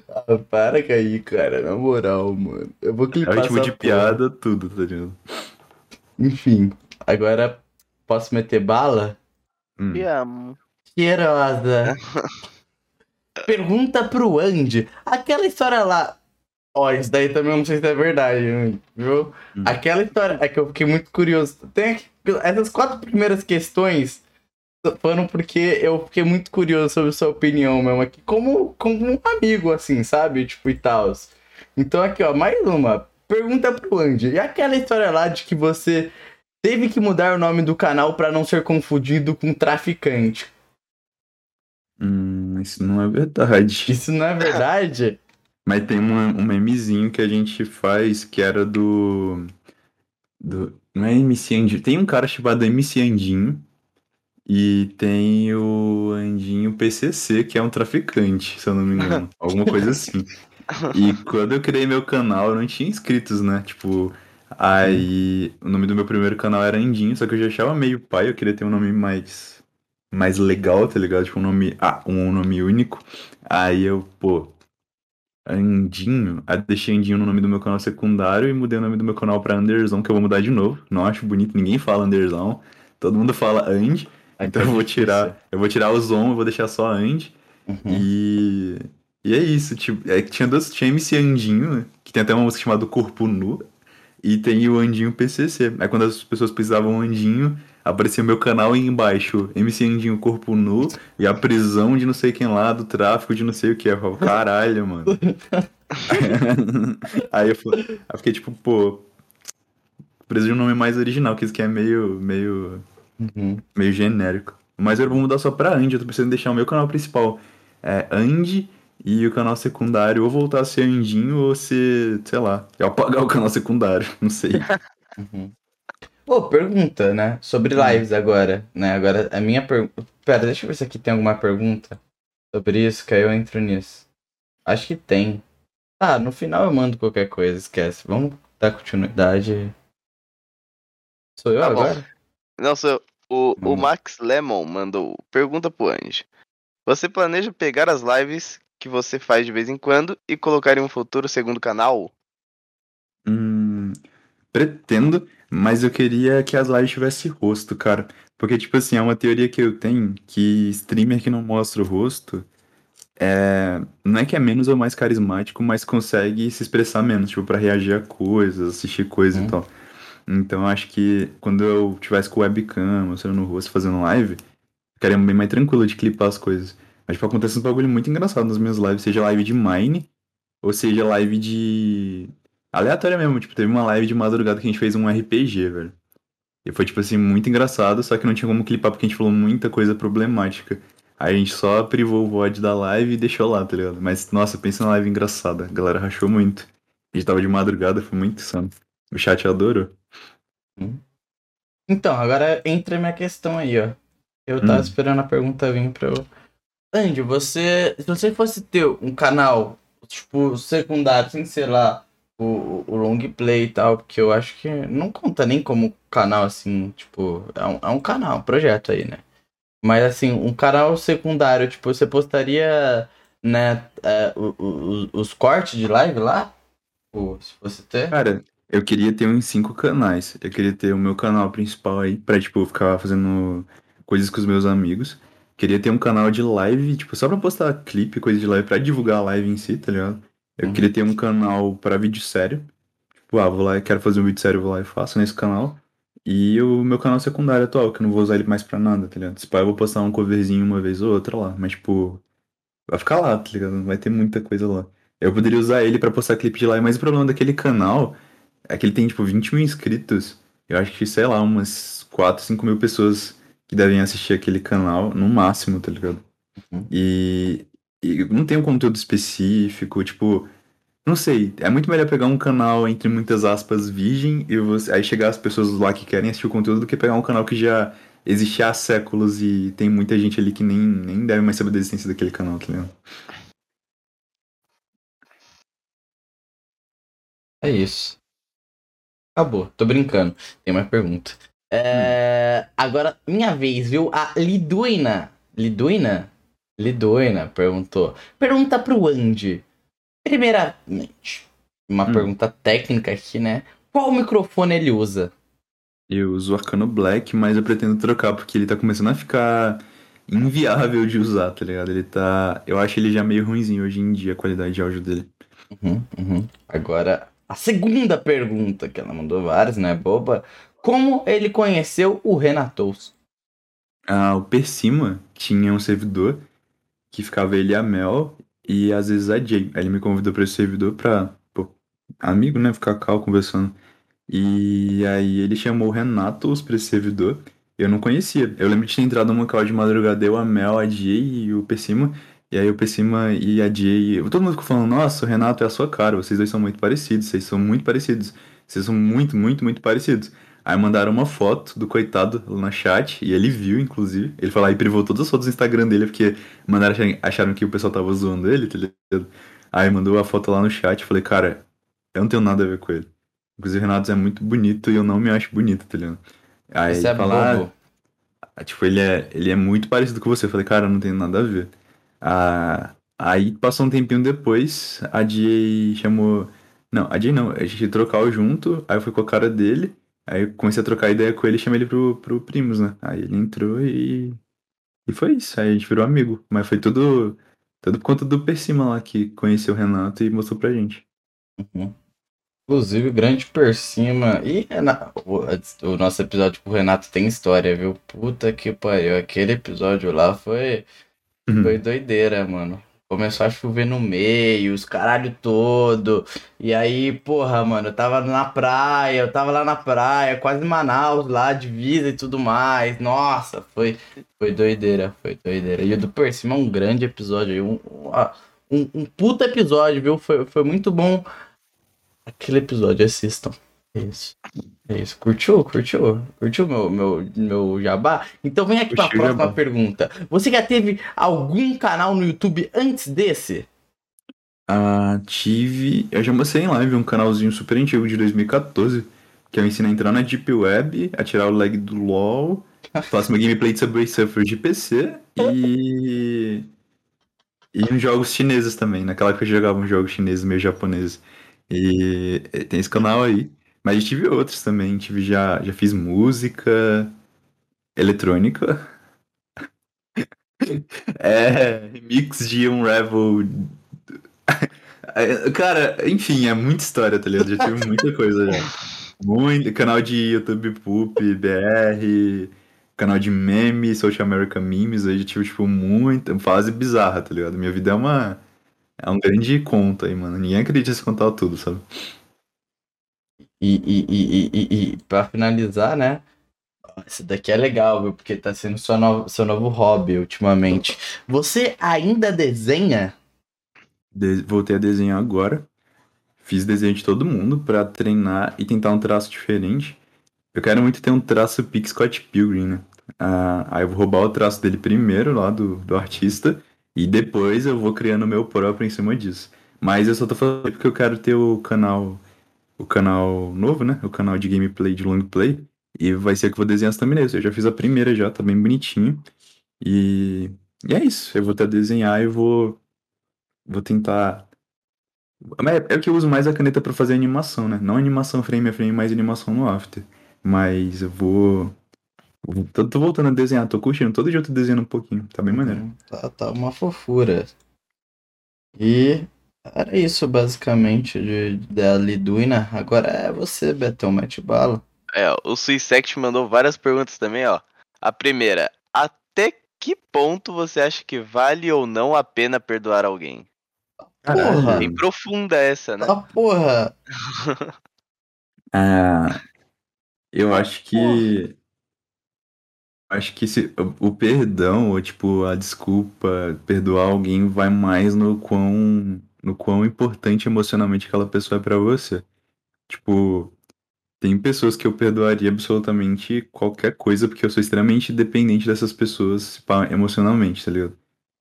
Ah, para com aí, cara, na moral, mano. Eu vou É clipar o ritmo essa de porra. piada, tudo, tá ligado? Enfim, agora posso meter bala? Hum. Te amo. Cheirosa. Pergunta pro Andy. Aquela história lá. Ó, isso daí também eu não sei se é verdade, Andy, viu? Hum. Aquela história é que eu fiquei muito curioso. Tem aqui- essas quatro primeiras questões foram porque eu fiquei muito curioso sobre sua opinião mesmo aqui, como, como um amigo, assim, sabe? Tipo, e tal. Então aqui, ó, mais uma. Pergunta pro Andy. E aquela história lá de que você teve que mudar o nome do canal pra não ser confundido com traficante? Hum, isso não é verdade. Isso não é verdade? Mas tem uma, um memezinho que a gente faz que era do. do não é MC Andinho. Tem um cara chamado MC Andinho. E tem o Andinho PCC, que é um traficante, se eu não me engano. Alguma coisa assim. E quando eu criei meu canal, eu não tinha inscritos, né? Tipo, aí o nome do meu primeiro canal era Andinho, só que eu já achava meio pai, eu queria ter um nome mais mais legal, tá ligado? Tipo um nome, ah, um nome único. Aí eu, pô, Andinho, aí deixei Andinho no nome do meu canal secundário e mudei o nome do meu canal pra Anderson, que eu vou mudar de novo. Não acho bonito, ninguém fala Anderson. Todo mundo fala And, então eu vou tirar, eu vou tirar o Zon, eu vou deixar só And. Uhum. E, e é isso, tipo, é que tinha dois, tinha MC Andinho, né, que tem até uma música chamada Corpo Nu, e tem o Andinho PCC. Aí quando as pessoas precisavam Andinho, aparecia o meu canal e embaixo, MC Andinho Corpo Nu, e a prisão de não sei quem lá, do tráfico de não sei o que. Eu falava, caralho, mano. Aí eu, aí eu fiquei tipo, pô, preciso de um nome mais original, que isso aqui é meio, meio, Uhum. meio genérico. Mas eu vou mudar só pra Andy, eu tô pensando em deixar o meu canal principal é Andy e o canal secundário ou voltar a ser Andinho ou ser, sei lá, eu apagar o canal secundário, não sei. Uhum. Pô, pergunta, né? Sobre lives agora, né? Agora, a minha pergunta... Pera, deixa eu ver se aqui tem alguma pergunta sobre isso, que aí eu entro nisso. Acho que tem. Ah, no final eu mando qualquer coisa, esquece. Vamos dar continuidade. Sou eu Tá bom. agora? Não, eu. O, o Hum. Max Lemon mandou. Pergunta pro Andy. Você planeja pegar as lives que você faz de vez em quando e colocar em um futuro segundo canal? Hum, pretendo, mas eu queria que as lives tivessem rosto, cara. Porque, tipo assim, é uma teoria que eu tenho que streamer que não mostra o rosto é, não é que é menos ou mais carismático, mas consegue se expressar menos, tipo, pra reagir a coisas, assistir coisas Hum. e tal. Então acho que quando eu tivesse com webcam, mostrando no rosto, fazendo live, ficaria bem mais tranquilo de clipar as coisas. Mas, tipo, acontece um bagulho muito engraçado nas minhas lives, seja live de Mine, ou seja live de. Aleatória mesmo, tipo, teve uma live de madrugada que a gente fez um RPG, velho. E foi, tipo assim, muito engraçado, só que não tinha como clipar porque a gente falou muita coisa problemática. Aí a gente só privou o VOD da live e deixou lá, tá ligado? Mas, nossa, pensa na live engraçada. A galera rachou muito. A gente tava de madrugada, foi muito insano. O chat adorou. Então, agora entra a minha questão aí, ó. Eu tava Hum. esperando a pergunta vir pra eu. Andy, você. Se você fosse ter um canal, tipo, secundário, sem ser lá o, o long play e tal, porque eu acho que não conta nem como canal assim, tipo, é um, é um canal, um projeto aí, né? Mas assim, um canal secundário, tipo, você postaria, né, é, o- o- os cortes de live lá? Tipo, se fosse ter? Cara, eu queria ter uns cinco canais. Eu queria ter o meu canal principal aí, pra, tipo, ficar fazendo coisas com os meus amigos. Queria ter um canal de live, tipo, só pra postar clipe, coisa de live, pra divulgar a live em si, tá ligado? Eu Uhum. queria ter um canal pra vídeo sério. Tipo, ah, vou lá, quero fazer um vídeo sério, vou lá e faço nesse canal. E o meu canal secundário atual, que eu não vou usar ele mais pra nada, tá ligado? Se pá, eu vou postar um coverzinho uma vez ou outra lá, mas, tipo, vai ficar lá, tá ligado? Vai ter muita coisa lá. Eu poderia usar ele pra postar clipe de live, mas o problema daquele canal é que ele tem, tipo, 20 mil inscritos. Eu acho que, sei lá, umas 4, 5 mil pessoas que devem assistir aquele canal, no máximo, tá ligado? Uhum. E, e não tem um conteúdo específico, tipo, não sei. É muito melhor pegar um canal, entre muitas aspas, virgem, e você, aí chegar as pessoas lá que querem assistir o conteúdo, do que pegar um canal que já existe há séculos e tem muita gente ali que nem, nem deve mais saber da existência daquele canal, tá ligado? É isso. Acabou. Tô brincando. Tem mais pergunta. É... Agora, minha vez, viu? A Liduina. Liduina? Liduina perguntou. Pergunta pro Andy. Primeiramente, uma Hum. pergunta técnica aqui, né? Qual microfone ele usa? Eu uso o Arcano Black, mas eu pretendo trocar porque ele tá começando a ficar inviável de usar, tá ligado? Ele tá. Eu acho ele já meio ruimzinho hoje em dia, a qualidade de áudio dele. Uhum, uhum. Agora, a segunda pergunta, que ela mandou várias, né? Boba. Como ele conheceu o Renatos? Ah, o Persima tinha um servidor que ficava ele e a Mel e às vezes a Jay. Aí ele me convidou pra esse servidor pra, pô, amigo, né, ficar cal conversando. E aí ele chamou o Renatos pra esse servidor. Eu não conhecia. Eu lembro de ter entrado numa call de madrugada, eu, a Mel, a Jay e o Persima. E aí o Persima e a Jay. Todo mundo ficou falando, nossa, o Renato é a sua cara, vocês dois são muito parecidos, vocês são muito parecidos. Vocês são muito, muito, muito parecidos. Aí mandaram uma foto do coitado no chat, e ele viu, inclusive. Ele foi lá e privou todas as fotos do Instagram dele, porque mandaram acharem, acharam que o pessoal tava zoando ele, tá ligado? Aí mandou a foto lá no chat, eu falei, cara, eu não tenho nada a ver com ele. Inclusive, o Renato é muito bonito e eu não me acho bonito, tá ligado? Aí Você é fala, bobo. ah, tipo, ele é, ele é muito parecido com você. Eu falei, cara, não tem nada a ver. Ah, aí passou um tempinho depois, a Jay chamou. Não, a Jay não, a gente trocou junto, aí eu fui com a cara dele, aí eu comecei a trocar ideia com ele e chamei ele pro, pro Primos, né? Aí ele entrou e. E foi isso, aí a gente virou amigo. Mas foi tudo. Tudo por conta do Persima lá que conheceu o Renato e mostrou pra gente. Uhum. Inclusive, grande por cima. E Rena- o, o nosso episódio com o Renato tem história, viu? Puta que pariu. Aquele episódio lá foi, Uhum. foi doideira, mano. Começou a chover no meio, os caralho todo. E aí, porra, mano, eu tava na praia, eu tava lá na praia, quase Manaus, lá, divisa e tudo mais. Nossa, foi, foi doideira, foi doideira. E o do por cima é um grande episódio um, um, um puta episódio, viu? Foi, foi muito bom aquele episódio, assistam. É isso. É isso. Curtiu? Curtiu? Curtiu meu, meu, meu jabá? Então vem aqui pra Curti o próxima jabá. pergunta. Você já teve algum canal no YouTube antes desse? Ah, tive. Eu já mostrei em live um canalzinho super antigo de 2014, que eu ensino a entrar na Deep Web, a tirar o lag do LoL, faço uma gameplay de Subway Surfer de PC e. E em jogos chineses também. Naquela época eu jogava uns jogos chineses meio japoneses. E tem esse canal aí. Mas eu tive outros também. Tive já, já fiz música eletrônica. É, remix de Unravel. Cara, enfim, é muita história, tá ligado? Já tive muita coisa já. Muito, canal de YouTube Poop, BR, canal de memes, Social America Memes, aí já tive, tipo, muita fase bizarra, tá ligado? Minha vida é uma. É um grande conto aí, mano. Ninguém acredita se contar tudo, sabe? E, e, e, e, e pra finalizar, né? Esse daqui é legal, viu? Porque tá sendo seu novo, seu novo hobby ultimamente. Você ainda desenha? De- voltei a desenhar agora. Fiz desenho de todo mundo pra treinar e tentar um traço diferente. Eu quero muito ter um traço Pic Scott Pilgrim, né? Ah, aí eu vou roubar o traço dele primeiro, lá do, do artista, e depois eu vou criando o meu próprio em cima disso. Mas eu só tô falando porque eu quero ter o canal, o canal novo, né? O canal de gameplay, de long play. E vai ser que eu vou desenhar as thumbnails. Eu já fiz a primeira já, tá bem bonitinho. E, e é isso. Eu vou até desenhar e vou, vou tentar. É é que eu uso mais a caneta pra fazer animação, né? Não animação frame a frame, mas animação no After. Mas eu vou. Tô, tô voltando a desenhar, tô curtindo. Todo dia eu tô desenhando um pouquinho. Tá bem maneiro. Tá, tá uma fofura. E era isso, basicamente, de, da Liduina. Agora é você, Betão, mete bala. É, o Suisect mandou várias perguntas também, ó. A primeira, até que ponto você acha que vale ou não a pena perdoar alguém? Porra! Bem profunda essa, né? Ah, porra! Ah, eu acho que. Acho que se, o, o perdão, ou tipo, a desculpa, perdoar alguém, vai mais no quão, no quão importante emocionalmente aquela pessoa é pra você. Tipo, tem pessoas que eu perdoaria absolutamente qualquer coisa, porque eu sou extremamente dependente dessas pessoas emocionalmente, tá ligado?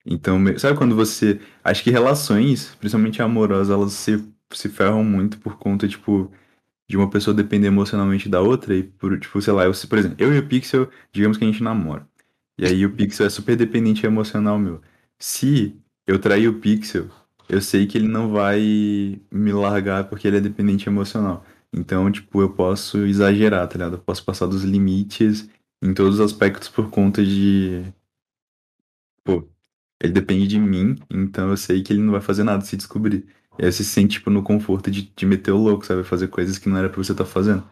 Então, sabe quando você. Acho que relações, principalmente amorosas, elas se, se ferram muito por conta, tipo de uma pessoa depender emocionalmente da outra e por, tipo, sei lá, eu, por exemplo, eu e o Pixel, digamos que a gente namora. E aí o Pixel é super dependente emocional meu. Se eu trair o Pixel, eu sei que ele não vai me largar porque ele é dependente emocional. Então, tipo, eu posso exagerar, tá ligado? Eu posso passar dos limites em todos os aspectos por conta de. Pô, ele depende de mim, então eu sei que ele não vai fazer nada se descobrir. E aí você se sente, tipo, no conforto de, de meter o louco, sabe? Fazer coisas que não era pra você estar fazendo.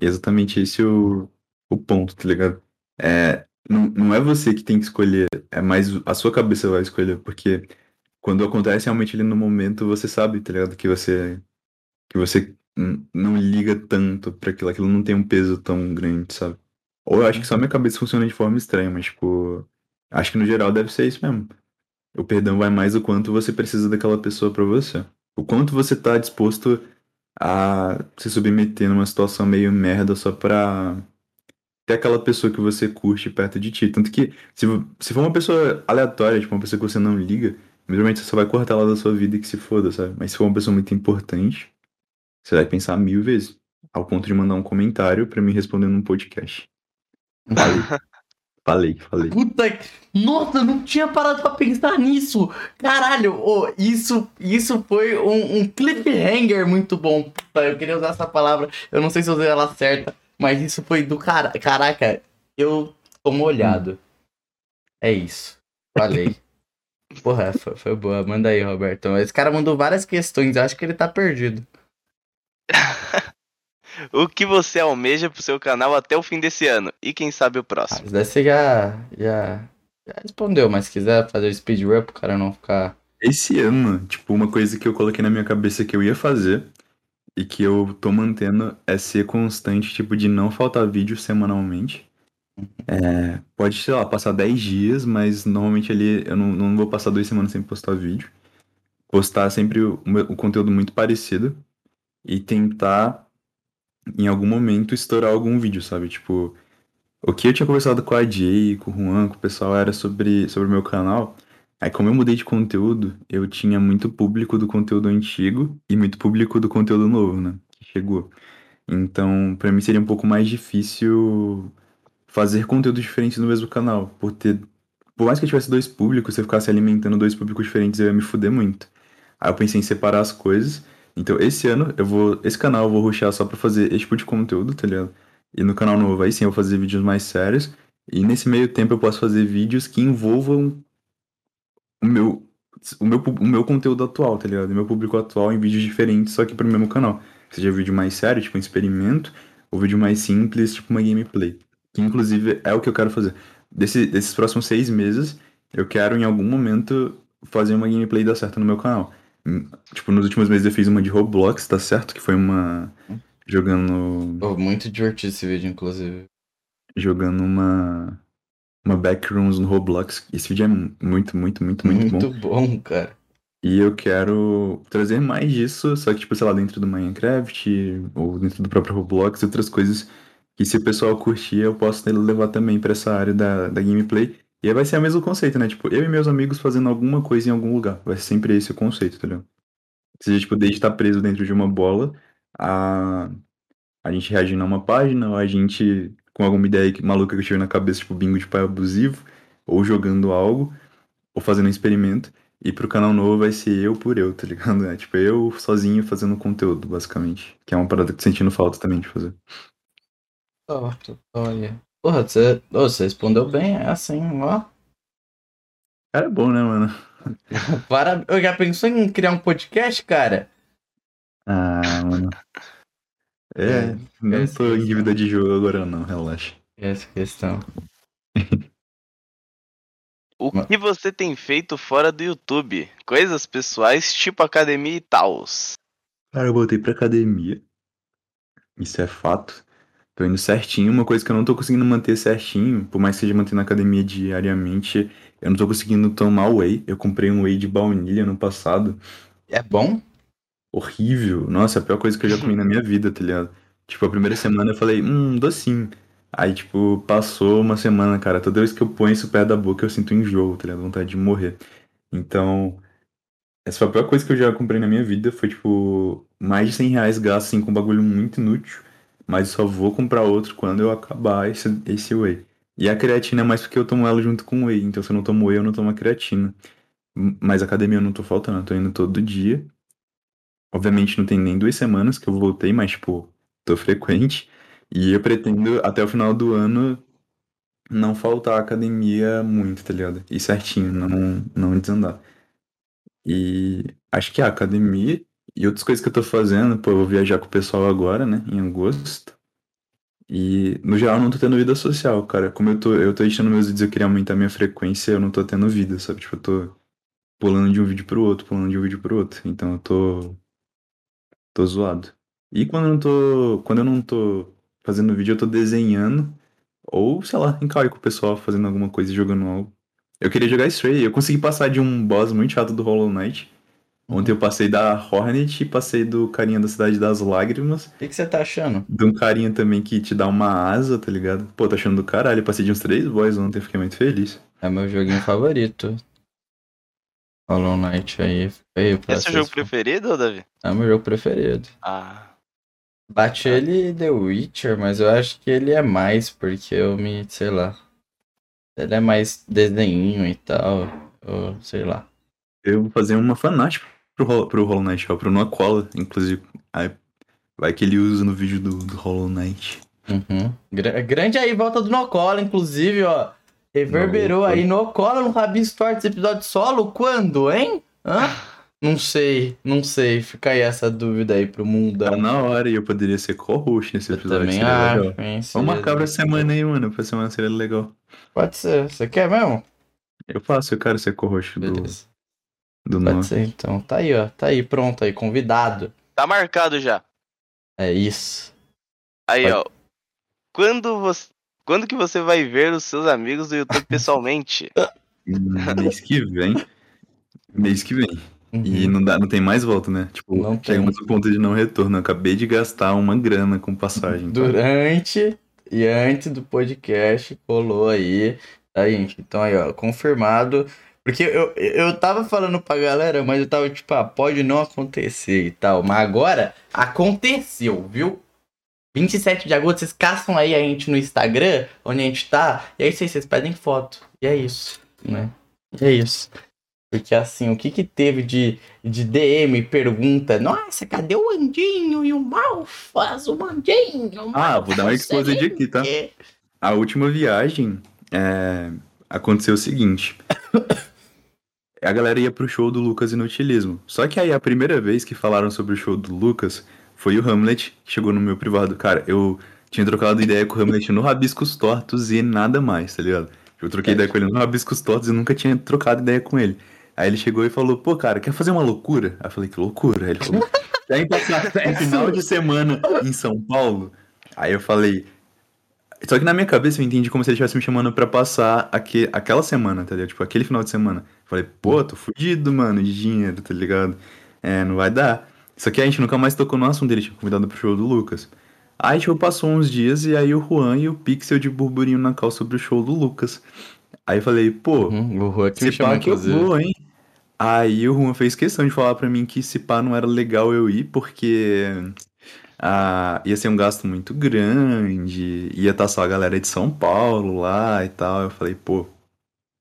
E é exatamente esse o, o ponto, tá ligado? É, não, não é você que tem que escolher, é mais a sua cabeça vai escolher, porque quando acontece realmente ali no momento, você sabe, tá ligado? Que você, que você não liga tanto pra aquilo, aquilo não tem um peso tão grande, sabe? Ou eu acho que só minha cabeça funciona de forma estranha, mas, tipo, acho que no geral deve ser isso mesmo. O perdão vai mais o quanto você precisa daquela pessoa pra você. O quanto você tá disposto a se submeter numa situação meio merda só pra ter aquela pessoa que você curte perto de ti. Tanto que, se, se for uma pessoa aleatória, tipo, uma pessoa que você não liga, normalmente você só vai cortar ela da sua vida e que se foda, sabe? Mas se for uma pessoa muito importante, você vai pensar mil vezes. Ao ponto de mandar um comentário pra me responder num podcast. Falei. falei, falei. Puta que... Nossa, eu não tinha parado pra pensar nisso! Caralho, ô, isso, isso foi um, um cliffhanger muito bom. Puta, eu queria usar essa palavra, eu não sei se eu usei ela certa, mas isso foi do cara. Caraca, eu tô molhado. É isso. Falei. Porra, foi, foi boa. Manda aí, Roberto. Esse cara mandou várias questões, eu acho que ele tá perdido. O que você almeja pro seu canal até o fim desse ano? E quem sabe o Ah, próximo? Isso daí você já, já, já respondeu, mas se quiser fazer speedrun pro cara não ficar. Esse ano, tipo, uma coisa que eu coloquei na minha cabeça que eu ia fazer e que eu tô mantendo é ser constante, tipo, de não faltar vídeo semanalmente. É, pode, sei lá, passar 10 dias, mas normalmente ali eu não, não vou passar duas semanas sem postar vídeo. Postar sempre o, o conteúdo muito parecido e tentar, em algum momento, estourar algum vídeo, sabe? Tipo, o que eu tinha conversado com a Jay, com o Juan, com o pessoal, era sobre, sobre o meu canal. Aí, como eu mudei de conteúdo, eu tinha muito público do conteúdo antigo e muito público do conteúdo novo, né? Que chegou. Então, pra mim seria um pouco mais difícil fazer conteúdo diferente no mesmo canal, por ter por mais que eu tivesse dois públicos, se eu ficasse alimentando dois públicos diferentes, eu ia me fuder muito. Aí eu pensei em separar as coisas. Então, esse ano, eu vou. Esse canal eu vou ruxar só pra fazer esse tipo de conteúdo, tá ligado? E no canal novo, aí sim eu vou fazer vídeos mais sérios. E nesse meio tempo eu posso fazer vídeos que envolvam o meu, o meu, o meu conteúdo atual, tá ligado? O meu público atual em vídeos diferentes, só que pro mesmo canal. Seja vídeo mais sério, tipo um experimento, ou vídeo mais simples, tipo uma gameplay. Que inclusive é o que eu quero fazer. Desse, desses próximos seis meses, eu quero em algum momento fazer uma gameplay dar certo no meu canal. Hum, Tipo, nos últimos meses eu fiz uma de Roblox, tá certo? Que foi uma. Jogando. Pô, muito divertido esse vídeo, inclusive. Jogando uma. Uma backrooms no Roblox. Esse vídeo é muito, muito, muito, muito, Muito, bom. bom. cara. E eu quero trazer mais disso, só que, tipo, sei lá, dentro do Minecraft, ou dentro do próprio Roblox, e outras coisas que se o pessoal curtir, eu posso levar também pra essa área da, da gameplay. E aí vai ser o mesmo conceito, né? Tipo, eu e meus amigos fazendo alguma coisa em algum lugar. Vai ser sempre esse o conceito, tá ligado? Seja, tipo, desde estar preso dentro de uma bola, a, a gente reagindo a uma página, ou a gente com alguma ideia maluca que eu tive na cabeça, tipo, bingo de pai abusivo, ou jogando algo, ou fazendo um experimento. E pro canal novo vai ser eu por eu, tá ligado? É, tipo, eu sozinho fazendo conteúdo, basicamente. Que é uma parada que tô sentindo falta também de fazer. Ó, olha. Porra, você, você respondeu bem, é assim, ó. Cara, é bom, né, mano? Para... Eu já pensou em criar um podcast, cara? Ah, mano. É, É, não tô em questão. dívida de jogo agora não, relaxa. Essa questão. O que você tem feito fora do YouTube? Coisas pessoais, tipo academia e tals. Cara, eu voltei pra academia. Isso é fato. Tô indo certinho. Uma coisa que eu não tô conseguindo manter certinho, por mais que seja manter na academia diariamente, eu não tô conseguindo tomar whey. Eu comprei um whey de baunilha no passado. É bom? Horrível. Nossa, é a pior coisa que eu já comi na minha vida, tá ligado? Tipo, a primeira semana eu falei, hum, docinho. Aí, tipo, passou uma semana, cara. Toda vez que eu ponho isso perto da boca, eu sinto enjoo, tá ligado? Vontade de morrer. Então, essa foi a pior coisa que eu já comprei na minha vida. Foi, tipo, mais de 100 reais gasto, assim, com um bagulho muito inútil. Mas só vou comprar outro quando eu acabar esse, esse whey. E a creatina é mais porque eu tomo ela junto com o whey. Então, se eu não tomo whey, eu não tomo a creatina. Mas academia eu não tô faltando, eu tô indo todo dia. Obviamente não tem nem duas semanas que eu voltei, mas, tipo, tô frequente. E eu pretendo, até o final do ano, não faltar à academia muito, tá ligado? E certinho, não, não desandar. E acho que a academia e outras coisas que eu tô fazendo, pô, eu vou viajar com o pessoal agora, né, em agosto. E, no geral, eu não tô tendo vida social, cara. Como eu tô, eu tô editando meus vídeos, eu queria aumentar minha frequência, eu não tô tendo vida, sabe? Tipo, eu tô pulando de um vídeo pro outro, pulando de um vídeo pro outro. Então eu tô tô zoado. E quando eu não tô, quando eu não tô fazendo vídeo, eu tô desenhando ou, sei lá, em call com o pessoal fazendo alguma coisa e jogando algo. Eu queria jogar Stray, eu consegui passar de um boss muito chato do Hollow Knight. Ontem eu passei da Hornet e passei do carinha da Cidade das Lágrimas, O que, que você tá achando? de um carinha também que te dá uma asa, tá ligado? Pô, tô achando do caralho, eu passei de uns três boys ontem, fiquei muito feliz. É meu joguinho favorito. Hollow Knight aí. Feio pra Esse é o jogo preferido, Davi? É meu jogo preferido. Ah. Bate ele e The Witcher, mas eu acho que ele é mais, porque eu me, sei lá. Ele é mais desenho e tal. Ou sei lá. Eu vou fazer uma fanart pro, pro Hollow Knight, ó, pro Noah Cola, inclusive. Aí vai que ele usa no vídeo do, do Hollow Knight. Uhum. Gra- grande aí, volta do Nocola, inclusive, ó. Reverberou Nossa. aí Nocola no Rabis Torts episódio solo. Quando, hein? Hã? Não sei, não sei. Fica aí essa dúvida aí pro Tá mundão. na hora e eu poderia ser co-host nesse Eu episódio. também seria acho, hein? Vamos marcar pra semana aí, mano. Pra semana seria legal. Pode ser. Você quer mesmo? Eu faço, eu quero ser co-host do. Do Pode ser, então. Tá aí, ó. Tá aí, pronto aí, convidado. Tá marcado já. É isso. Aí, Vai. ó. Quando você. Quando que você vai ver os seus amigos do YouTube pessoalmente? Mês que vem. Mês que vem. E Uhum. não, dá, não tem mais volta, né? Tipo, Não tem. chegamos no ponto de não retorno. Eu acabei de gastar uma grana com passagem. tá? Durante e antes do podcast colou aí. Tá, gente? Então aí, ó, confirmado. Porque eu, eu tava falando pra galera, mas eu tava tipo, ah, pode não acontecer e tal. Mas agora aconteceu, viu? 27 de agosto, vocês caçam aí a gente no Instagram, onde a gente tá, e aí vocês, vocês pedem foto. E é isso. né? É isso. Porque assim, o que que teve de, de DM pergunta? Nossa, cadê o Andinho e o Malfaz? O Andinho? o Ah, vou dar um Malfaz, exposed sei aqui, tá? A última viagem, é, aconteceu o seguinte. A galera ia pro show do Lucas Inutilismo. Só que aí a primeira vez que falaram sobre o show do Lucas foi o Hamlet, que chegou no meu privado. Cara, eu tinha trocado ideia com o Hamlet no Rabiscos Tortos e nada mais, tá ligado? Eu troquei ideia com ele no Rabiscos Tortos e nunca tinha trocado ideia com ele. Aí ele chegou e falou, pô, cara, quer fazer uma loucura? Aí eu falei, que loucura? Aí ele falou, quer passar um final de semana em São Paulo? Aí eu falei, só que na minha cabeça eu entendi como se ele estivesse me chamando pra passar aque, aquela semana, tá ligado? Tipo, aquele final de semana. Falei, pô, tô fudido, mano, de dinheiro, tá ligado? É, não vai dar. Só que a gente nunca mais tocou no assunto dele, tinha convidado pro show do Lucas. Aí, tipo, passou uns dias e aí o Juan e o Pixel de burburinho na cal sobre o show do Lucas. Aí eu falei, pô, Uhum, o Juan que me se chamou, pá que eu vou, hein? Aí o Juan fez questão de falar pra mim que se pá não era legal eu ir, porque ah, ia ser um gasto muito grande, ia estar só a galera de São Paulo lá e tal. Eu falei, pô,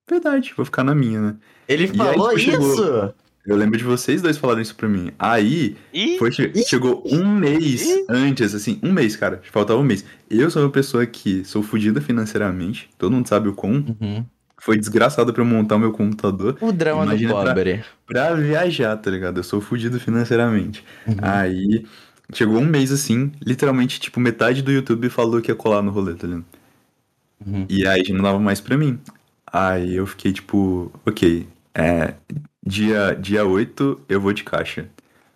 verdade, vou ficar na minha, né? Ele E aí, falou tipo, chegou- isso? Eu lembro de vocês dois falarem isso pra mim. Aí, foi, che- chegou um mês antes, assim, um mês, cara. Faltava um mês. Eu sou uma pessoa que sou fodida financeiramente, todo mundo sabe o quão. Uhum. Foi desgraçado pra eu montar o meu computador O drama Imagina do pra- pobre. pra viajar, tá ligado? Eu sou fudido financeiramente. Uhum. Aí, chegou um mês assim, literalmente, tipo, metade do YouTube falou que ia colar no rolê, tá ligado? Uhum. E aí já não dava mais pra mim. Aí eu fiquei tipo, ok, é, dia, dia 8 eu vou de caixa.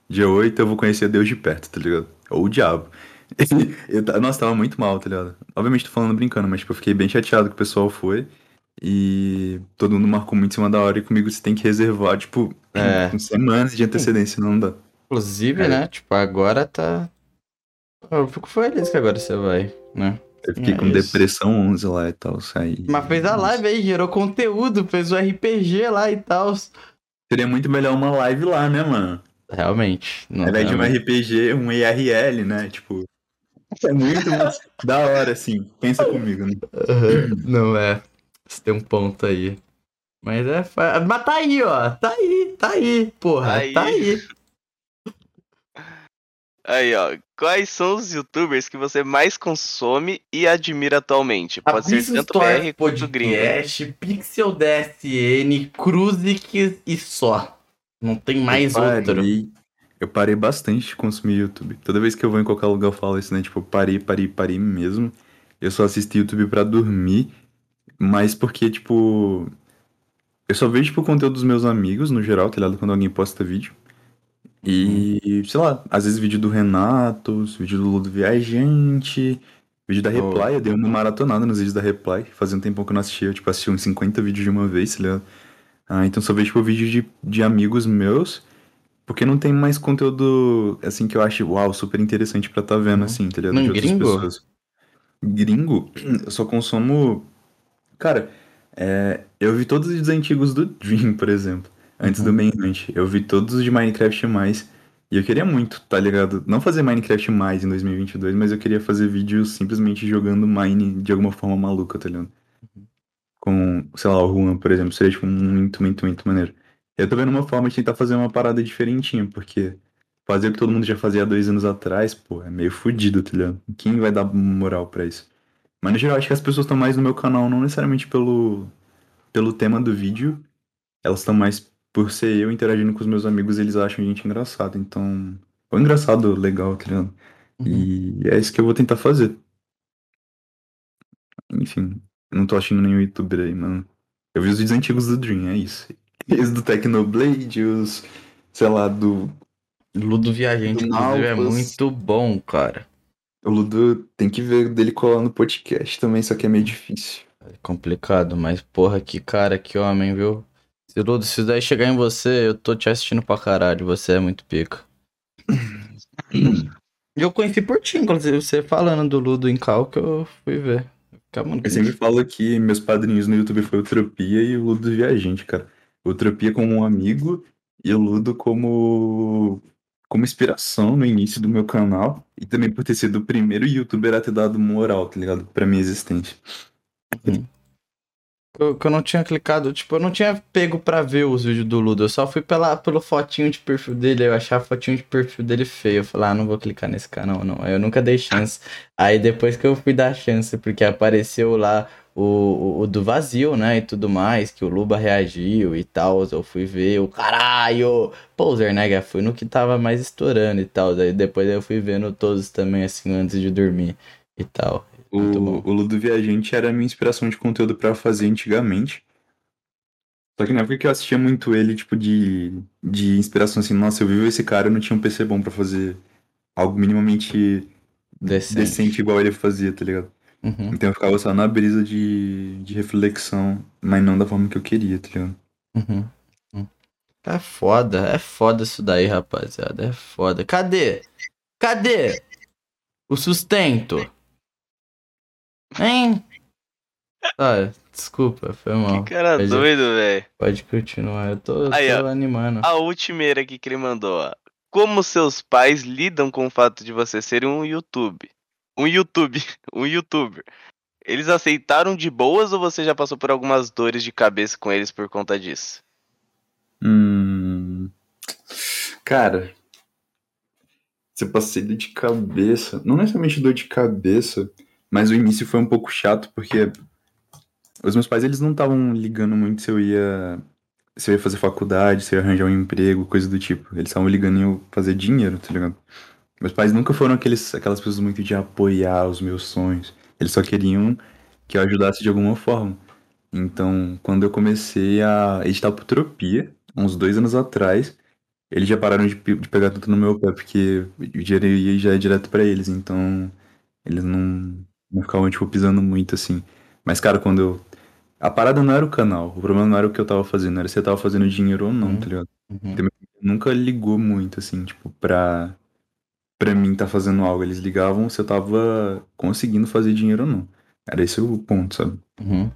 Dia 8 eu vou conhecer Deus de perto, tá ligado? Ou o diabo. Eu nossa, tava muito mal, tá ligado? Obviamente tô falando brincando, mas tipo, eu fiquei bem chateado que o pessoal foi. E todo mundo marcou muito em cima da hora e comigo você tem que reservar, tipo, É. com semanas de antecedência, não dá. Inclusive, É. né? Tipo, agora tá. Eu fico feliz que agora você vai, né? Eu fiquei É com isso. depressão 11 lá e tal, saí. Mas fez a live aí, gerou conteúdo, fez o RPG lá e tal. Seria muito melhor uma live lá, né, mano? Realmente. Não, Ao invés de um. RPG, um IRL, né? Tipo. É muito da hora, assim. Pensa comigo, né? Aham, Não é. Você tem um ponto aí. Mas é. Mas tá aí, ó. Tá aí, tá aí, porra. Aí. Tá aí. Aí, ó. Quais são os youtubers que você mais consome e admira atualmente? Pode ser Abyss tanto Store BR quanto. Podcast, Pixel DSN, Cruzik e só. Não tem mais eu outro. parei, Eu parei bastante de consumir YouTube. Toda vez que eu vou em qualquer lugar eu falo isso, né? Tipo, parei, parei, parei mesmo. Eu só assisto YouTube pra dormir. Mas porque, tipo. Eu só vejo, tipo, o conteúdo dos meus amigos, no geral, tá ligado? Quando alguém posta vídeo. E, sei lá, às vezes vídeo do Renato, vídeo do Ludo Viajante, vídeo da. Reply. Eu dei uma maratonada nos vídeos da Reply. Fazia um tempão que eu não assistia. Eu, tipo, assisti uns 50 vídeos de uma vez, tá ligado? Ah, então só vejo, tipo, vídeo de, de amigos meus. Porque não tem mais conteúdo, assim, que eu acho, uau, super interessante pra tá vendo, Uhum. assim, tá ligado? Não, De outras gringo? pessoas. Gringo? Eu só consumo... Cara, é, eu vi todos os antigos do Dream, por exemplo. Antes do Uhum. Manhunt. Eu vi todos os de Minecraft mais. E eu queria muito, tá ligado? Não fazer Minecraft mais em 2022, mas eu queria fazer vídeos simplesmente jogando Mine de alguma forma maluca, tá ligado? Com, sei lá, o Juan, por exemplo. Seria, tipo, muito, muito, muito maneiro. Eu tô vendo uma forma de tentar fazer uma parada diferentinha, porque fazer o que todo mundo já fazia há dois anos atrás, pô, é meio fudido, tá ligado? Quem vai dar moral pra isso? Mas no geral, acho que as pessoas estão mais no meu canal, não necessariamente pelo, pelo tema do vídeo, elas estão mais por ser eu interagindo com os meus amigos, eles acham a gente engraçado, então. Foi engraçado, legal, tá ligado? Uhum. E é isso que eu vou tentar fazer. Enfim, não tô achando nenhum youtuber aí, mano. Eu vi os vídeos antigos do Dream, é isso. Esse do Technoblade, os, sei lá, do. Ludo Viajante, Do inclusive, é muito bom, cara. O Ludo tem que ver dele colar no podcast também, só que é meio difícil. É complicado, mas porra, que cara, que homem, viu? Ludo, se isso daí chegar em você, eu tô te assistindo pra caralho, você é muito pica. eu conheci por ti, inclusive, você falando do Ludo em cal que eu fui ver. Mano, Eu sempre falo que meus padrinhos no YouTube foi o Tropia e o Ludo Viajante, cara. O Tropia como um amigo e o Ludo como como inspiração no início do meu canal e também por ter sido o primeiro youtuber a ter dado moral, tá ligado? Pra minha existência. que eu, que eu não tinha clicado. Tipo, eu não tinha pego pra ver os vídeos do Ludo. Eu só fui pela, pelo fotinho de perfil dele. Eu achava a fotinho de perfil dele feio. Eu falei, ah, não vou clicar nesse canal, não. Aí eu nunca dei chance. Aí depois que eu fui dar chance, porque apareceu lá o, o, o do vazio, né? E tudo mais, que o Luba reagiu e tal. Eu fui ver o caralho. Pô, o Zernega foi no que tava mais estourando e tal. Daí depois eu fui vendo todos também, assim, antes de dormir e tal. O, o Ludo Viajante era a minha inspiração de conteúdo pra fazer antigamente. Só que na época que eu assistia muito ele, tipo, de, de inspiração, assim, nossa, eu vi esse cara, eu não tinha um PC bom pra fazer algo minimamente Decente. decente igual ele fazia, tá ligado? Uhum, Então eu ficava só na brisa de, de reflexão, mas não da forma que eu queria, tá ligado? uhum. É foda, é foda isso daí, rapaziada. É foda. Cadê? Cadê o sustento? Hein? Ah, desculpa, foi mal. Que cara Mas doido, velho. Pode continuar, eu tô, Aí, tô ó. animando. A última aqui que ele mandou, ó. Como seus pais lidam com o fato de você ser um YouTube? Um YouTube, um youtuber. Eles aceitaram de boas ou você já passou por algumas dores de cabeça com eles por conta disso? Hum. Cara, se eu passei dor de cabeça, não necessariamente dor de cabeça, mas o início foi um pouco chato porque os meus pais eles não estavam ligando muito se eu ia se eu ia fazer faculdade, se eu ia arranjar um emprego, coisa do tipo. Eles estavam ligando em eu fazer dinheiro, tá ligado? Meus pais nunca foram aqueles, aquelas pessoas muito de apoiar os meus sonhos. Eles só queriam que eu ajudasse de alguma forma. Então, quando eu comecei a editar Putropia, uns dois anos atrás, eles já pararam de, de pegar tanto no meu pé, porque o dinheiro ia já é direto pra eles, então eles não, não ficavam, tipo, pisando muito assim. Mas, cara, quando eu. A parada não era o canal, o problema não era o que eu tava fazendo, era se eu tava fazendo dinheiro ou não, Uhum. tá ligado? Uhum, Nunca ligou muito, assim, tipo, pra, pra mim tá fazendo algo. Eles ligavam se eu tava conseguindo fazer dinheiro ou não. Era esse o ponto, sabe? uhum.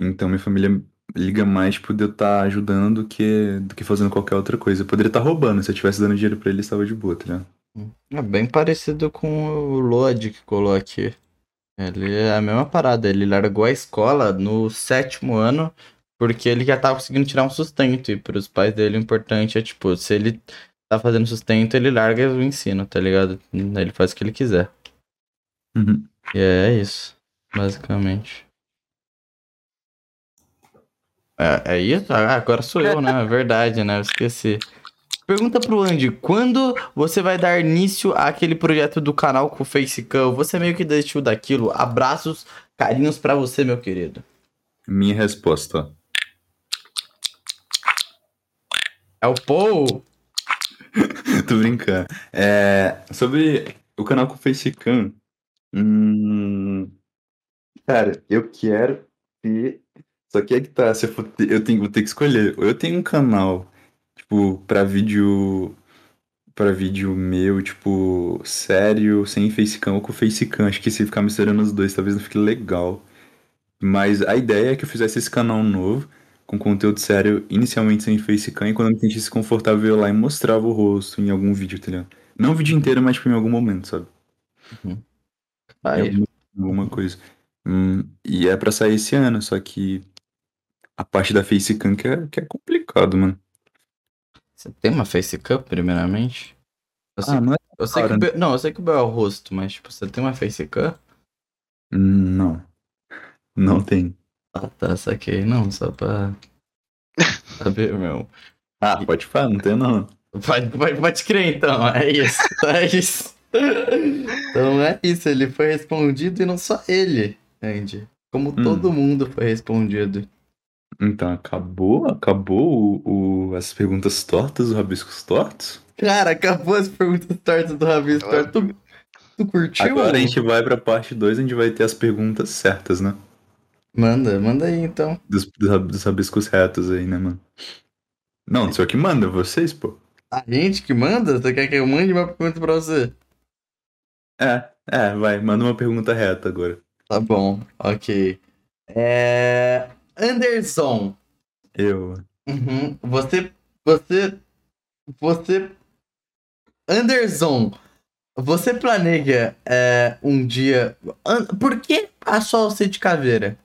Então minha família liga mais por de eu estar ajudando do que, do que fazendo qualquer outra coisa. Eu poderia estar roubando, se eu tivesse dando dinheiro pra eles, tava de boa, tá ligado? É bem parecido com o Lodi que colou aqui. Ele é a mesma parada, ele largou a escola no sétimo ano porque ele já tava conseguindo tirar um sustento. E pros pais dele o importante é, tipo, se ele tá fazendo sustento, ele larga o ensino, tá ligado? Ele faz o que ele quiser. Uhum. E é isso, basicamente. É, é isso? Ah, agora sou eu, né? É verdade, né? Eu esqueci. Pergunta pro Andy, quando você vai dar início àquele projeto do canal com o Facecam? Você meio que desistiu daquilo. Abraços, carinhos pra você, meu querido. Minha resposta. É o Paul? Tô brincando. É, sobre o canal com o Facecam. Hum, cara, eu quero ter. Só que é que tá, se eu, for ter- eu tenho, vou ter que escolher. Ou eu tenho um canal, tipo, pra vídeo. Pra vídeo meu, tipo, sério, sem facecam ou com facecam. Acho que se ficar misturando os dois, talvez não fique legal. Mas a ideia é que eu fizesse esse canal novo, com conteúdo sério, inicialmente sem facecam, e quando eu me sentisse confortável, eu ia lá e mostrava o rosto em algum vídeo, tá ligado? Não o vídeo inteiro, mas tipo, em algum momento, sabe? Aí, alguma, alguma coisa. Hum, e é pra sair esse ano, só que a parte da facecam que é, que é complicado, mano. Você tem uma Facecam, primeiramente? Eu sei, Ah, não é? eu sei que Be- não, eu sei que o Bel é o rosto, mas tipo, você tem uma Facecam? Não. Não tem. Ah, tá, saquei. Não, só pra saber, meu. Ah, pode falar, não tem não. Pode, pode, pode crer, então. É isso. É isso. Então é isso. Ele foi respondido e não só ele, Andy. Como Hum. todo mundo foi respondido. Então, acabou? Acabou o, o- as perguntas tortas, os rabiscos tortos? Cara, acabou as perguntas tortas do Rabisco. Tu, tu curtiu? Agora a gente vai pra parte 2, onde vai ter as perguntas certas, né? Manda, manda aí então. Dos, dos, rab- dos rabiscos retos aí, né, mano? Não, não sou eu que manda, vocês, pô. A gente que manda? Você quer que eu mande uma pergunta pra você? É, é, vai, manda uma pergunta reta agora. Tá bom, ok. É. Anderson. Eu. Uhum. Você. Você. Você. Anderson. Você planeja é, um dia. An- Por que a sol ser de caveira?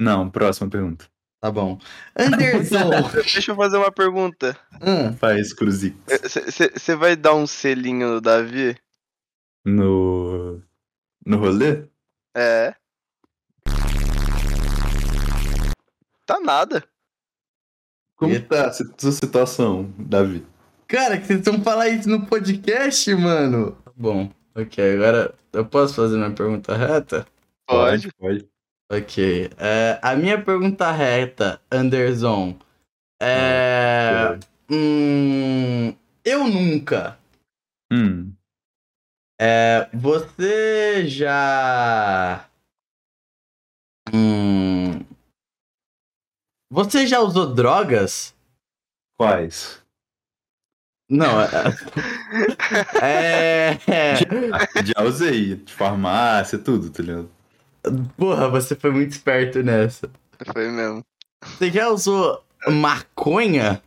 Não, próxima pergunta. Tá bom. Anderson! Deixa eu fazer uma pergunta. Hum, Faz cruzix. Você vai dar um selinho no Davi? No. No rolê? É. Tá nada. Como tá a situação, Davi? Cara, que vocês estão falando isso no podcast, mano. Tá Bom, ok, agora eu posso fazer uma pergunta reta? Pode. Pode. Ok. é, a minha pergunta reta, Anderson, é. Pode. Hum, eu nunca. Hum. É, você já. Hum, você já usou drogas? Quais? Não, é. é Já usei. De farmácia, tudo, tá ligado? porra, você foi muito esperto nessa. Foi mesmo. Você já usou maconha?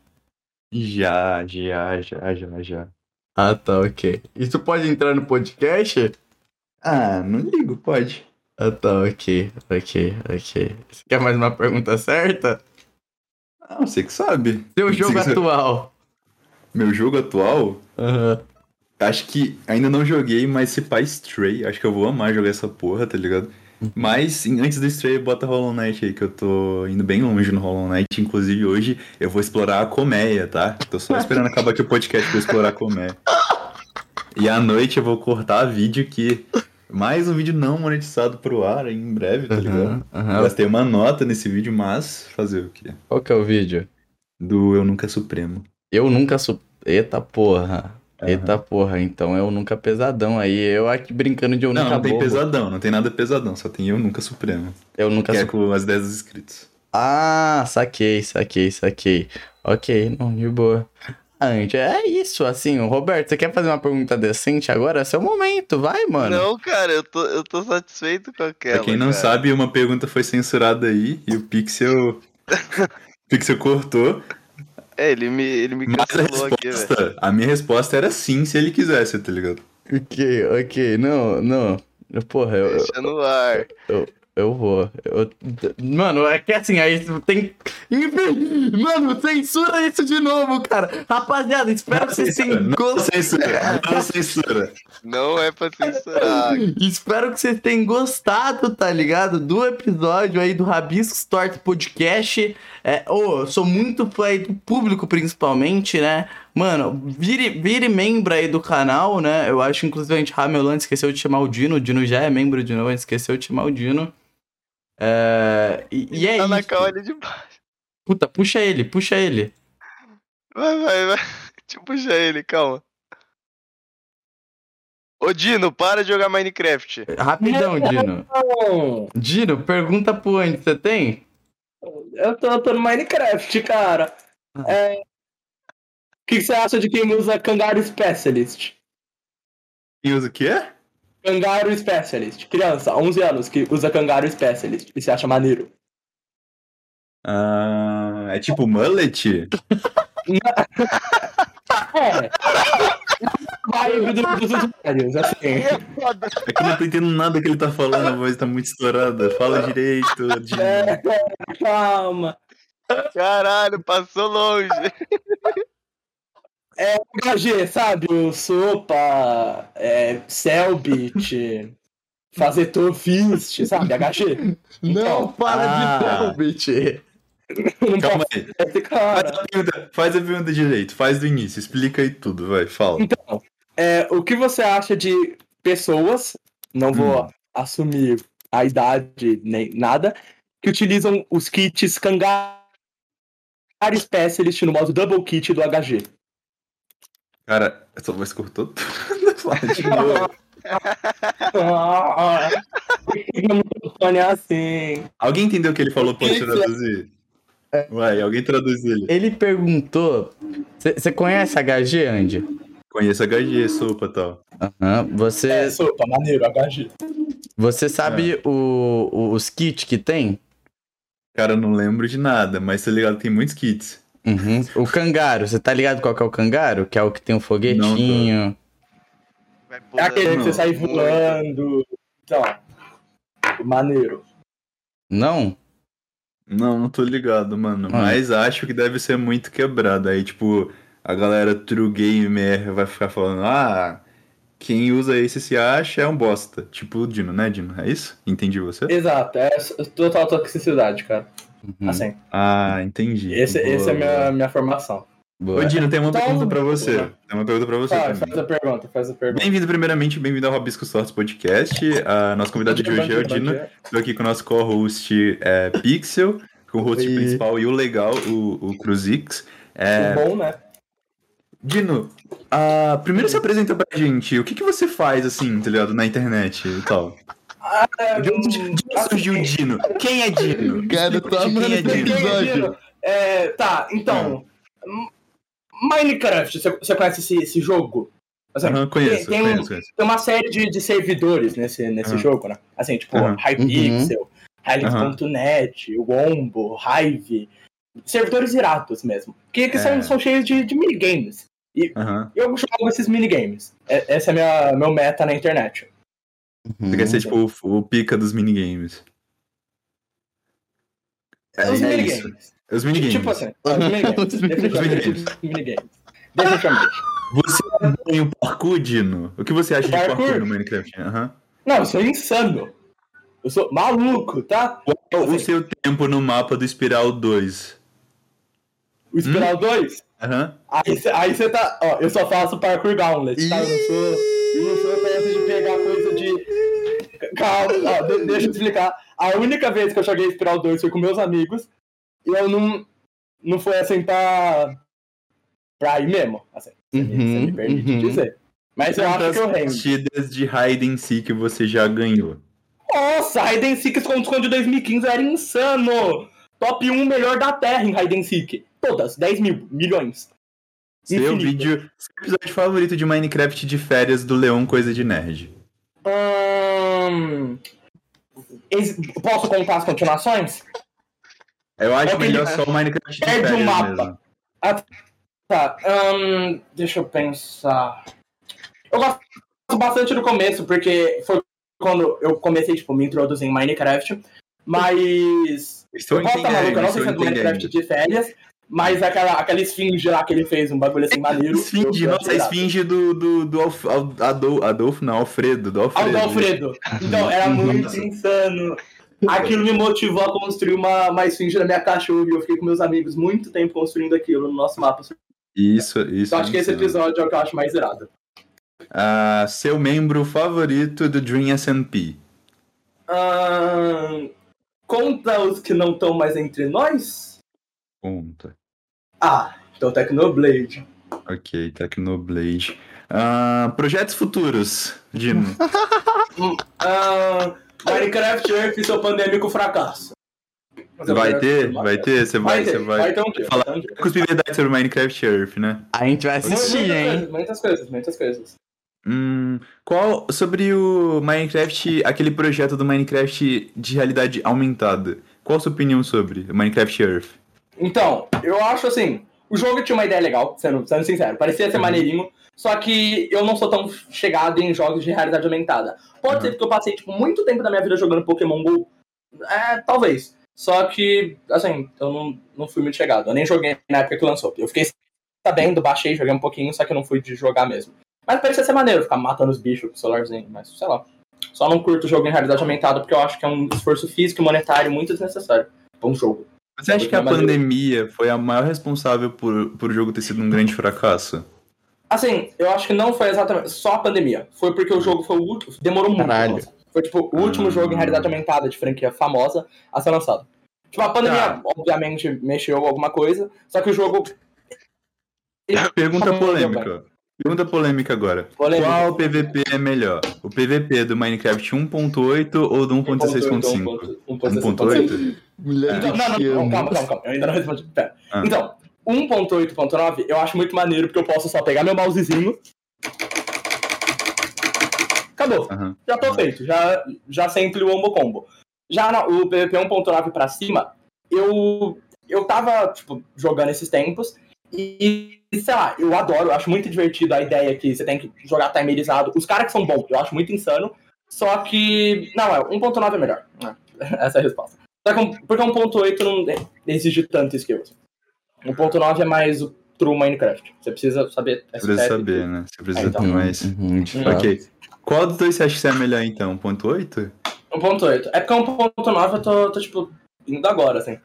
Já, já, já, já, já. Ah, tá, ok. Isso pode entrar no podcast? Ah, não ligo, pode. Ah, tá, ok, ok, ok. Você quer mais uma pergunta certa? Ah, você que sabe. Seu Você jogo que sabe. atual. Meu jogo atual, Aham. acho que ainda não joguei, mas se pá Stray, acho que eu vou amar jogar essa porra, tá ligado? Mas antes do Stray, bota Hollow Knight aí, que eu tô indo bem longe no Hollow Knight. Inclusive, hoje eu vou explorar a colmeia, tá? Tô só esperando acabar aqui o podcast pra explorar a colmeia. E à noite eu vou cortar vídeo aqui. Mais um vídeo não monetizado pro ar em breve, tá ligado? Aham. Gastei uma nota nesse vídeo, mas fazer o quê? Qual que é o vídeo? Do Eu Nunca Supremo. Eu nunca su... Eita porra. Aham. Eita porra, então eu nunca pesadão aí. Eu aqui brincando de eu Não, nunca não tem bobo. pesadão, não tem nada pesadão, só tem Eu Nunca Supremo. Eu nunca Que é com as 10 dos inscritos. Ah, saquei, saquei, saquei. Ok, não, de boa. Gente, é isso, assim, o Roberto, você quer fazer uma pergunta decente agora? É seu momento, vai, mano. Não, cara, eu tô, eu tô satisfeito com aquela. pra quem não cara. sabe, uma pergunta foi censurada aí e o Pixel. Pixel cortou. É, ele me, ele me Mas a cancelou aqui, velho. resposta, a minha resposta era sim se ele quisesse, tá ligado? Ok, ok, não, não. Porra, eu, eu, Deixa no ar. eu vou. Eu... Mano, é que assim, aí tem. Mano, censura isso de novo, cara. Rapaziada, espero que vocês tenham Não gostado. censura, não censura. Não é pra censurar. Espero que vocês tenham gostado, tá ligado? Do episódio aí do Rabiscos Torto Podcast. É, ô, eu sou muito fã aí do público, principalmente, né? Mano, vire, vire membro aí do canal, né? Eu acho, inclusive, a gente Ramelão esqueceu de chamar o Dino. O Dino já é membro de novo, a gente esqueceu de chamar o Dino. É, e, e é tá na isso. calma ali de baixo. Puta, puxa ele, puxa ele. Vai, vai, vai. Deixa eu puxar ele, calma. Ô Dino, para de jogar Minecraft. Rapidão, Dino. Não, Dino, pergunta pro Andy, você tem? eu tô, eu tô no Minecraft, cara. É, O que, que você acha de quem usa Kangaroo Specialist? E usa o quê? Kangaroo Specialist. Criança, 11 anos, que usa Kangaroo Specialist. E você acha maneiro? Ah, é tipo mullet? É. Vibe do- dos usuários, assim. É que eu não tô entendendo nada que ele tá falando, a voz tá muito estourada. Fala direito, Dino. É, calma. Caralho, passou longe. HG, sabe? O Sopa, é, Cellbit, fazer Tofist, sabe? HG. Não Então, fala ah. de. Não Calma aí. Faz a, pergunta, faz a pergunta direito, faz do início, explica aí tudo, vai, fala. Então, é, o que você acha de pessoas, não vou Hum. assumir a idade nem nada, que utilizam os kits Kangaroo Specialist no modo Double Kit do HG? Cara, essa voz cortou tudo. Fala de novo. Ah, o microfone é assim. Alguém entendeu o que ele falou? Pode Isso. traduzir? Vai, alguém traduz ele. Ele perguntou. Você conhece HG, Andy? Conheço HG, sopa e tal. Aham. Você, É, sopa, maneiro, HG. você sabe o, o- os kits que tem? Cara, eu não lembro de nada, mas tô ligado, tem muitos kits. Uhum. O Cangaro, você tá ligado qual que é o Cangaro? Que é o que tem um foguetinho. Vai É aquele que não. você sai voando. Então, maneiro. Não? Não, não tô ligado, mano. Ah. Mas acho que deve ser muito quebrado. Aí, tipo, a galera true gamer vai ficar falando, ah, quem usa esse se acha é um bosta. Tipo o Dino, né, Dino? É isso? Entendi você? Exato, é total toxicidade, cara. Uhum. Assim, Ah, entendi. esse, Boa, esse é a minha, minha formação. Boa. Ô, Dino, tem uma Então- pergunta pra você. Boa. Tem uma pergunta pra você Faz, também. faz a pergunta, faz a pergunta. Bem-vindo, primeiramente, bem-vindo ao Robisco Sortes Podcast. A nosso convidado de hoje é o Dino. Estou aqui com o nosso co-host é, Pixel, com o host Oi. principal e o legal, o, o Cruzix. É, Bom, né? Dino, ah, primeiro se apresenta pra gente. O que, que você faz, assim, tá ligado, na internet e tal? É, De onde, de onde surgiu o Dino? Quem é Dino? Cara, eu tô amando é esse Dino. episódio. É, tá, então. Minecraft, você, conhece esse, esse jogo? Assim, Aham, conheço, tem, tem, um- conheço, conheço. tem uma série de, de servidores nesse, nesse Aham. jogo, né? Assim, tipo, Aham. Hypixel, Highlight.net, Wombo, Hive. Servidores irados mesmo. Que, que É. são, são cheios de, de minigames. Aham. Eu jogo esses minigames. É, esse é minha, meu meta na internet. Uhum. Você quer ser, tipo, o, o pica dos minigames. É, os é minigames. isso. Os minigames. Tipo assim, os minigames. Definitivamente os minigames. Definitivamente. Você é bom em parkour, Dino? O que você acha de Parkour? parkour no Minecraft? Aham. Não, eu sou insano. Eu sou maluco, tá? Qual o seu tempo no mapa do Espiral 2? O Espiral 2, Aham. aí você aí cê tá. Ó, eu só faço parkour gauntlet, tá? Eu não sou. Não sou de pegar Calma, de- deixa eu te explicar. A única vez que eu joguei Espiral 2 foi com meus amigos. E eu não. Não foi assim pra. pra ir mesmo. Assim, você me- você me Uhum, permite uhum. dizer. Mas eu acho que eu rendo. partidas de hide and seek você já ganhou? Nossa, and Seek esconde de 2015 era insano! Top 1 melhor da Terra em and Seek. Todas, 10 mil, milhões. Seu Infinito. vídeo, seu episódio favorito de Minecraft de férias do Leão Coisa de Nerd. Ex- Posso contar as continuações? Eu acho É melhor só o Minecraft de Perde o mapa. mesmo. Tá, ahn, deixa eu pensar. Eu gosto bastante do começo, porque foi quando eu comecei, tipo, me introduzir em Minecraft. Mas. Estou eu eu não sei se é entendendo, do Minecraft de férias. Mas aquela, aquela esfinge lá que ele fez, um bagulho assim maneiro. Esfinge, nossa, a esfinge do, do, do Alf, Al- Adol- Adolfo, não, Alfredo, do Ah, Alfredo. do Alfredo. Então, era muito insano. Aquilo me motivou a construir uma, uma esfinge na minha cachorra e eu fiquei com meus amigos muito tempo construindo aquilo no nosso mapa. Isso, isso. Então, acho que esse episódio é o que eu acho mais irado. Ah, seu membro favorito do Dream SMP? Ahn, conta os que não estão mais entre nós? Conta. Ah, então Technoblade. Ok, Tecnoblade. Ah, projetos futuros, Dino. Ahn, Minecraft Earth e seu pandêmico fracasso. Mas Vai ter? Vai ter? Você vai, você vai. vai ter um dia. falar- um dia. Sobre Minecraft Earth, né? A gente vai assistir, Muitas hein? coisas, muitas coisas, muitas coisas. Hum, qual sobre o Minecraft, aquele projeto do Minecraft de realidade aumentada? Qual a sua opinião sobre o Minecraft Earth? Então, eu acho assim, o jogo tinha uma ideia legal, sendo, sendo sincero, parecia ser Uhum. maneirinho, só que eu não sou tão chegado em jogos de realidade aumentada. Pode Uhum. ser porque eu passei, tipo, muito tempo da minha vida jogando Pokémon GO. É, talvez. Só que, assim, eu não, não fui muito chegado. Eu nem joguei na época que lançou. Eu fiquei sabendo, baixei, joguei um pouquinho, só que eu não fui de jogar mesmo. Mas parecia ser maneiro, ficar matando os bichos com o celularzinho, mas sei lá. Só não curto o jogo em realidade aumentada porque eu acho que é um esforço físico e monetário muito desnecessário pra um jogo. Você acha que a pandemia foi a maior responsável por, por o jogo ter sido um grande fracasso? Assim, eu acho que não foi exatamente só a pandemia. Foi porque o jogo foi o último. Demorou muito. Caralho. Foi tipo o último Ah. jogo em realidade aumentada de franquia famosa a ser lançado. Tipo, a pandemia, Tá. obviamente, mexeu alguma coisa, só que o jogo. Pergunta polêmica. Pergunta polêmica agora. Polêmica. Qual PVP é melhor? O PVP do Minecraft 1.8 ou do 1.6.5? 1.8? Mulher Então, não, não, calma, calma, calma. Eu ainda não respondi. Pera. Ah. Então, 1.8.9 eu acho muito maneiro porque eu posso só pegar meu mousezinho. Acabou. Aham. Já tô feito, já, já sempre o Ombo Combo. Já no, o PVP 1.9 pra cima, eu, eu tava, tipo, jogando esses tempos e, sei lá, eu adoro, eu acho muito divertido a ideia que você tem que jogar timerizado. Os caras que são bons, eu acho muito insano, só que, não, é, 1.9 é melhor. É, Essa é a resposta. Só que um- porque 1.8 não exige tanto skill. assim. 1.9 é mais o true Minecraft. Você precisa saber Você precisa saber, né? Você precisa É, então. ter mais. Uhum, Hum. Ok. Qual dos dois você acha que é melhor então? 1.8? 1.8. É porque 1.9 eu tô, tô, tipo, indo agora, assim.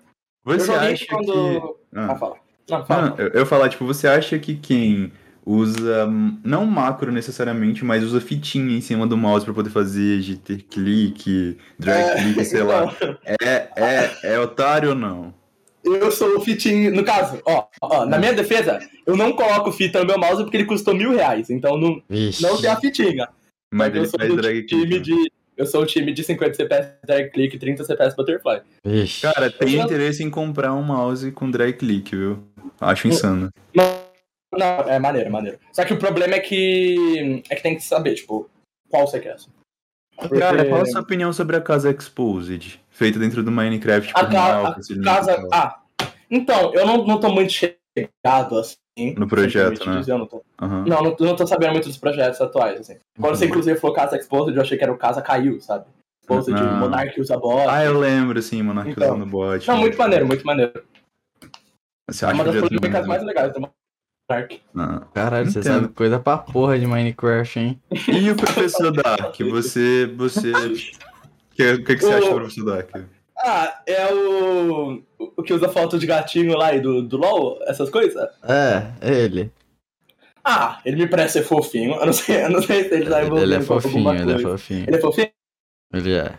eu Você joguei acha quando. que. Ah, Ah. fala. Não, fala. Não, eu, eu ia falar, tipo, você acha que quem usa, hum, não macro necessariamente, mas usa fitinha em cima do mouse pra poder fazer GT clique, drag clique, sei lá, é, é, é otário ou não? Eu sou o fitinho. No caso, ó, ó, na minha defesa, eu não coloco fita no meu mouse porque ele custou mil reais. Então não, não tem a fitinha. Mas Mas eu ele sou faz do drag time clique. né? de. Eu sou o time de 50 CPS drag click e 30 CPS butterfly. Vixe. Cara, tem Eu- interesse em comprar um mouse com drag click, viu? Acho insano. Não, é maneiro, é maneiro. Só que o problema é que. É que tem que saber, tipo, qual você quer. assim. Porque Cara, qual a sua opinião sobre a casa Exposed? Feita dentro do Minecraft a, por ca- mal, a casa. Ah, então, eu não, não tô muito chegado assim. No projeto, né? dizer, eu não, tô, Aham. não, não, não tô sabendo muito dos projetos atuais, assim. Quando você Uhum. inclusive falou Casa Exposed, eu achei que era o Casa Caiu, sabe? Exposed de Não. Monarch usa bot. Ah, eu lembro, sim, Monark Então. usando bot. Não, muito maneiro, muito maneiro. Você É acha uma das polêmicas mais legais do Monarch. Não. Caralho, você sabe coisa pra porra de Minecraft, hein? E o professor Dark? Você. você... O que, o que, que você O- acha do professor Dark? Ah, é o. O que usa foto de gatinho lá e do, do LOL, essas coisas? É, ele. Ah, ele me parece ser fofinho. Eu não sei, eu não sei se ele tá envolvido Ele é alguma fofinho, ele é fofinho. Ele é fofinho? Ele é.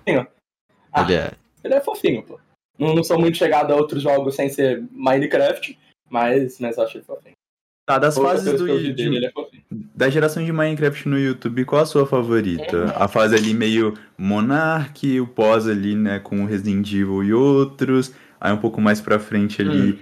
Ah. Ele é. Ele é fofinho, pô. Não, não sou muito chegado a outros jogos sem ser Minecraft, mas, mas eu acho ele fofinho. Tá, das Ou fases do, que dele, de- ele é da geração de Minecraft no YouTube, qual a sua favorita? A fase ali meio Monarch, o pós ali, né, com o Resident Evil e outros. Aí um pouco mais pra frente ali,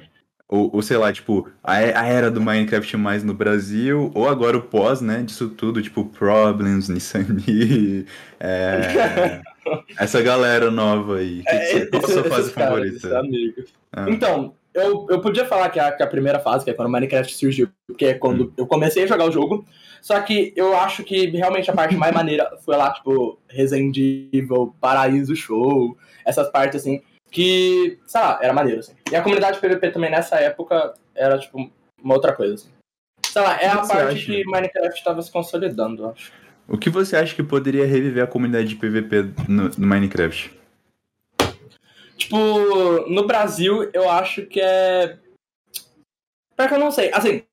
ou, ou sei lá, tipo, a, a era do Minecraft mais no Brasil, ou agora o pós, né, disso tudo, tipo, Problems, Nissani, é, essa galera nova aí. Que que você- qual a sua fase favorita? esses amigos. Ah. Então, eu, eu podia falar que a, que a primeira fase, que é quando o Minecraft surgiu, porque é quando Hum. eu comecei a jogar o jogo, só que eu acho que realmente a parte mais maneira foi lá, tipo, Resident Evil, Paraíso Show, essas partes assim, que, sei lá, era maneiro, assim. E a comunidade PVP também nessa época era, tipo, uma outra coisa, assim. Sei lá, é a parte acha? que Minecraft tava se consolidando, eu acho. O que você acha que poderia reviver a comunidade de PVP no, no Minecraft? Tipo, no Brasil, eu acho que é. Pior que eu não sei. Assim,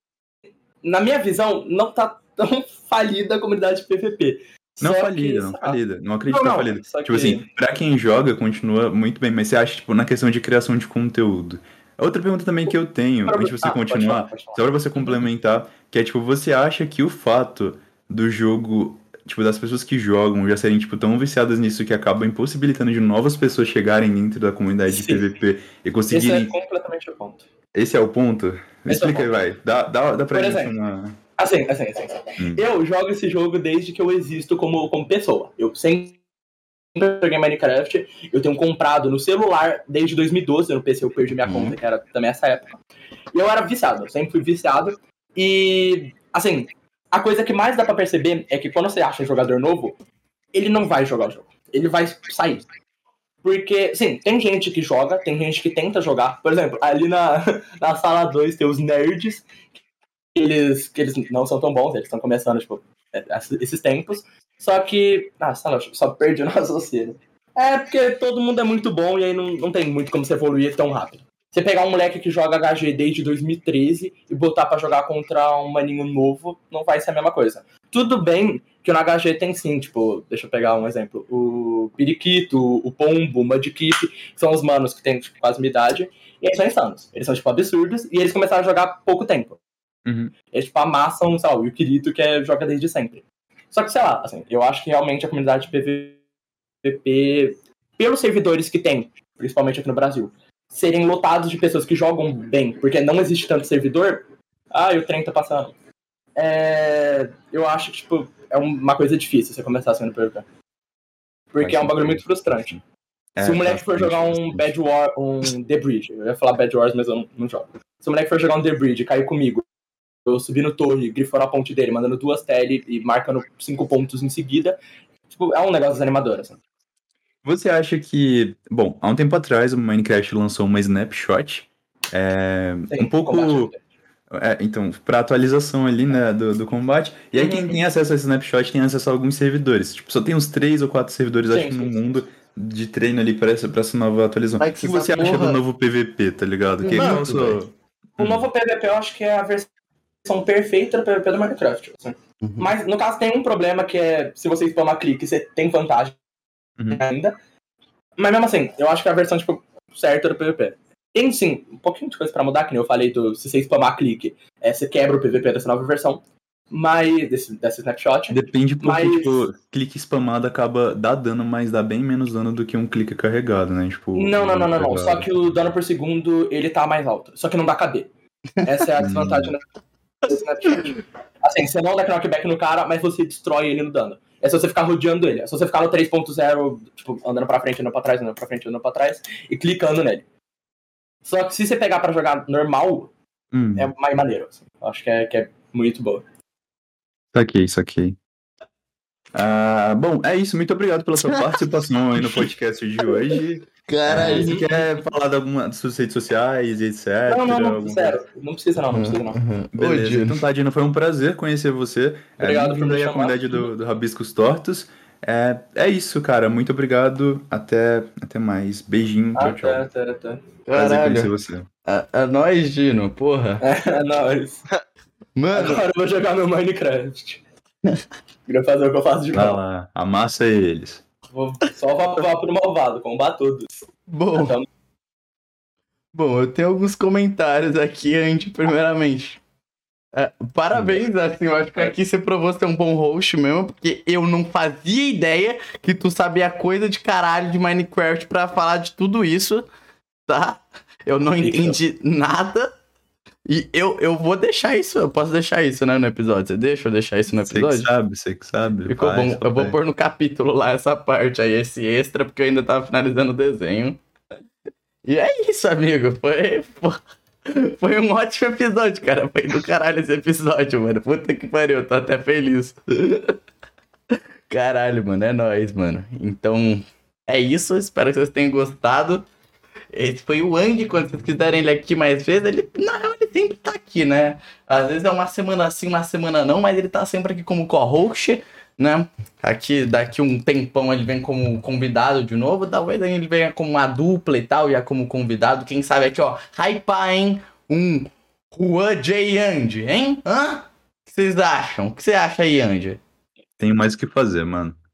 na minha visão, não tá tão falida a comunidade de PVP. Não Só falida, que, não falida. Não acredito Não, que tá falida. Tipo que- assim, pra quem joga, continua muito bem, mas você acha, tipo, na questão de criação de conteúdo. Outra pergunta também que eu tenho, Pra- antes de você ah, pode continuar, falar, pode falar. só pra você complementar, que é, tipo, você acha que o fato do jogo, tipo, das pessoas que jogam já serem, tipo, tão viciadas nisso que acaba impossibilitando de novas pessoas chegarem dentro da comunidade de Sim. PVP e Esse é conseguirem... completamente o ponto. Esse é o ponto? Me Esse é explica aí, ponto. vai. Dá, dá, dá pra Por exemplo, uma... Assim, assim, assim. assim. Hum. Eu jogo esse jogo desde que eu existo como, como pessoa. Eu sempre joguei Minecraft. Eu tenho comprado no celular desde 2012. No PC eu perdi minha Uhum. conta, que era também essa época. E eu era viciado, eu sempre fui viciado. E, assim, a coisa que mais dá pra perceber é que quando você acha um jogador novo, ele não vai jogar o jogo. Ele vai sair. Porque, sim, tem gente que joga, tem gente que tenta jogar. Por exemplo, ali na, na sala 2 tem os nerds, que eles, que eles não são tão bons, eles estão começando, tipo, é, esses tempos. Só que. Ah, lá, só perdi o raciocínio. É porque todo mundo é muito bom e aí não, não tem muito como você evoluir tão rápido. Você pegar um moleque que joga HG desde 2013 e botar pra jogar contra um maninho novo, não vai ser a mesma coisa. Tudo bem que no HG tem sim, tipo, deixa eu pegar um exemplo. O Periquito, o Pombo, o Mudkip, que são os manos que têm tipo, quase minha idade, e eles são insanos. Eles são, tipo, absurdos, e eles começaram a jogar há pouco tempo. Uhum. Eles, tipo, amassam, sei lá, o Yukirito, que é, joga desde sempre. Só que, sei lá, assim, eu acho que realmente a comunidade PVP, pelos servidores que tem, principalmente aqui no Brasil, serem lotados de pessoas que jogam bem, porque não existe tanto servidor, ah, e o trem tá passando. É, eu acho que, tipo, é uma coisa difícil você começar sendo PVP. Porque é um bagulho muito frustrante. É, Se o moleque for jogar um. Bad War, um The Bridge, eu ia falar Bad Wars, mas eu não, não jogo. Se o moleque for jogar um The Bridge e cair comigo, eu subir no torre, grifar a ponte dele, mandando duas tele e marcando cinco pontos em seguida, tipo, é um negócio desanimador, assim. Você acha que. Bom, há um tempo atrás o Minecraft lançou uma snapshot. É, Sim, um pouco. É, então, para atualização ali, né, do, do combate. E aí, quem Uhum. tem acesso a esse snapshot tem acesso a alguns servidores. Tipo, só tem uns três ou quatro servidores, Sim, acho que sim, no sim. mundo de treino ali pra essa, pra essa nova atualização. Mas o que você acha porra- do novo PVP, tá ligado? Que a sua- O novo PVP eu acho que é a versão perfeita do PVP do Minecraft. assim. Uhum. Mas no caso tem um problema que é se você spamar clique, você tem vantagem Uhum. ainda. Mas mesmo assim, eu acho que é a versão tipo, certa do PVP. Tem sim, um pouquinho de coisa pra mudar, que nem eu falei do se você spamar clique, é, você quebra o PVP dessa nova versão. Mas. Desse, dessa snapshot. Depende porque, Mas- tipo, clique spamado acaba dá dano, mas dá bem menos dano do que um clique carregado, né? Tipo, Não, não, não, não, não. Só que o dano por segundo ele tá mais alto. Só que não dá KD. Essa é a desvantagem da Snapchat. Assim, você não dá knockback no cara, mas você destrói ele no dano. É se você ficar rodeando ele. É se você ficar no 3.0, tipo, andando pra frente, andando pra trás, andando pra frente, andando pra trás, e clicando nele. Só que se você pegar pra jogar normal, Hum, é mais maneiro. assim. Acho que é, que é muito boa. Saquei, saquei. Ah, bom, é isso. Muito obrigado pela sua participação aí no podcast de hoje. Caralho. É, você quer falar de alguma das suas redes sociais, etc? Não, não, não, Alguma sério. Não precisa não, não precisa não. Uhum. Ô, Beleza, Dino. então tá, Dino, foi um prazer conhecer você. Obrigado é, por me chamar. comunidade do, do Rabiscos Tortos. É, é isso, cara. Muito obrigado. Até, até mais. Beijinho. Tchau, tchau. Até, até, até. Prazer conhecer você. É, é nóis, Dino, porra. É nóis. Mano, Agora eu vou jogar meu Minecraft. Queria fazer o que eu faço de Vai mal. lá, amassa eles. Vou só vá pro malvado, combar todos. bom, Então, bom, eu tenho alguns comentários aqui antes, primeiramente. É, parabéns, assim, eu acho que aqui você provou ser um bom host mesmo, porque eu não fazia ideia que tu sabia coisa de caralho de Minecraft pra falar de tudo isso, tá? Eu não entendi nada. E eu, eu vou deixar isso, eu posso deixar isso, né, no episódio. Você deixa eu deixar isso no Você que episódio? sabe, você que sabe. Ficou Vai, bom. Eu vou pôr no capítulo lá essa parte aí, esse extra, porque eu ainda tava finalizando o desenho. E é isso, amigo. Foi, foi, foi um ótimo episódio, cara. Foi do caralho esse episódio, mano. Puta que pariu, eu tô até feliz. Caralho, mano, é nóis, mano. Então, é isso. Espero que vocês tenham gostado. Esse foi o Andy, quando vocês quiserem ele aqui mais vezes, ele, na real, ele sempre tá aqui, né? Às vezes é uma semana sim, uma semana não, mas ele tá sempre aqui como co-host, né? Aqui, daqui um tempão ele vem como convidado de novo, talvez ele venha como uma dupla e tal, e é como convidado, quem sabe aqui, ó, hypar, hein? Um Juan J. Andy, hein? Hã? O que vocês acham? O que você acha aí, Andy? Tenho mais o que fazer, mano.